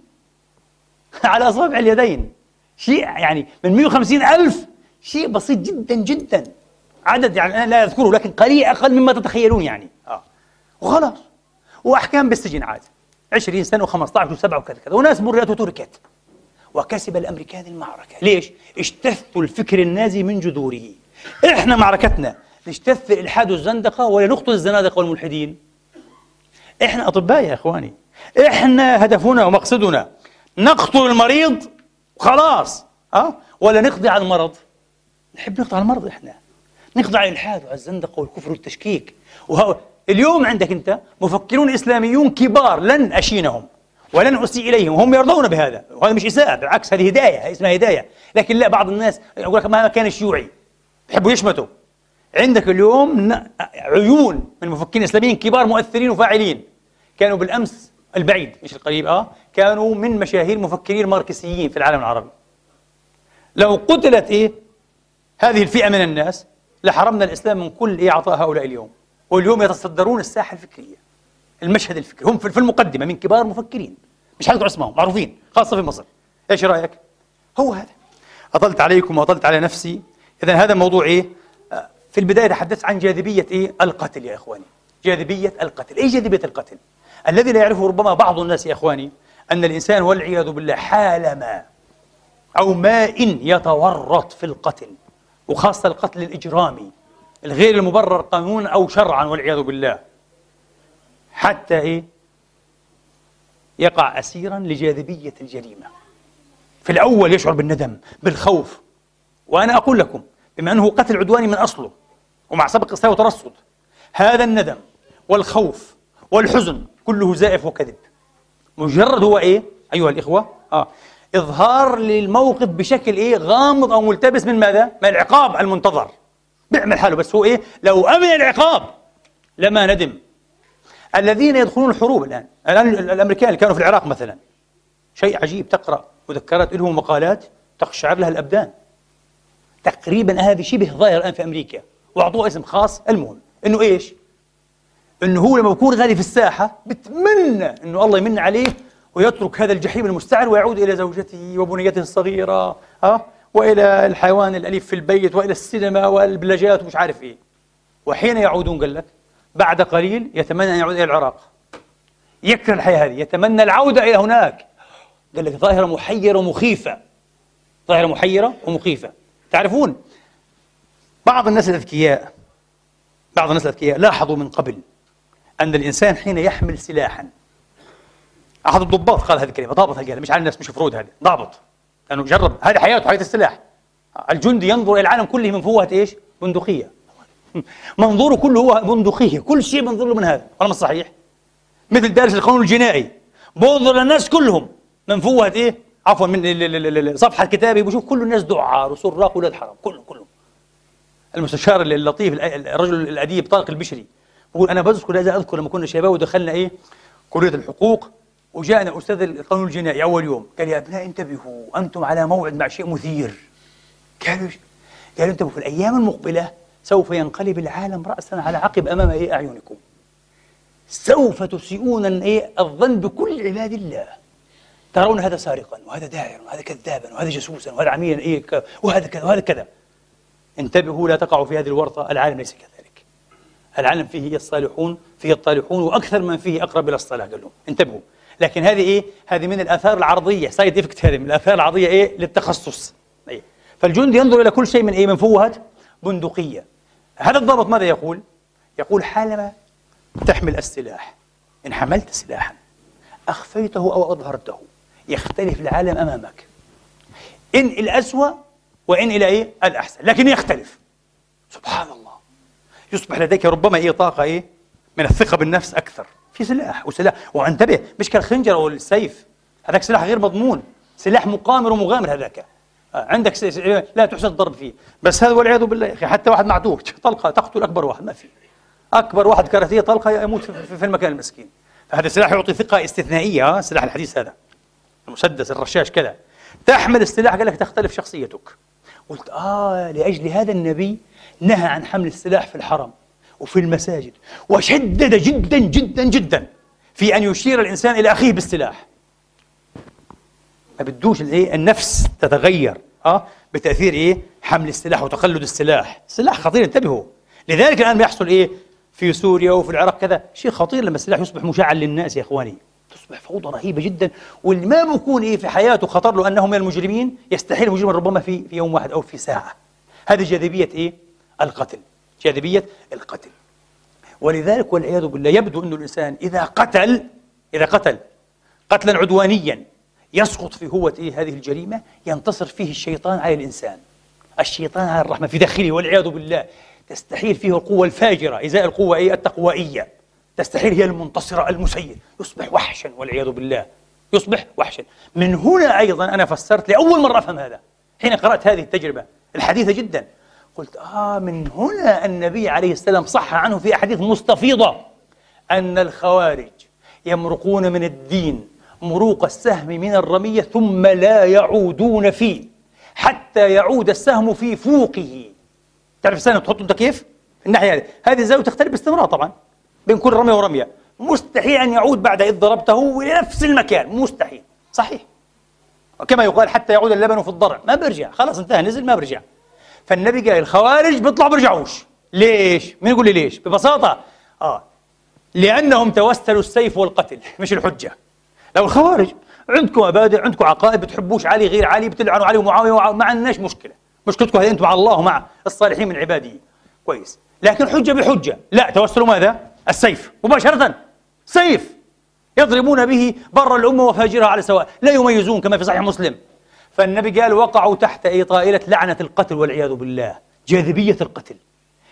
على أصابع اليدين. شيء يعني من 150 ألف شيء بسيط جدا جدا. عدد يعني أنا لا أذكره لكن قليل أقل مما تتخيلون يعني. آه. وخلاص. وأحكام بالسجن عاد. 20 سنة و15 و7 وكذا كذا. وناس مريت وتركت. وكسب الأمريكان المعركة. ليش؟ اجتثوا الفكر النازي من جذوره. إحنا معركتنا نجتث الإلحاد والزندقة ولا نقتل الزنادقة والملحدين. إحنا أطباء يا إخواني. إحنا هدفنا ومقصدنا نقتل المريض خلاص أه؟ ولا نقضي على المرض. نحب نقضي على المرض إحنا. نقضي على الإلحاد وعلى الزندقة والكفر والتشكيك. وهو اليوم عندك أنت مفكرون إسلاميون كبار لن أشينهم. ولن أسيء إليهم. وهم يرضون بهذا. وهذا مش إساءة بالعكس هذه هداية اسمها هداية. لكن لا بعض الناس يقول لك ما كان الشيوعي. يحبوا يشمتوا. عندك اليوم عيون من المفكرين الإسلاميين كبار مؤثرين وفاعلين. كانوا بالأمس البعيد مش القريب آه. كانوا من مشاهير مفكرين ماركسيين في العالم العربي. لو قتلت إيه؟ هذه الفئة من الناس لحرمنا الإسلام من كل إيه هؤلاء اليوم. واليوم يتصدرون الساحة الفكرية. المشهد الفكري هم في المقدمة من كبار المفكرين مش حذكر اسمهم معروفين خاصة في مصر إيش رأيك؟ هو هذا أطلت عليكم وأطلت على نفسي إذا هذا موضوع إيه؟ آه، في البداية تحدثت عن جاذبية إيه؟ القتل يا إخواني جاذبية القتل إيش جاذبية القتل؟ الذي لا يعرفه ربما بعض الناس يا إخواني أن الإنسان والعياذ بالله حالما أو ماء يتورط في القتل وخاصة القتل الإجرامي الغير المبرر قانونا أو شرعا والعياذ بالله حتى إيه؟ يقع أسيرا لجاذبية الجريمة. في الأول يشعر بالندم بالخوف. وأنا أقول لكم بما أنه قتل عدواني من أصله ومع سبق استوى وترصد هذا الندم والخوف والحزن كله زائف وكذب. مجرد هو إيه؟ أيها الإخوة آه. إظهار للموقف بشكل إيه؟ غامض أو ملتبس من ماذا؟ من العقاب المنتظر. بيعمل حاله بس هو إيه؟ لو أمن العقاب لما ندم. الذين يدخلون الحروب الآن. الآن الأمريكان اللي كانوا في العراق مثلا. شيء عجيب. تقرأ. مذكرات لهم مقالات تقشعر لها الأبدان. تقريبا هذه شبه ظاهرة الآن في أمريكا. وأعطوه اسم خاص. المهم إنه إيش؟ إنه هو لما بكون غادي في الساحة بتمنى إنه الله يمن عليه ويترك هذا الجحيم المستعر ويعود إلى زوجته وبنيته الصغيرة ها؟ وإلى الحيوان الأليف في البيت وإلى السينما والبلاجات ومش عارف إيه. وحين يعودون قال لك؟ بعد قليل يتمنى أن يعود إلى العراق. يكره الحياة هذه يتمنى العودة إلى هناك. قال لك ظاهرة محيرة ومخيفة. ظاهرة محيرة ومخيفة. تعرفون بعض الناس الأذكياء بعض الناس الأذكياء لاحظوا من قبل أن الإنسان حين يحمل سلاحا أحد الضباط قال هذه الكلمة ضابط هالكلمه مش على الناس مش فروض هذه ضابط. لأنه جرب هذه حياته حياة السلاح. الجندي ينظر إلى العالم كله من فوهة إيش؟ بندقية. منظوره كله هو بندقيه. كل شيء بنظر له من هذا. مش صحيح؟ مثل دارس القانون الجنائي. بنظر للناس كلهم. من فوهه إيه؟ عفوا من صفحة كتابي بشوف كل الناس دعار وسراق ولاد حرام. كلهم كلهم. المستشار اللطيف الرجل الأديب طارق البشري. بقول أنا بذكر لازم أذكر لما كنا شباب ودخلنا إيه؟ كلية الحقوق. وجاءنا أستاذ القانون الجنائي أول يوم. قال يا أبناء انتبهوا أنتم على موعد مع شيء مثير. قالوا قالوا انتبهوا في الأيام المقبلة سوف ينقلب العالم راسا على عقب أمام إيه أعينكم. سوف تسيئون إيه الظن بكل عباد الله. ترون هذا سارقا وهذا داعرا وهذا كذابا وهذا جاسوسا وهذا عميلا إيه وهذا كذا وهذا كذا. انتبهوا لا تقعوا في هذه الورطة. العالم ليس كذلك. العالم فيه الصالحون فيه الطالحون وأكثر من فيه أقرب إلى الصلاح قال لهم. انتبهوا. لكن هذه إيه؟ هذه من الآثار العرضية. side effect هذه من الآثار العرضية إيه؟ للتخصص. أيه؟ فالجندي ينظر إلى كل شيء من إيه؟ من فوهة بندقية. هذا الضابط ماذا يقول؟ يقول حالما تحمل السلاح. إن حملت سلاحا أخفيته أو أظهرته يختلف العالم أمامك. إن الاسوا وإن إلى إيه؟ الأحسن. لكن يختلف. سبحان الله. يصبح لديك ربما إيه؟ طاقة إيه؟ من الثقة بالنفس أكثر. في سلاح وسلاح. وانتبه مش كالخنجر أو السيف. هذاك سلاح غير مضمون. سلاح مقامر ومغامر هذاك. عندك لا تحسن الضرب فيه. بس هذا والعياذ بالله يا أخي حتى واحد معتوه طلقة تقتل أكبر واحد ما في. أكبر واحد كارثية طلقة يموت في المكان المسكين. فهذا السلاح يعطي ثقة استثنائية السلاح الحديث هذا. المسدس الرشاش كذا. تحمل السلاح قال لك تختلف شخصيتك. قلت آه لأجل هذا النبي نهى عن حمل السلاح في الحرم وفي المساجد وشدد جدا جدا جدا في أن يشير الإنسان إلى أخيه بالسلاح. ما بدوش الايه النفس تتغير آه بتأثير إيه؟ حمل السلاح وتقلد السلاح. السلاح خطير انتبهوا. لذلك الآن بيحصل إيه؟ في سوريا وفي العراق كذا. شيء خطير لما السلاح يصبح مشعل للناس يا إخواني. تصبح فوضى رهيبة جدا. واللي ما بكون إيه في حياته خطر له أنه من المجرمين؟ يستحيل المجرم ربما في في يوم واحد أو في ساعة. هذه جاذبية إيه؟ القتل. جاذبية القتل. ولذلك والعياذ بالله يبدو أن الإنسان إذا قتل إذا قتل قتلا عدوانيا يسقط في هوة إيه هذه الجريمة؟ ينتصر فيه الشيطان على الإنسان. الشيطان على الرحمة في داخله والعياذ بالله. تستحيل فيه القوة الفاجرة إزاء القوة إيه؟ التقوائية. تستحيل هي المنتصرة المسير يصبح وحشا والعياذ بالله. يصبح وحشا. من هنا أيضا أنا فسرت لأول مرة أفهم هذا. حين قرأت هذه التجربة الحديثة جدا قلت آه من هنا النبي عليه السلام صح عنه في أحاديث مستفيضة أن الخوارج يمرقون من الدين. مروق السهم من الرمية ثم لا يعودون فيه حتى يعود السهم في فوقه. تعرف السهم تحط أنت كيف؟ الناحية هذه. هذه الزاوية تختلف باستمرار طبعا بين كل رمية ورمية. مستحيل أن يعود بعد إذ ضربته إلى نفس المكان مستحيل. صحيح. كما يقال حتى يعود اللبن في الضرع. ما بيرجع خلاص انتهى نزل ما بيرجع فالنبي قال الخوارج بيطلعوا بيرجعوش ليش؟ مين يقول لي ليش؟ ببساطة. آه. لأنهم توسلوا السيف والقتل مش الحجة. لو الخوارج عندكم مبادئ عندكم عقائد بتحبوش علي غير علي بتلعنوا علي ومعاوية ما عندناش مشكلة. مشكلتكم هذه أنتم مع الله ومع الصالحين من عباده كويس. لكن حجة بحجة. لا توسلوا ماذا؟ السيف. مباشرة. سيف. يضربون به بر الأمة وفاجرها على سواء. لا يميزون كما في صحيح مسلم. فالنبي قال وقعوا تحت أي طائلة لعنة القتل والعياذ بالله. جاذبية القتل.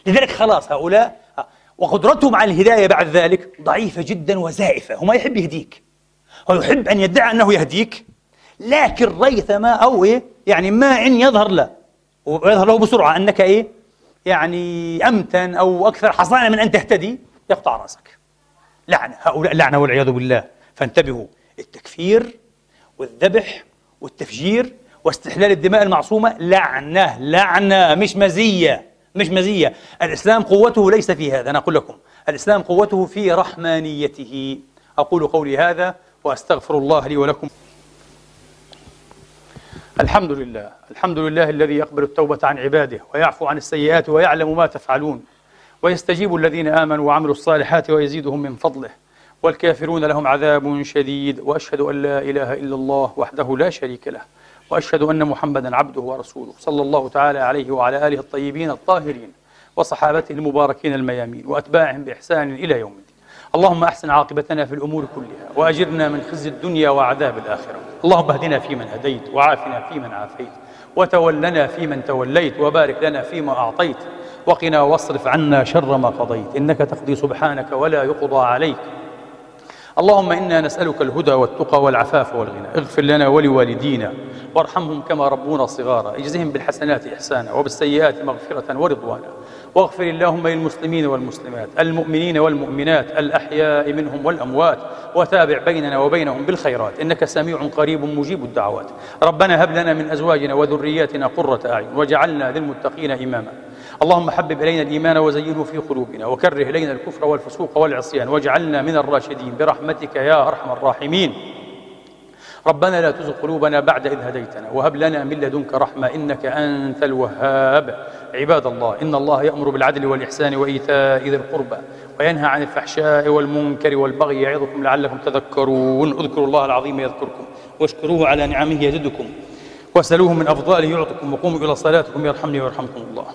لذلك خلاص هؤلاء وقدرتهم على الهداية بعد ذلك ضعيفة جدا وزائفة. هو ما يحب يهديك. هو يحب أن يدعي أنه يهديك لكن ريثما أو إيه يعني ما إن يظهر له. ويظهر له بسرعة أنك إيه؟ يعني أمتن أو أكثر حصانة من أن تهتدي. يقطع رأسك. لعنة هؤلاء لعنة والعياذ بالله. فانتبهوا التكفير والذبح والتفجير واستحلال الدماء المعصومة لعنة لعنة مش مزية مش مزية. الإسلام قوته ليس في هذا. أنا أقول لكم الإسلام قوته في رحمانيته. أقول قولي هذا وأستغفر الله لي ولكم. الحمد لله الحمد لله الذي يقبل التوبة عن عباده ويعفو عن السيئات ويعلم ما تفعلون. ويستجيب الذين آمنوا وعملوا الصالحات ويزيدهم من فضله. والكافرون لهم عذاب شديد وأشهد أن لا إله إلا الله وحده لا شريك له. وأشهد أن محمدا عبده ورسوله صلى الله تعالى عليه وعلى آله الطيبين الطاهرين وصحابته المباركين الميامين وأتباعهم بإحسان إلى يوم الدين. اللهم أحسن عاقبتنا في الأمور كلها وأجرنا من خزي الدنيا وعذاب الآخرة. اللهم اهدنا فيمن هديت وعافنا فيمن عافيت. وتولنا فيمن توليت وبارك لنا فيما أعطيت. وقنا واصرف عنا شر ما قضيت إنك تقضي سبحانك ولا يقضى عليك. اللهم إنا نسألك الهدى والتقى والعفاف والغنى. اغفر لنا ولوالدينا وارحمهم كما ربونا صغارا. اجزهم بالحسنات إحسانا وبالسيئات مغفرة ورضوانا. واغفر اللهم للمسلمين والمسلمات المؤمنين والمؤمنات الأحياء منهم والأموات وتابع بيننا وبينهم بالخيرات. إنك سميع قريب مجيب الدعوات. ربنا هب لنا من أزواجنا وذرياتنا قرة أعين وجعلنا للمتقين إماما. اللهم حبب إلينا الإيمان وزينه في قلوبنا وكره إلينا الكفر والفسوق والعصيان واجعلنا من الراشدين. برحمتك يا أرحم الراحمين. ربنا لا تزغ قلوبنا بعد إذ هديتنا. وهب لنا من لدنك رحمة إنك أنت الوهاب. عباد الله إن الله يأمر بالعدل والإحسان وإيتاء ذي القربى وينهى عن الفحشاء والمنكر والبغي يعظكم لعلكم تذكرون. اذكروا الله العظيم يذكركم واشكروه على نعمه يزدكم. واسألوه من أفضاله يعطكم وقوموا إلى صلاتكم يرحمني ويرحمكم الله.